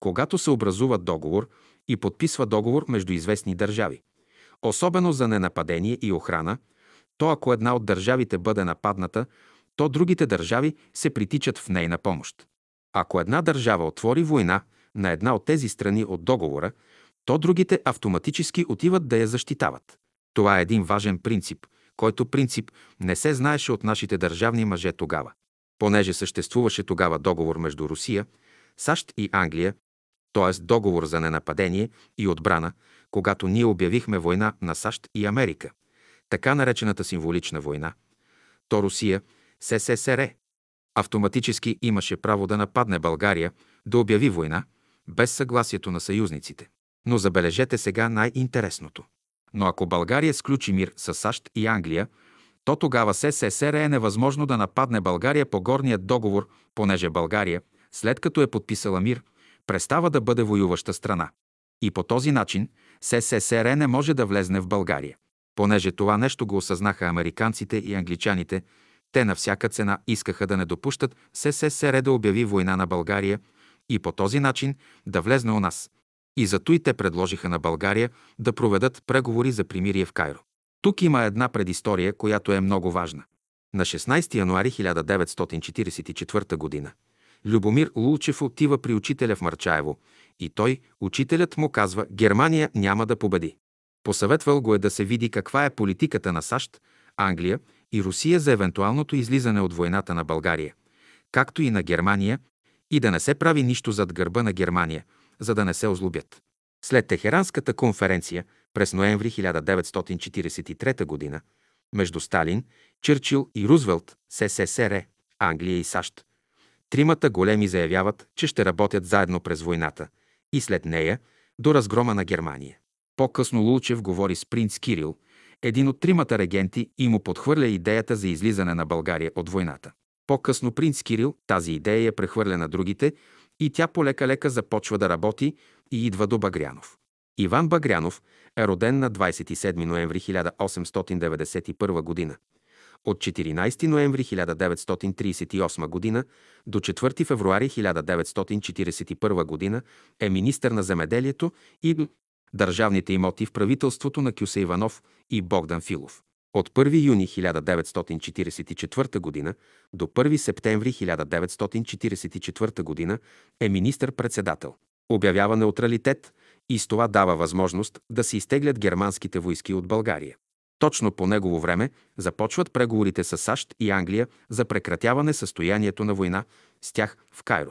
Когато се образува договор и подписва договор между известни държави, особено за ненападение и охрана, то ако една от държавите бъде нападната, то другите държави се притичат в нейна помощ. Ако една държава отвори война на една от тези страни от договора, то другите автоматически отиват да я защитават. Това е един важен принцип, който принцип не се знаеше от нашите държавни мъже тогава. Понеже съществуваше тогава договор между Русия, САЩ и Англия, т.е. договор за ненападение и отбрана, когато ние обявихме война на САЩ и Америка, така наречената символична война, то Русия, СССР, автоматически имаше право да нападне България, да обяви война, без съгласието на съюзниците. Но забележете сега най-интересното. Но ако България сключи мир с САЩ и Англия, то тогава СССР е невъзможно да нападне България по горният договор, понеже България, след като е подписала мир, престава да бъде воюваща страна. И по този начин СССР не може да влезне в България. Понеже това нещо го осъзнаха американците и англичаните, те на всяка цена искаха да не допущат СССР да обяви война на България и по този начин да влезне у нас. И зато и те предложиха на България да проведат преговори за примирие в Кайро. Тук има една предистория, която е много важна. На 16 януари 1944 г. Любомир Лулчев отива при учителя в Марчаево и той, учителят му казва, Германия няма да победи. Посъветвал го е да се види каква е политиката на САЩ, Англия и Русия за евентуалното излизане от войната на България, както и на Германия, и да не се прави нищо зад гърба на Германия, за да не се озлобят. След Техеранската конференция през ноември 1943 г. между Сталин, Чърчил и Рузвелт, СССР, Англия и САЩ, тримата големи заявяват, че ще работят заедно през войната и след нея до разгрома на Германия. По-късно Лулчев говори с принц Кирил, един от тримата регенти и му подхвърля идеята за излизане на България от войната. По-късно принц Кирил тази идея я прехвърля на другите и тя полека-лека започва да работи и идва до Багрянов. Иван Багрянов е роден на 27 ноември 1891 г. От 14 ноември 1938 г. до 4 февруари 1941 г. е министър на земеделието и държавните имоти в правителството на Кюса Иванов и Богдан Филов. От 1 юни 1944 г. до 1 септември 1944 г. е министър-председател. Обявява неутралитет и с това дава възможност да се изтеглят германските войски от България. Точно по негово време започват преговорите с САЩ и Англия за прекратяване състоянието на война с тях в Кайро.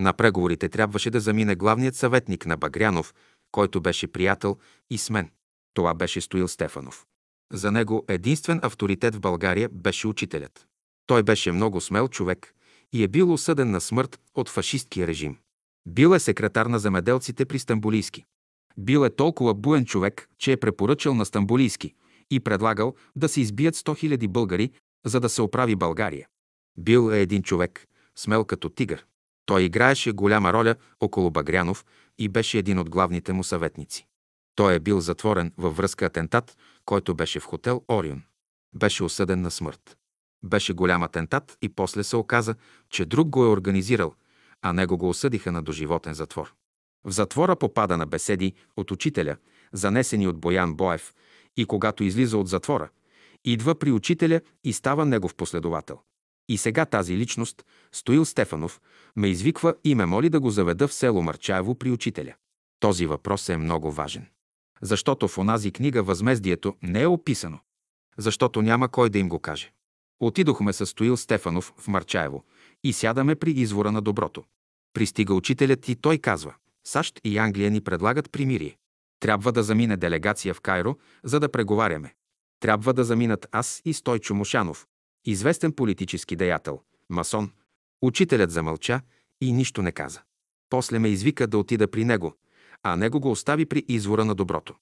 На преговорите трябваше да замине главният съветник на Багрянов, който беше приятел и с мен. Това беше Стоил Стефанов. За него единствен авторитет в България беше учителят. Той беше много смел човек и е бил осъден на смърт от фашисткия режим. Бил е секретар на земеделците при Стамбулийски. Бил е толкова буен човек, че е препоръчал на Стамбулийски и предлагал да се избият 100 000 българи, за да се оправи България. Бил е един човек, смел като тигър. Той играеше голяма роля около Багрянов и беше един от главните му съветници. Той е бил затворен във връзка атентат, който беше в хотел Орион. Беше осъден на смърт. Беше голям атентат и после се оказа, че друг го е организирал, а него го осъдиха на доживотен затвор. В затвора попада на беседи от учителя, занесени от Боян Боев, и когато излиза от затвора, идва при учителя и става негов последовател. И сега тази личност, Стоил Стефанов, ме извиква и ме моли да го заведа в село Марчаево при учителя. Този въпрос е много важен. Защото в онази книга Възмездието не е описано. Защото няма кой да им го каже. Отидохме с Стоил Стефанов в Марчаево и сядаме при извора на доброто. Пристига учителят и той казва САЩ и Англия ни предлагат примирие. Трябва да замине делегация в Кайро, за да преговаряме. Трябва да заминат аз и Стойчо Мошанов, известен политически деятел, масон. Учителят замълча и нищо не каза. После ме извика да отида при него, а него го остави при извора на доброто.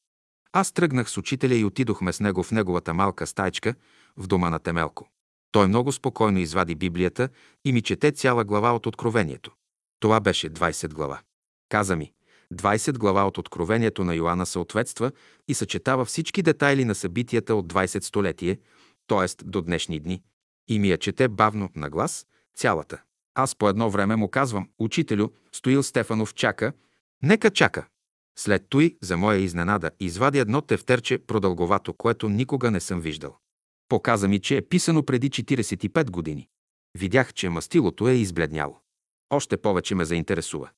Аз тръгнах с учителя и отидохме с него в неговата малка стайчка в дома на Темелко. Той много спокойно извади Библията и ми чете цяла глава от Откровението. Това беше 20 глава. Каза ми, 20 глава от Откровението на Йоанна съответства и съчетава всички детайли на събитията от 20 столетие, т.е. до днешни дни. И ми я чете бавно на глас, цялата. Аз по едно време му казвам, учителю, Стоил Стефанов чака, нека чака. След той, за моя изненада, извади едно тефтерче продълговато, което никога не съм виждал. Показа ми, че е писано преди 45 години. Видях, че мастилото е избледняло. Още повече ме заинтересува.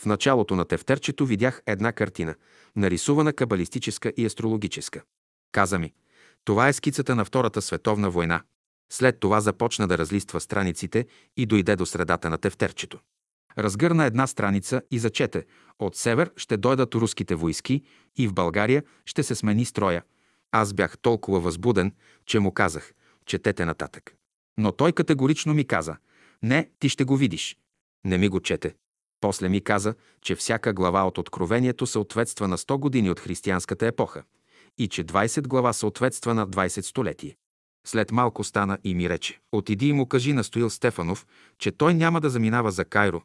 В началото на тефтерчето видях една картина, нарисувана кабалистическа и астрологическа. Каза ми, това е скицата на Втората световна война. След това започна да разлиства страниците и дойде до средата на тефтерчето. Разгърна една страница и зачете. От север ще дойдат руските войски и в България ще се смени строя. Аз бях толкова възбуден, че му казах, четете нататък. Но той категорично ми каза, не, ти ще го видиш. Не ми го чете. После ми каза, че всяка глава от Откровението съответства на 100 години от християнската епоха и че 20 глава съответства на 20 столетие. След малко стана и ми рече, отиди и му кажи на Стоил Стефанов, че той няма да заминава за Кайро,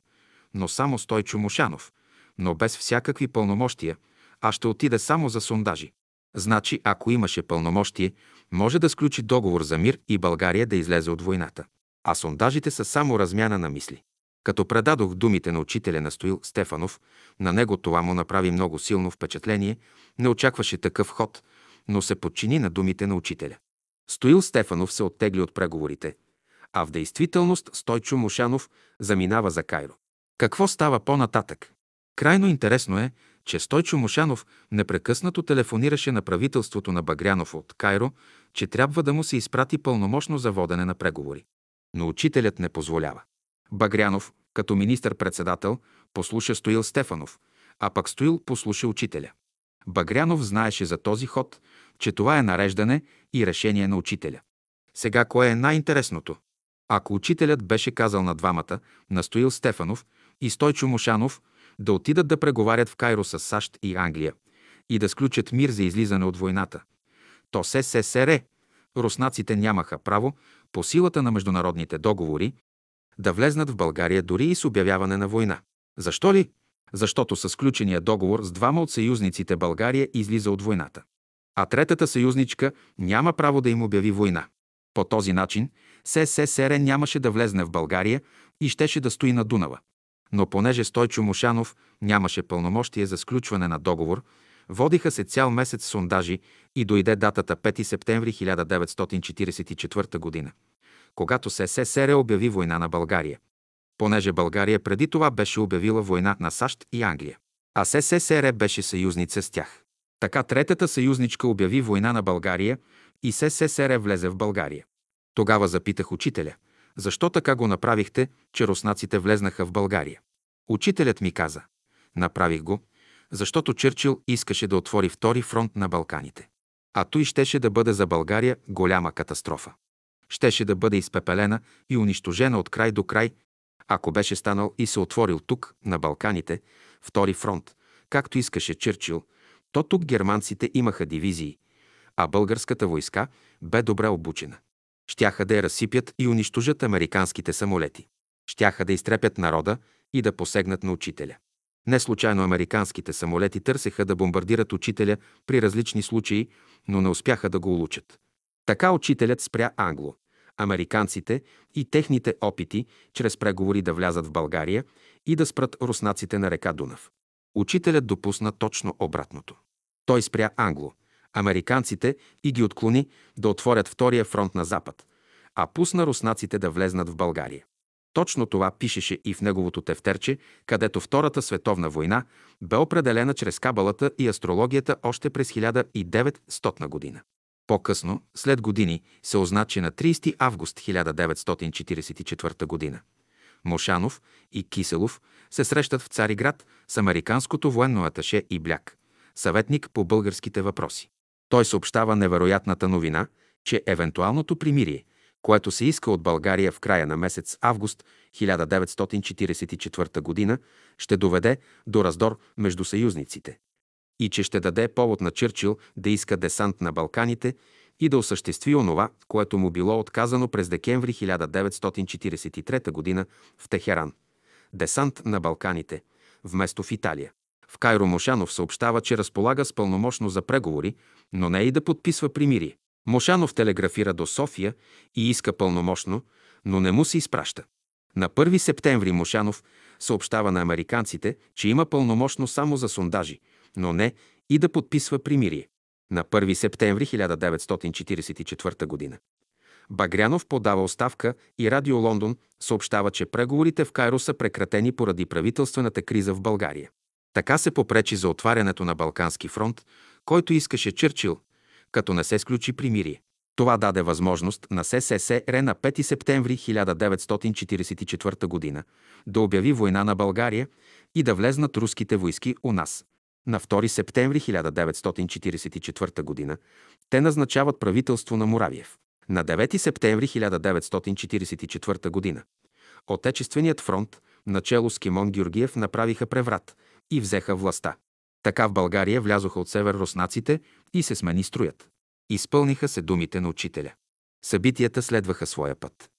но само Стойчо Мушанов, но без всякакви пълномощия, а ще отиде само за сондажи. Значи, ако имаше пълномощие, може да сключи договор за мир и България да излезе от войната. А сондажите са само размяна на мисли. Като предадох думите на учителя на Стоил Стефанов, на него това му направи много силно впечатление, не очакваше такъв ход, но се подчини на думите на учителя. Стоил Стефанов се оттегли от преговорите, а в действителност Стойчо Мушанов заминава за Кайро. Какво става по-нататък? Крайно интересно е, че Стойчо Мушанов непрекъснато телефонираше на правителството на Багрянов от Кайро, че трябва да му се изпрати пълномощно за водене на преговори. Но учителят не позволява. Багрянов, като министър-председател, послуша Стоил Стефанов, а пък Стоил послуша учителя. Багрянов знаеше за този ход, че това е нареждане и решение на учителя. Сега кое е най-интересното? Ако учителят беше казал на двамата, на Стоил Стефанов и Стойчо Мошанов, да отидат да преговарят в Кайро с САЩ и Англия и да сключат мир за излизане от войната, то СССР, руснаците нямаха право, по силата на международните договори, да влезнат в България дори и с обявяване на война. Защо ли? Защото с сключения договор с двама от съюзниците България излиза от войната. А третата съюзничка няма право да им обяви война. По този начин СССР нямаше да влезне в България и щеше да стои на Дунава. Но понеже Стойчо Мошанов нямаше пълномощие за сключване на договор, водиха се цял месец сондажи и дойде датата 5 септември 1944 година когато СССР обяви война на България. Понеже България преди това беше обявила война на САЩ и Англия, а СССР беше съюзница с тях. Така третата съюзничка обяви война на България и СССР влезе в България. Тогава запитах учителя, защо така го направихте, че руснаците влезнаха в България? Учителят ми каза, направих го, защото Черчил искаше да отвори втори фронт на Балканите. А той щеше да бъде за България голяма катастрофа щеше да бъде изпепелена и унищожена от край до край, ако беше станал и се отворил тук, на Балканите, втори фронт, както искаше Черчил, то тук германците имаха дивизии, а българската войска бе добре обучена. Щяха да я разсипят и унищожат американските самолети. Щяха да изтрепят народа и да посегнат на учителя. Не случайно американските самолети търсеха да бомбардират учителя при различни случаи, но не успяха да го улучат. Така учителят спря англо, американците и техните опити чрез преговори да влязат в България и да спрат руснаците на река Дунав. Учителят допусна точно обратното. Той спря англо, американците и ги отклони да отворят втория фронт на Запад, а пусна руснаците да влезнат в България. Точно това пишеше и в неговото тефтерче, където Втората световна война бе определена чрез кабалата и астрологията още през 1900 година. По-късно, след години, се означи на 30 август 1944 година. Мошанов и Киселов се срещат в Цариград с американското военно аташе и бляк, съветник по българските въпроси. Той съобщава невероятната новина, че евентуалното примирие, което се иска от България в края на месец август 1944 г., ще доведе до раздор между съюзниците и че ще даде повод на Чърчил да иска десант на Балканите и да осъществи онова, което му било отказано през декември 1943 г. в Техеран. Десант на Балканите, вместо в Италия. В Кайро Мошанов съобщава, че разполага с пълномощно за преговори, но не и да подписва примирие. Мошанов телеграфира до София и иска пълномощно, но не му се изпраща. На 1 септември Мошанов съобщава на американците, че има пълномощно само за сондажи, но не и да подписва примирие. На 1 септември 1944 г. Багрянов подава оставка и Радио Лондон съобщава, че преговорите в Кайро са прекратени поради правителствената криза в България. Така се попречи за отварянето на Балкански фронт, който искаше Чърчил, като не се сключи примирие. Това даде възможност на СССР на 5 септември 1944 г. да обяви война на България и да влезнат руските войски у нас. На 2 септември 1944 г. те назначават правителство на Муравиев. На 9 септември 1944 г. Отечественият фронт, начало с Кимон Георгиев, направиха преврат и взеха властта. Така в България влязоха от север руснаците и се смени строят. Изпълниха се думите на учителя. Събитията следваха своя път.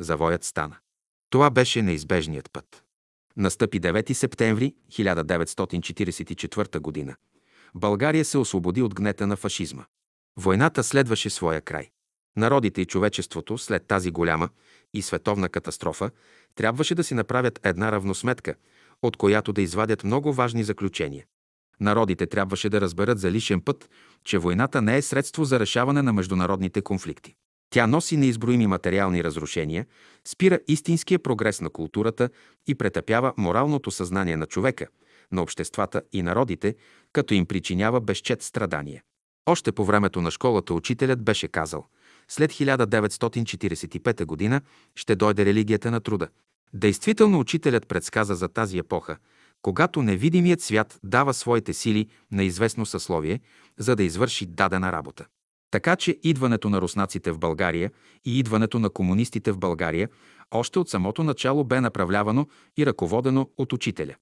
Завоят стана. Това беше неизбежният път. Настъпи 9 септември 1944 г. България се освободи от гнета на фашизма. Войната следваше своя край. Народите и човечеството след тази голяма и световна катастрофа трябваше да си направят една равносметка, от която да извадят много важни заключения. Народите трябваше да разберат за лишен път, че войната не е средство за решаване на международните конфликти. Тя носи неизброими материални разрушения, спира истинския прогрес на културата и претъпява моралното съзнание на човека, на обществата и народите, като им причинява безчет страдания. Още по времето на школата учителят беше казал след 1945 г. ще дойде религията на труда. Действително учителят предсказа за тази епоха, когато невидимият свят дава своите сили на известно съсловие, за да извърши дадена работа. Така че идването на руснаците в България и идването на комунистите в България още от самото начало бе направлявано и ръководено от учителя.